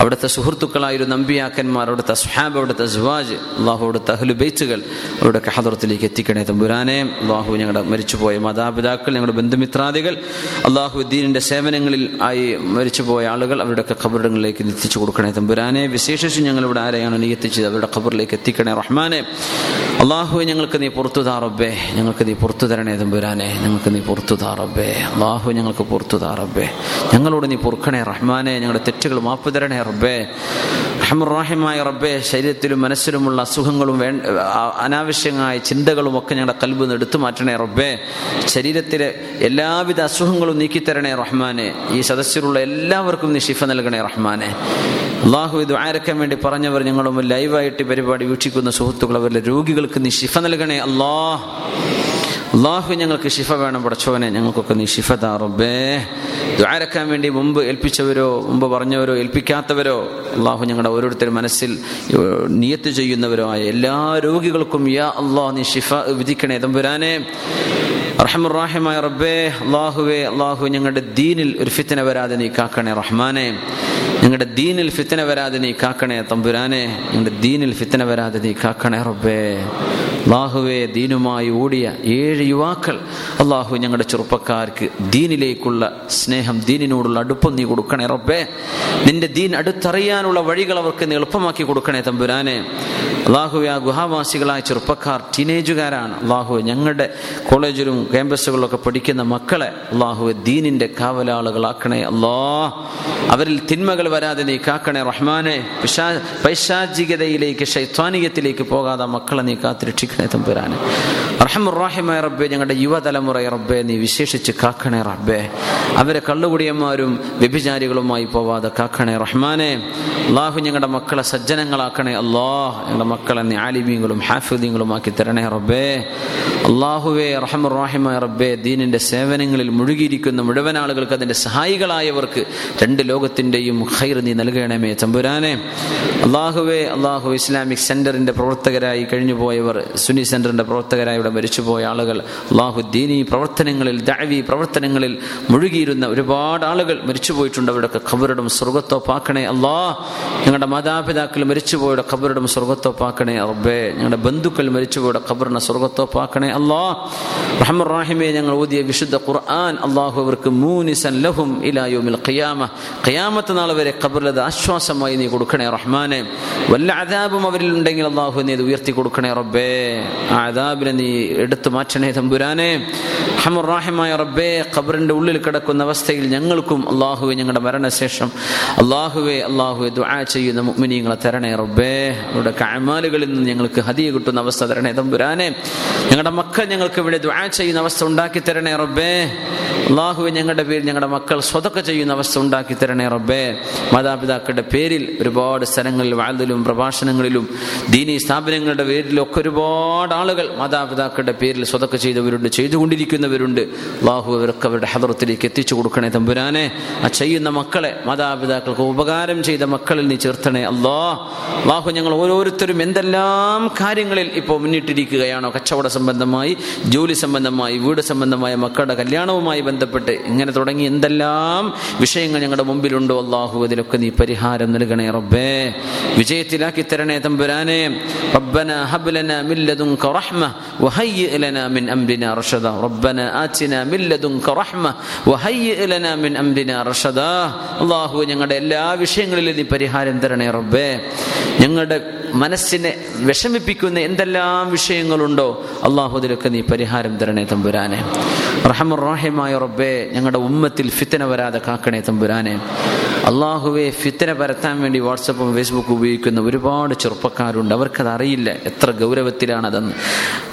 അവിടുത്തെ സുഹൃത്തുക്കളായിരുന്ന നമ്പിയാക്കന്മാർ അവിടുത്തെ സുഹാബ് അവിടുത്തെ അസ്വാജ് അള്ളാഹു അവിടുത്തെ അഹ്ലു ബേച്ചുകൾ അവരുടെ ഹദറത്തിലേക്ക് എത്തിക്കണേ. തമ്പുരാനെ അള്ളാഹു ഞങ്ങളുടെ മരിച്ചുപോയ മാതാപിതാക്കൾ ഞങ്ങളുടെ ബന്ധുമിത്രാദികൾ അള്ളാഹു ദീനിന്റെ സേവനങ്ങളിൽ ആയി മരിച്ചുപോയ ആളുകൾ അവരുടെയൊക്കെ ഖബറിടങ്ങളിലേക്ക് എത്തിച്ചു കൊടുക്കണേ. തമ്പുരാനെ വിശേഷിച്ച് ഞങ്ങൾ ഇവിടെ ആരെയാണ് നീ എത്തിച്ചത്? അവരുടെ ഖബറിലേക്ക് എത്തിക്കണേ റഹ്മാനെ. അള്ളാഹു ഞങ്ങൾക്ക് നീ പുറത്തു താ റബ്ബേ. ഞങ്ങൾക്ക് നീ പുറത്തു തരണേ തമ്പുരാനെ. തമ്പുരാനെ ഞങ്ങൾക്ക് നീ പുറത്തു താറബേ അള്ളാഹു ഞങ്ങൾക്ക് പുറത്തു താറബേ ഞങ്ങളോട് നീ പൊറുക്കണേ റഹ്മാനെ ഞങ്ങളുടെ തെറ്റുകൾ മാപ്പ് തരണേ റബ്ബേ. റഹ്മുറാഹിമായ റബ്ബേ ശരീരത്തിലും മനസ്സിലുമുള്ള അസുഖങ്ങളും വേ അനാവശ്യമായ ചിന്തകളും ഒക്കെ ഞങ്ങളുടെ കൽബ് നിന്ന് എടുത്തു മാറ്റണേ റബ്ബേ. ശരീരത്തിലെ എല്ലാവിധ അസുഖങ്ങളും നീക്കിത്തരണേ റഹ്മാനെ. ഈ സദസ്സിലുള്ള എല്ലാവർക്കും നീ ഷിഫ നൽകണേ റഹ്മാനെ. അള്ളാഹു ഇത് ആരക്കാൻ വേണ്ടി പറഞ്ഞവർ ഞങ്ങളും ലൈവായിട്ട് പരിപാടി വീക്ഷിക്കുന്ന സുഹൃത്തുക്കൾ അവരുടെ രോഗികൾക്ക് നീ ഷിഫ നൽകണേ അള്ളാഹ് അള്ളാഹു ഞങ്ങൾക്ക് ഷിഫ വേണം പടച്ചോനെ. ഞങ്ങൾക്കൊക്കെ നീ ഷിഫ താറുബേ ദ്വാരക്കാൻ വേണ്ടി മുമ്പ് ഏൽപ്പിച്ചവരോ മുമ്പ് പറഞ്ഞവരോ ഏൽപ്പിക്കാത്തവരോ അള്ളാഹു ഞങ്ങളുടെ ഓരോരുത്തരും മനസ്സിൽ നിയത്ത് ചെയ്യുന്നവരോ ആയ എല്ലാ രോഗികൾക്കും യാ അള്ളാഹ് നീ ഷിഫ വിധിക്കണേ. തമ്പുരാനെ റഹമുറാഹിമായ റബ്ബേ അള്ളാഹുവേ അള്ളാഹു ഞങ്ങളുടെ ദീനിൽ ഒരു ഫിത്തന വരാതെ നീ കാക്കണേ റഹ്മാനെ. ഞങ്ങളുടെ ദീനിൽ ഫിത്തന വരാതെ നീ കാക്കണേ തമ്പുരാനെ. ഞങ്ങളുടെ ദീനിൽ ഫിത്തന വരാതെ നീ കാക്കണേ റബ്ബേ. അള്ളാഹുവെ ദീനുമായി ഓടിയ ഏഴ് യുവാക്കൾ അള്ളാഹു ഞങ്ങളുടെ ചെറുപ്പക്കാർക്ക് ദീനിലേക്കുള്ള സ്നേഹം ദീനിനോടുള്ള അടുപ്പം നീ കൊടുക്കണേ റബ്ബേ. നിന്റെ ദീൻ അടുത്തറിയാനുള്ള വഴികൾ അവർക്ക് നീ എളുപ്പമാക്കി കൊടുക്കണേ തമ്പുരാനെ. അള്ളാഹുവെ ആ ഗുഹാവാസികളായ ചെറുപ്പക്കാർ ടീനേജുകാരാണ്. അള്ളാഹു ഞങ്ങളുടെ കോളേജിലും ക്യാമ്പസുകളിലൊക്കെ പഠിക്കുന്ന മക്കളെ അള്ളാഹു ദീനിന്റെ കാവലാളുകളാക്കണേ അല്ലാ അവരിൽ തിന്മകൾ വരാതെ നീ കാക്കണേ റഹ്മാനെ. പിശാ പൈശാചികതയിലേക്ക് ശൈത്വാനികത്തിലേക്ക് പോകാതെ മക്കളെ നീ കാത്തിരക്ഷിക്കണേ തമ്പുരാനെ. റഹമുറാഹിമായ റബ്ബെ ഞങ്ങളുടെ യുവതലമുറയെ റബ്ബെ നീ വിശേഷിച്ച് കാക്കണേ റബ്ബെ. അവരെ കള്ളുകുടിയന്മാരും വ്യഭിചാരികളുമായി പോവാതെ കാക്കണേ റഹ്മാനെ. അള്ളാഹു ഞങ്ങളുടെ മക്കളെ സജ്ജനങ്ങളാക്കണേ. അള്ളാഹ് ഞങ്ങളുടെ മക്കളെ നീ ആലിമീങ്ങളും ഹാഫിദീങ്ങളും ആക്കി തരണേ റബ്ബേ. അള്ളാഹുവേ റഹമുറാഹിമായ റബ്ബെ ദീനിന്റെ സേവനങ്ങളിൽ മുഴുകിയിരിക്കുന്ന മുഴുവൻ ആളുകൾക്ക് അതിന്റെ സഹായികളായവർക്ക് രണ്ട് ലോകത്തിന്റെയും ഖൈർ നീ നൽകണമേ തമ്പുരാനെ. അള്ളാഹുവെ അള്ളാഹു ഇസ്ലാമിക് സെന്ററിന്റെ പ്രവർത്തകരായി കഴിഞ്ഞുപോയവർ സുനി സെന്ററിന്റെ പ്രവർത്തകരായി ഇവിടെ മരിച്ചുപോയ ആളുകൾ അള്ളാഹു ദീനി പ്രവർത്തനങ്ങളിൽ ദാവി പ്രവർത്തനങ്ങളിൽ മുഴുകിയിരുന്ന ഒരുപാട് ആളുകൾ മരിച്ചുപോയിട്ടുണ്ട്. അവരുടെയൊക്കെ ഖബറിടും സ്വർഗത്തോപ്പാക്കണേ അള്ളാ ഞങ്ങളുടെ മാതാപിതാക്കൾ മരിച്ചുപോയുടെ ഖബറിടും സ്വർഗത്തോപ്പാക്കണേ റബ്ബേ. ഞങ്ങളുടെ ബന്ധുക്കൾ മരിച്ചുപോയുടെ ഖബറിനെ സ്വർഗത്തോപ്പാക്കണേ അള്ളാ റഹമുറാഹിമെ ഞങ്ങൾ ഓതിയ വിശുദ്ധ ഖുർആൻ അള്ളാഹു അവർക്ക് മൂനിസൻ ലഹും ഇലായോമിൽ ഖിയാമ. ഖിയാമത്ത് നാൾ വരെ ഖബറിലത് ആശ്വാസമായി നീ കൊടുക്കണേ റഹ്മാനെ. വല്ല അതാബും അവരിൽ ഉണ്ടെങ്കിൽ അള്ളാഹു നീ അത് ഉയർത്തി കൊടുക്കണേ റബ്ബേ. ആ അതാബിനെ നീ എടുത്തു മാറ്റണേ തമ്പുരാനെ. ഹമുറാഹിമായ റബ്ബേ ഖബറിന്റെ ഉള്ളിൽ കിടക്കുന്ന അവസ്ഥയിൽ ഞങ്ങൾക്കും അള്ളാഹുവെ ഞങ്ങളുടെ മരണശേഷം അള്ളാഹുവെ അള്ളാഹുവെ ദുആ ചെയ്യുന്ന മുഅ്മിനീങ്ങളെ തരണേ റബ്ബേ. അവരുടെ കഅമാലുകളിൽ നിന്ന് ഞങ്ങൾക്ക് ഹദിയ കിട്ടുന്ന അവസ്ഥ തരണേ തമ്പുരാനെ. ഞങ്ങളുടെ മക്കൾ ഞങ്ങൾക്ക് ഇവിടെ ദുആ ചെയ്യുന്ന അവസ്ഥ ഉണ്ടാക്കി തരണേ റബ്ബേ. അള്ളാഹുവെ ഞങ്ങളുടെ പേര് ഞങ്ങളുടെ മക്കൾ സ്വതക്ക ചെയ്യുന്ന അവസ്ഥ ഉണ്ടാക്കി തരണേ റബ്ബേ. മാതാപിതാക്കളുടെ പേരിൽ ഒരുപാട് സ്ഥലങ്ങളിൽ വാതിലും പ്രഭാഷണങ്ങളിലും ദീനി സ്ഥാപനങ്ങളുടെ പേരിലൊക്കെ ഒരുപാട് ആളുകൾ മാതാപിതാക്കളുടെ പേരിൽ സ്വതക്ക ചെയ്തവരുണ്ട് ചെയ്തുകൊണ്ടിരിക്കുന്നവരുണ്ട്. ബാഹു അവർക്ക് അവരുടെ ഹദറത്തിലേക്ക് എത്തിച്ചു കൊടുക്കണേ തമ്പുരാനെ. ആ ചെയ്യുന്ന മക്കളെ മാതാപിതാക്കൾക്ക് ഉപകാരം ചെയ്ത മക്കളിൽ നീ ചേർത്തണേ അല്ലാ ബാഹു ഞങ്ങൾ ഓരോരുത്തരും എന്തെല്ലാം കാര്യങ്ങളിൽ ഇപ്പോൾ മുന്നിട്ടിരിക്കുകയാണോ? കച്ചവട സംബന്ധമായി ജോലി സംബന്ധമായി വീട് സംബന്ധമായ മക്കളുടെ കല്യാണവുമായി ബന്ധപ്പെട്ട് ഇങ്ങനെ തുടങ്ങി എന്തെല്ലാം വിഷയങ്ങൾ ഞങ്ങളുടെ മുമ്പിലുണ്ടോ? അള്ളാഹു അതിലൊക്കെ നീ പരിഹാരം നൽകണേ റബ്ബേ വിജയത്തിലാക്കി തരണേ തമ്പുരാനെ ربنا هب لنا من لدنك رحمة وهيئ لنا من أمرنا رشدا ربنا آتنا من لدنك رحمة وهيئ لنا من أمرنا رشدا الله ഞങ്ങളുടെ എല്ലാ വിഷയങ്ങളിലും നീ പരിഹാരം തരണേ റബ്ബേ ഞങ്ങളുടെ മനസ്സിനെ വിഷമിപ്പിക്കുന്ന എന്തെല്ലാം വിഷയങ്ങളുണ്ടോ അള്ളാഹു അതിലൊക്കെ നീ പരിഹാരം തരണേ തമ്പുരാനെ റഹമുറാഹിമായ റബ്ബേ ഞങ്ങളുടെ ഉമ്മത്തിൽ ഫിത്തന വരാതെ കാക്കണേ തമ്പുരാനെ അള്ളാഹുവെ ഫിത്തന പരത്താൻ വേണ്ടി വാട്സപ്പും ഫേസ്ബുക്കും ഉപയോഗിക്കുന്ന ഒരുപാട് ചെറുപ്പക്കാരുണ്ട്. അവർക്കത് അറിയില്ല എത്ര ഗൗരവത്തിലാണതെന്ന്.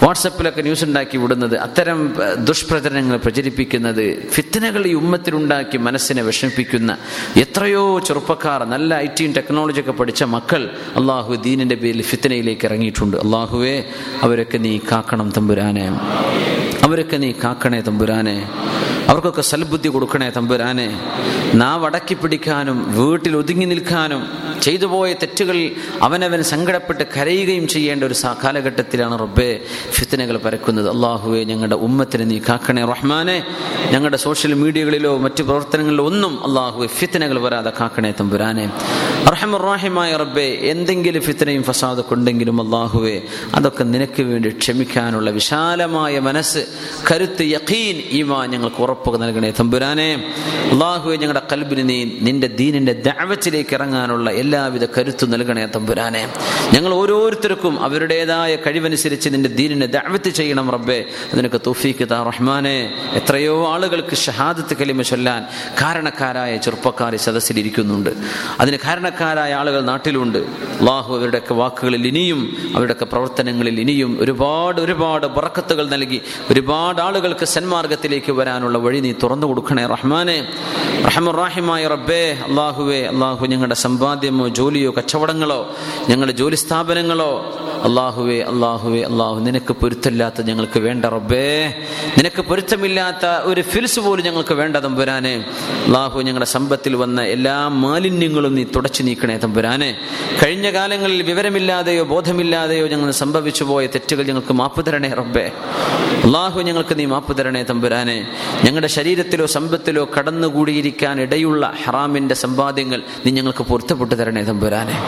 വാട്സപ്പിലൊക്കെ ന്യൂസ് ഉണ്ടാക്കി വിടുന്നത് അത്തരം ദുഷ്പ്രചരണങ്ങൾ പ്രചരിപ്പിക്കുന്നത് ഫിത്തനകൾ ഈ ഉമ്മത്തിലുണ്ടാക്കി മനസ്സിനെ വിഷമിപ്പിക്കുന്ന എത്രയോ ചെറുപ്പക്കാർ നല്ല ഐ ടിയും ടെക്നോളജിയൊക്കെ പഠിച്ച മക്കൾ അള്ളാഹു ദീനിന്റെ പേരിൽ ഫിത്തനയിലേക്ക് ഇറങ്ങിയിട്ടുണ്ട്. അള്ളാഹുവെ അവരൊക്കെ നീ കാക്കണം തമ്പുരാനെ. അവരൊക്കെ നീ കാക്കണേ തമ്പുരാനെ. അവർക്കൊക്കെ സൽബുദ്ധി കൊടുക്കണേ തമ്പുരാനെ. നാവ് അടക്കി പിടിക്കാനും വീട്ടിൽ ഒതുങ്ങി നിൽക്കാനും ചെയ്തു പോയ തെറ്റുകളിൽ അവനവൻ സങ്കടപ്പെട്ട് കരയുകയും ചെയ്യേണ്ട ഒരു കാലഘട്ടത്തിലാണ് റബ്ബെ ഫിത്തനകൾ പരക്കുന്നത്. അള്ളാഹുവെ ഞങ്ങളുടെ ഉമ്മത്തിന് നീ കാക്കണേ. റഹ്മാനെ ഞങ്ങളുടെ സോഷ്യൽ മീഡിയകളിലോ മറ്റു പ്രവർത്തനങ്ങളിലോ ഒന്നും അള്ളാഹുവെ ഫിത്തനകൾ വരാതെ കാക്കണേ തമ്പുരാനെ. റഹമുറാഹിമായ റബ്ബെ എന്തെങ്കിലും ഫിത്തനയും ഫസാദൊക്കെ ഉണ്ടെങ്കിലും അള്ളാഹുവെ അതൊക്കെ നിനക്ക് വേണ്ടി ക്ഷമിക്കാനുള്ള വിശാലമായ മനസ്സ് കരുത്ത് യഖീൻ ഈമാ ഞങ്ങൾക്ക് ഉറപ്പൊക്കെ നൽകണേ. തമ്പുരാനെ അള്ളാഹുവെ ഞങ്ങളുടെ കൽബിന് നീ നിന്റെ ദീനിന്റെ ദഅവത്തിലേക്ക് ഇറങ്ങാനുള്ള എല്ലാവിധ കരുത്തു നൽകണേ തമ്പുരാനെ. ഞങ്ങൾ ഓരോരുത്തർക്കും അവരുടേതായ കഴിവനുസരിച്ച് നിന്റെ ദീനിനെ ദാവത്ത് ചെയ്യണം റബ്ബെ. അതിനൊക്കെ തൗഫീഖ് താ റഹ്മാനെ. എത്രയോ ആളുകൾക്ക് ഷഹാദത്ത് കലിമ ചൊല്ലാൻ കാരണക്കാരായ ചെറുപ്പക്കാർ സദസ്സിലിരിക്കുന്നുണ്ട് അതിന് കാരണക്കാരായ ആളുകൾ നാട്ടിലുണ്ട്. അള്ളാഹു അവരുടെയൊക്കെ വാക്കുകളിൽ ഇനിയും അവരുടെയൊക്കെ പ്രവർത്തനങ്ങളിൽ ഇനിയും ഒരുപാട് ഒരുപാട് ബറക്കത്തുകൾ നൽകി ഒരുപാട് ആളുകൾക്ക് സന്മാർഗത്തിലേക്ക് വരാനുള്ള വഴി നീ തുറന്നു കൊടുക്കണേ. റഹ്മാനെ റഹമുറാഹിമായ റബ്ബേ അള്ളാഹുവേ അള്ളാഹു ഞങ്ങളുടെ സമ്പാദ്യമോ ജോലിയോ കച്ചവടങ്ങളോ ഞങ്ങളുടെ ജോലി സ്ഥാപനങ്ങളോ അള്ളാഹുവേ അള്ളാഹുവേ അള്ളാഹു നിനക്ക് പൊരുത്തമില്ലാത്ത ഞങ്ങൾക്ക് വേണ്ട റബ്ബേ. നിനക്ക് പൊരുത്തമില്ലാത്ത ഒരു ഫിൽസ് പോലും ഞങ്ങൾക്ക് വേണ്ട തമ്പുരാനെ. അള്ളാഹു ഞങ്ങളുടെ സമ്പത്തിൽ വന്ന എല്ലാ മാലിന്യങ്ങളും നീ തുടച്ചു നീക്കണേ തമ്പുരാനെ. കഴിഞ്ഞ കാലങ്ങളിൽ വിവരമില്ലാതെയോ ബോധമില്ലാതെയോ ഞങ്ങൾ സംഭവിച്ചു പോയ തെറ്റുകൾ ഞങ്ങൾക്ക് മാപ്പ് തരണേ റബ്ബേ. അള്ളാഹു ഞങ്ങൾക്ക് നീ മാപ്പ് തരണേ തമ്പുരാനെ. ഞങ്ങളുടെ ശരീരത്തിലോ സമ്പത്തിലോ കടന്നുകൂടിയിരിക്കാൻ ഇടയുള്ള ഹറാമിന്റെ സമ്പാദ്യങ്ങൾ നീ ഞങ്ങൾക്ക് പൊരുത്തപ്പെട്ടു തരണേ തമ്പുരാനെ.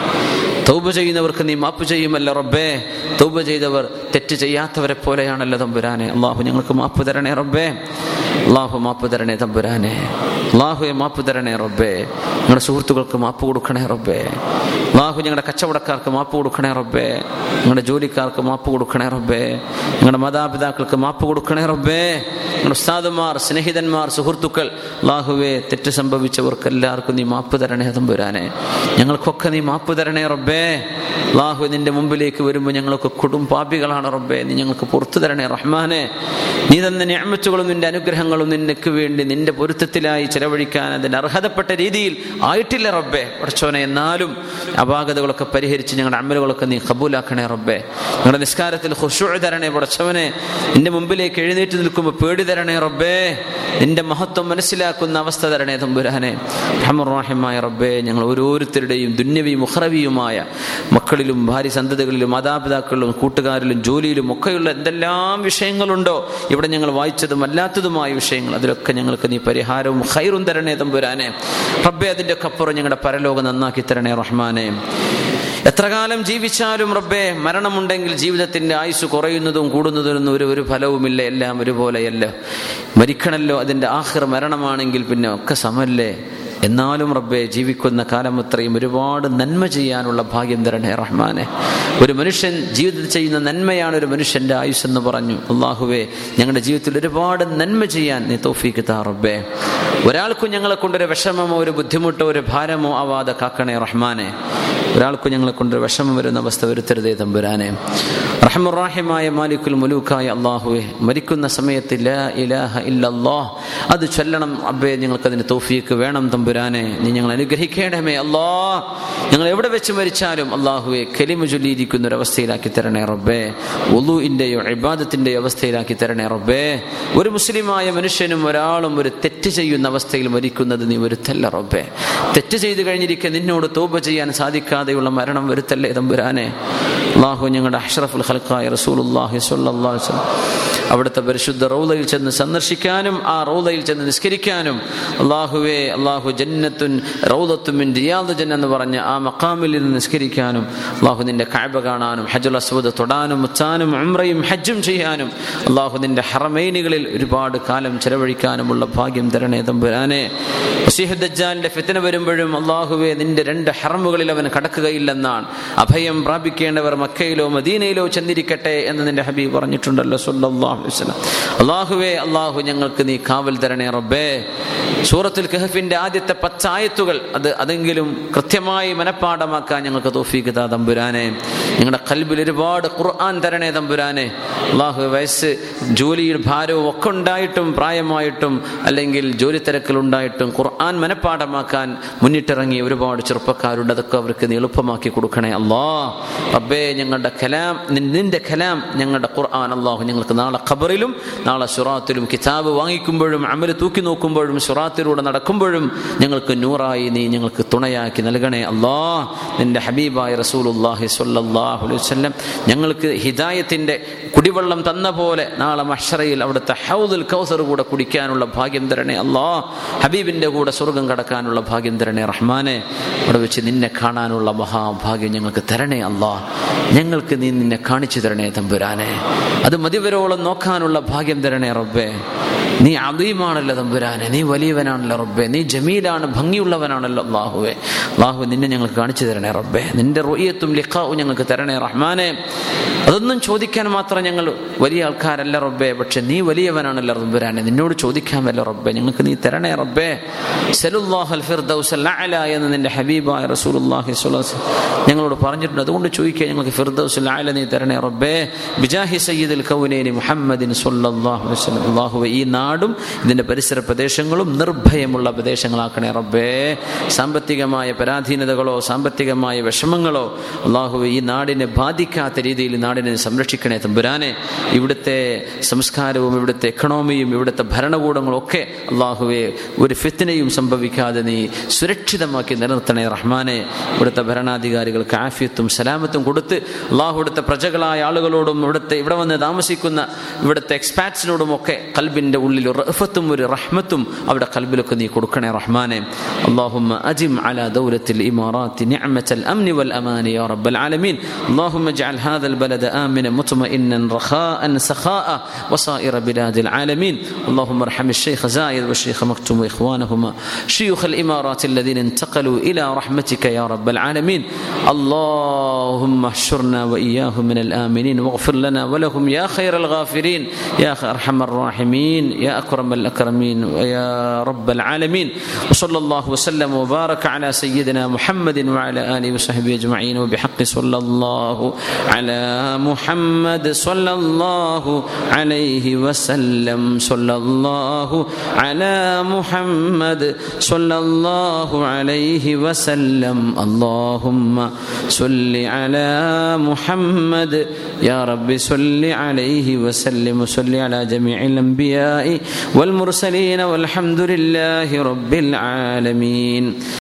തൗബ ചെയ്യുന്നവർക്ക് നീ മാപ്പ് ചെയ്യുമല്ല റബ്ബേ. തൗബ ചെയ്തവർ തെറ്റ് ചെയ്യാത്തവരെ പോലെയാണല്ലോ തമ്പുരാനെ. അള്ളാഹു ഞങ്ങൾക്ക് മാപ്പ് തരണേ റബ്ബേ. അള്ളാഹു മാപ്പ് തരണേ തമ്പുരാനെ. അള്ളാഹുയെ മാപ്പ് തരണേ റബ്ബേ. ഞങ്ങളുടെ സുഹൃത്തുക്കൾക്ക് മാപ്പ് കൊടുക്കണേ റബ്ബേ. അള്ളാഹു ഞങ്ങളുടെ കച്ചവടക്കാർക്ക് മാപ്പ് കൊടുക്കണേ റബ്ബേ. ഞങ്ങളുടെ ജോലിക്കാർക്ക് മാപ്പ് കൊടുക്കണേ റബ്ബേ. ഞങ്ങളുടെ മാതാപിതാക്കൾക്ക് മാപ്പ് കൊടുക്കണേ റബ്ബേ. ഞങ്ങളുടെ ഉസ്താദുമാർ സ്നേഹിതന്മാർ സുഹൃത്തുക്കൾ അള്ളാഹുവെ തെറ്റ് സംഭവിച്ചവർക്ക് എല്ലാവർക്കും നീ മാപ്പ് തരണേ തമ്പുരാനെ ഞങ്ങൾക്കൊക്കെ നീ മാപ്പ് തരണേ റബ്ബേ. അള്ളാഹു നിന്റെ മുമ്പിലേക്ക് വരുമ്പോൾ ഞങ്ങളൊക്കെ കൊടും പാപികളാണ് റബ്ബേ. നീ ഞങ്ങൾക്ക് പുറത്തു തരണേ റഹ്മാനെ. നീ തന്ന ഞാമച്ചുകളും നിന്റെ അനുഗ്രഹങ്ങളും നിനക്ക് വേണ്ടി നിന്റെ പൊരുത്തത്തിലായി ചെലവഴിക്കാൻ അതിന് അർഹതപ്പെട്ട രീതിയിൽ ആയിട്ടില്ല റബ്ബേ. പഠിച്ചോനെ എന്നാലും അപാകതകളൊക്കെ പരിഹരിച്ച് ഞങ്ങളുടെ അമലുകളൊക്കെ നീ കബൂലാക്കണേ റബ്ബേ. ഞങ്ങളുടെ നിസ്കാരത്തിൽ ഹുഷു തരണേ പഠിച്ചവനെ. നിന്റെ മുമ്പിലേക്ക് എഴുന്നേറ്റ് നിൽക്കുമ്പോൾ പേടി തരണേ റബ്ബേ. നിന്റെ മഹത്വം മനസ്സിലാക്കുന്ന അവസ്ഥ തരണേ തമ്പുരാനെ. റഹമുറാഹിമായ റബ്ബേ ഞങ്ങൾ ഓരോരുത്തരുടെയും ദുന്യവിയും മുഹറവിയുമായ മക്കളിലും ഭാര്യ സന്തതികളിലും മാതാപിതാക്കളിലും കൂട്ടുകാരിലും ജോലിയിലും ഒക്കെയുള്ള എന്തെല്ലാം വിഷയങ്ങളുണ്ടോ ഇവിടെ ഞങ്ങൾ വായിച്ചതും അല്ലാത്തതുമായ വിഷയങ്ങൾ അതിലൊക്കെ ഞങ്ങൾക്ക് നീ പരിഹാരവും ഹൈറും തരണേ തമ്പുരാനെ. റബ്ബെ അതിന്റെ ഒക്കെ അപ്പുറം ഞങ്ങളുടെ പരലോകം നന്നാക്കി തരണേ റഹ്മാനെ. എത്ര കാലം ജീവിച്ചാലും റബ്ബെ മരണമുണ്ടെങ്കിൽ ജീവിതത്തിന്റെ ആയുസ് കുറയുന്നതും കൂടുന്നതും ഒരു ഒരു ഫലവുമില്ല എല്ലാം ഒരുപോലെയല്ല. മരിക്കണല്ലോ അതിന്റെ ആഹിർ മരണമാണെങ്കിൽ പിന്നെ ഒക്കെ സമല്ലേ എന്നാലും റബ്ബെ ജീവിക്കുന്ന കാലം അത്രയും ഒരുപാട് നന്മ ചെയ്യാനുള്ള ഭാഗ്യം തരണേ റഹ്മാനെ. ഒരു മനുഷ്യൻ ജീവിതത്തിൽ ചെയ്യുന്ന നന്മയാണ് ഒരു മനുഷ്യന്റെ ആയുസ് എന്ന് പറഞ്ഞു. അള്ളാഹുവെ ഞങ്ങളുടെ ജീവിതത്തിൽ ഒരുപാട് നന്മ ചെയ്യാൻ നീ തോഫീക്ക് താ റബ്ബെ. ഒരാൾക്കും ഞങ്ങളെ കൊണ്ടൊരു വിഷമമോ ഒരു ബുദ്ധിമുട്ടോ ഒരു ഭാരമോ ആവാതെ കാക്കണേ റഹ്മാനെ. ഒരാൾക്കും ഞങ്ങളെ കൊണ്ട് വിഷമം വരുന്ന അവസ്ഥ വരുത്തരുതേ തമ്പുരാനെ. റഹമുറാഹിമായ മാലിക്കുൽ മുലൂക്കായ അള്ളാഹുവെ മരിക്കുന്ന സമയത്ത് ലാ ഇലാഹ അത് ചൊല്ലണം. അബ്ബേ ഞങ്ങൾക്ക് അതിന് തോഫിക്ക് വേണം തമ്പുരാനെ. നീ ഞങ്ങൾ അനുഗ്രഹിക്കണമേ അല്ലാ. ഞങ്ങൾ എവിടെ വെച്ച് മരിച്ചാലും അള്ളാഹുവെ കലിമ ചൊല്ലിയിരിക്കുന്ന ഒരു അവസ്ഥയിലാക്കി തരണേ റബ്ബേ. ഒലുവിന്റെയോ ഇബാദത്തിന്റെയോ അവസ്ഥയിലാക്കി തരണേ റബ്ബേ. ഒരു മുസ്ലിമായ മനുഷ്യനും ഒരാളും ഒരു തെറ്റ് ചെയ്യുന്ന അവസ്ഥയിൽ മരിക്കുന്നത് നീ ഒരു വരുത്തല്ല റബ്ബേ. തെറ്റ് ചെയ്തു കഴിഞ്ഞിരിക്കെ നിന്നോട് തോപ ചെയ്യാൻ സാധിക്കാതെയുള്ള മരണം വരുത്തല്ലേ തമ്പുരാനെ? അള്ളാഹു ഞങ്ങളുടെ അഷ്റഫുൽ ഖൽക്കായ റസൂലുല്ലാഹി അവിടുത്തെ പരിശുദ്ധ റൗലയിൽ ചെന്ന് സന്ദർശിക്കാനും ആ റൗലയിൽ ചെന്ന് നിസ്കരിക്കാനും അള്ളാഹുവെ അള്ളാഹു ജന്നത്തുൻ റൗദത്തുമിൻ റിയാദ് ജന്ന എന്ന് പറഞ്ഞ ആ മക്കാമിൽ നിന്ന് നിസ്കരിക്കാനും അള്ളാഹു നിന്റെ കാഴ്ബ കാണാനും ഹജുൽ അസ്വദ് തൊടാനും മുച്ചാനും ഉംറയും ഹജ്ജും ചെയ്യാനും അള്ളാഹു നിന്റെ ഹറമൈനുകളിൽ ഒരുപാട് കാലം ചെലവഴിക്കാനുമുള്ള ഭാഗ്യം തരണേ തമ്പുരാനെ. ഫിത്തന വരുമ്പോഴും അള്ളാഹുവെ നിന്റെ രണ്ട് ഹറമുകളിൽ അവൻ കടക്കുകയില്ലെന്നാണ് അഭയം പ്രാപിക്കേണ്ടവർ മക്കയിലോ മദീനയിലോ ചെന്നിരിക്കട്ടെ എന്ന് നിന്റെ ഹബീബ് പറഞ്ഞിട്ടുണ്ടല്ലോ വസല്ലം. അള്ളാഹുവേ അള്ളാഹു ഞങ്ങൾക്ക് നീ കാവൽ തരണേ റബ്ബേ. സൂറത്തുൽ കഹഫിന്റെ ആദ്യത്തെ പച്ചായത്തുകൾ അത് അതെങ്കിലും കൃത്യമായി മനഃപ്പാടമാക്കാൻ ഞങ്ങൾക്ക് തോഫീക്ക് താ തമ്പുരാനെ. ഞങ്ങളുടെ കൽബിൽ ഒരുപാട് ഖുർആൻ തരണേ തമ്പുരാനെ. അള്ളാഹു വയസ്സ് ജോലിയിൽ ഭാരവും ഒക്കെ ഉണ്ടായിട്ടും പ്രായമായിട്ടും അല്ലെങ്കിൽ ജോലി തിരക്കിലുണ്ടായിട്ടും ഖുർആൻ മനഃപ്പാടമാക്കാൻ മുന്നിട്ടിറങ്ങി ഒരുപാട് ചെറുപ്പക്കാരുണ്ട്. അതൊക്കെ അവർക്ക് നീ എളുപ്പമാക്കി കൊടുക്കണേ. അല്ലാ റബ്ബേ ഞങ്ങളുടെ കലാം നിന്റെ കലാം ഞങ്ങളുടെ ഖുർആൻ അള്ളാഹു ഞങ്ങൾക്ക് നാളെ ഖബറിലും നാളെ സുറാത്തിലും കിതാബ് വാങ്ങിക്കുമ്പോഴും അമൽ തൂക്കി നോക്കുമ്പോഴും സുറാത്തിലൂടെ നടക്കുമ്പോഴും ഞങ്ങൾക്ക് നൂറായി നീ ഞങ്ങൾക്ക് തുണയാക്കി നൽകണേ. അല്ലാ നിന്റെ ഹബീബായ റസൂലുല്ലാഹി സ്വല്ലല്ലാഹു അലൈഹി വസല്ലം ഞങ്ങൾക്ക് ഹിദായത്തിന്റെ കുടിവെള്ളം തന്ന പോലെ നാളെ മഷറയിൽ അവിടുത്തെ ഹൗദുൽ കൗസർ കൂടെ കുടിക്കാനുള്ള ഭാഗ്യം തരണേ. അല്ലാ ഹബീബിന്റെ കൂടെ സ്വർഗം കടക്കാനുള്ള ഭാഗ്യം തരണേ റഹ്മാനെ. അവിടെ വെച്ച് നിന്നെ കാണാനുള്ള മഹാഭാഗ്യം ഞങ്ങൾക്ക് തരണേ അല്ലാ. ഞങ്ങൾക്ക് നീ നിന്നെ കാണിച്ചു തരണേ തമ്പുരാനെ. അത് മതിവരോളം നോക്കാനുള്ള ഭാഗ്യം തരണേ റബ്ബേ. നീ അതീമാണല്ലോ തമ്പുരാനെ നീ വലിയവനാണല്ലോ റബ്ബെ നീ ജമീലാണ് ഭംഗിയുള്ളവനാണല്ലോ അള്ളാഹുവെ അള്ളാഹു നിന്നെ ഞങ്ങൾക്ക് കാണിച്ചു തരണേ റബ്ബെ. നിന്റെ റൊയ്യത്തും ലിഖാവും ഞങ്ങൾക്ക് തരണേ റഹ്മാനെ. അതൊന്നും ചോദിക്കാൻ മാത്രം ഞങ്ങൾ വലിയ ആൾക്കാരല്ല റബ്ബെ പക്ഷെ നീ വലിയവനാണല്ലോ റബ്ബുരാനെ നിന്നോട് ചോദിക്കാമല്ലോ റബ്ബെ ഞങ്ങൾക്ക് നീ തരണേ റബ്ബെ. എന്ന് നിന്റെ ഹബീബായ സ്വല്ലല്ലാഹു ഞങ്ങളോട് പറഞ്ഞിട്ടുണ്ട്. അതുകൊണ്ട് ചോദിക്കുക ഞങ്ങൾക്ക് ഫിർദൌസ് നീ തരണേ റബ്ബെ. ബിജാഹി സയ്യിദുൽ കൗനൈനി മുഹമ്മദിൻ വസല്ലം. അല്ലാഹുവേ ഈ നാടും ഇതിന്റെ പരിസര പ്രദേശങ്ങളും നിർഭയമുള്ള പ്രദേശങ്ങളാക്കണേ റബ്ബേ. സാമ്പത്തികമായ പരാധീനതകളോ സാമ്പത്തികമായ വിഷമങ്ങളോ അള്ളാഹു ഈ നാടിനെ ബാധിക്കാത്ത രീതിയിൽ നാടിനെ സംരക്ഷിക്കണേ തമ്പുരാനെ. ഇവിടുത്തെ സംസ്കാരവും ഇവിടുത്തെ എക്കണോമിയും ഇവിടുത്തെ ഭരണകൂടങ്ങളും ഒക്കെ അള്ളാഹുവെ ഒരു ഫിത്തിനെയും സംഭവിക്കാതെ നീ സുരക്ഷിതമാക്കി നിലനിർത്തണേ റഹ്മാനെ. ഇവിടുത്തെ ഭരണാധികാരികൾക്ക് ആഫിയത്തും സലാമത്തും കൊടുത്ത് അള്ളാഹു ഇവിടുത്തെ പ്രജകളായ ആളുകളോടും ഇവിടുത്തെ ഇവിടെ വന്ന് താമസിക്കുന്ന ഇവിടുത്തെ എക്സ്പാറ്റ്സിനോടും ഒക്കെ കൽബിന്റെ ഉള്ളിൽ ഒരു റഹ്ഫത്തും ഒരു റഹ്മത്തും അവിടെ കൽബിലൊക്കെ നീ കൊടുക്കണേ റഹ്മാനെ اللهم أجم على دولة الإمارات نعمة الأمن والأمان يا رب العالمين اللهم اجعل هذا البلد آمنا مطمئنا رخاء سخاء وسائر بلاد العالمين اللهم ارحم الشيخ زايد والشيخ مكتوم وإخوانهما شيوخ الإمارات الذين انتقلوا إلى رحمتك يا رب العالمين اللهم احشرنا وإياهم من الآمنين واغفر لنا ولهم يا خير الغافرين يا أرحم الراحمين يا أكرم الأكرمين ويا رب العالمين. وصلى الله وسلم وبارك على سيدنا محمد وعلى آله وصحبه أجمعين. وبحق صلى الله على محمد صلى الله عليه وسلم. صلى الله على محمد صلى الله عليه وسلم. اللهم صل على محمد. يا رب صل عليه وسلم. وصل على جميع الأنبياء والمرسلين والحمد لله رب العالمين.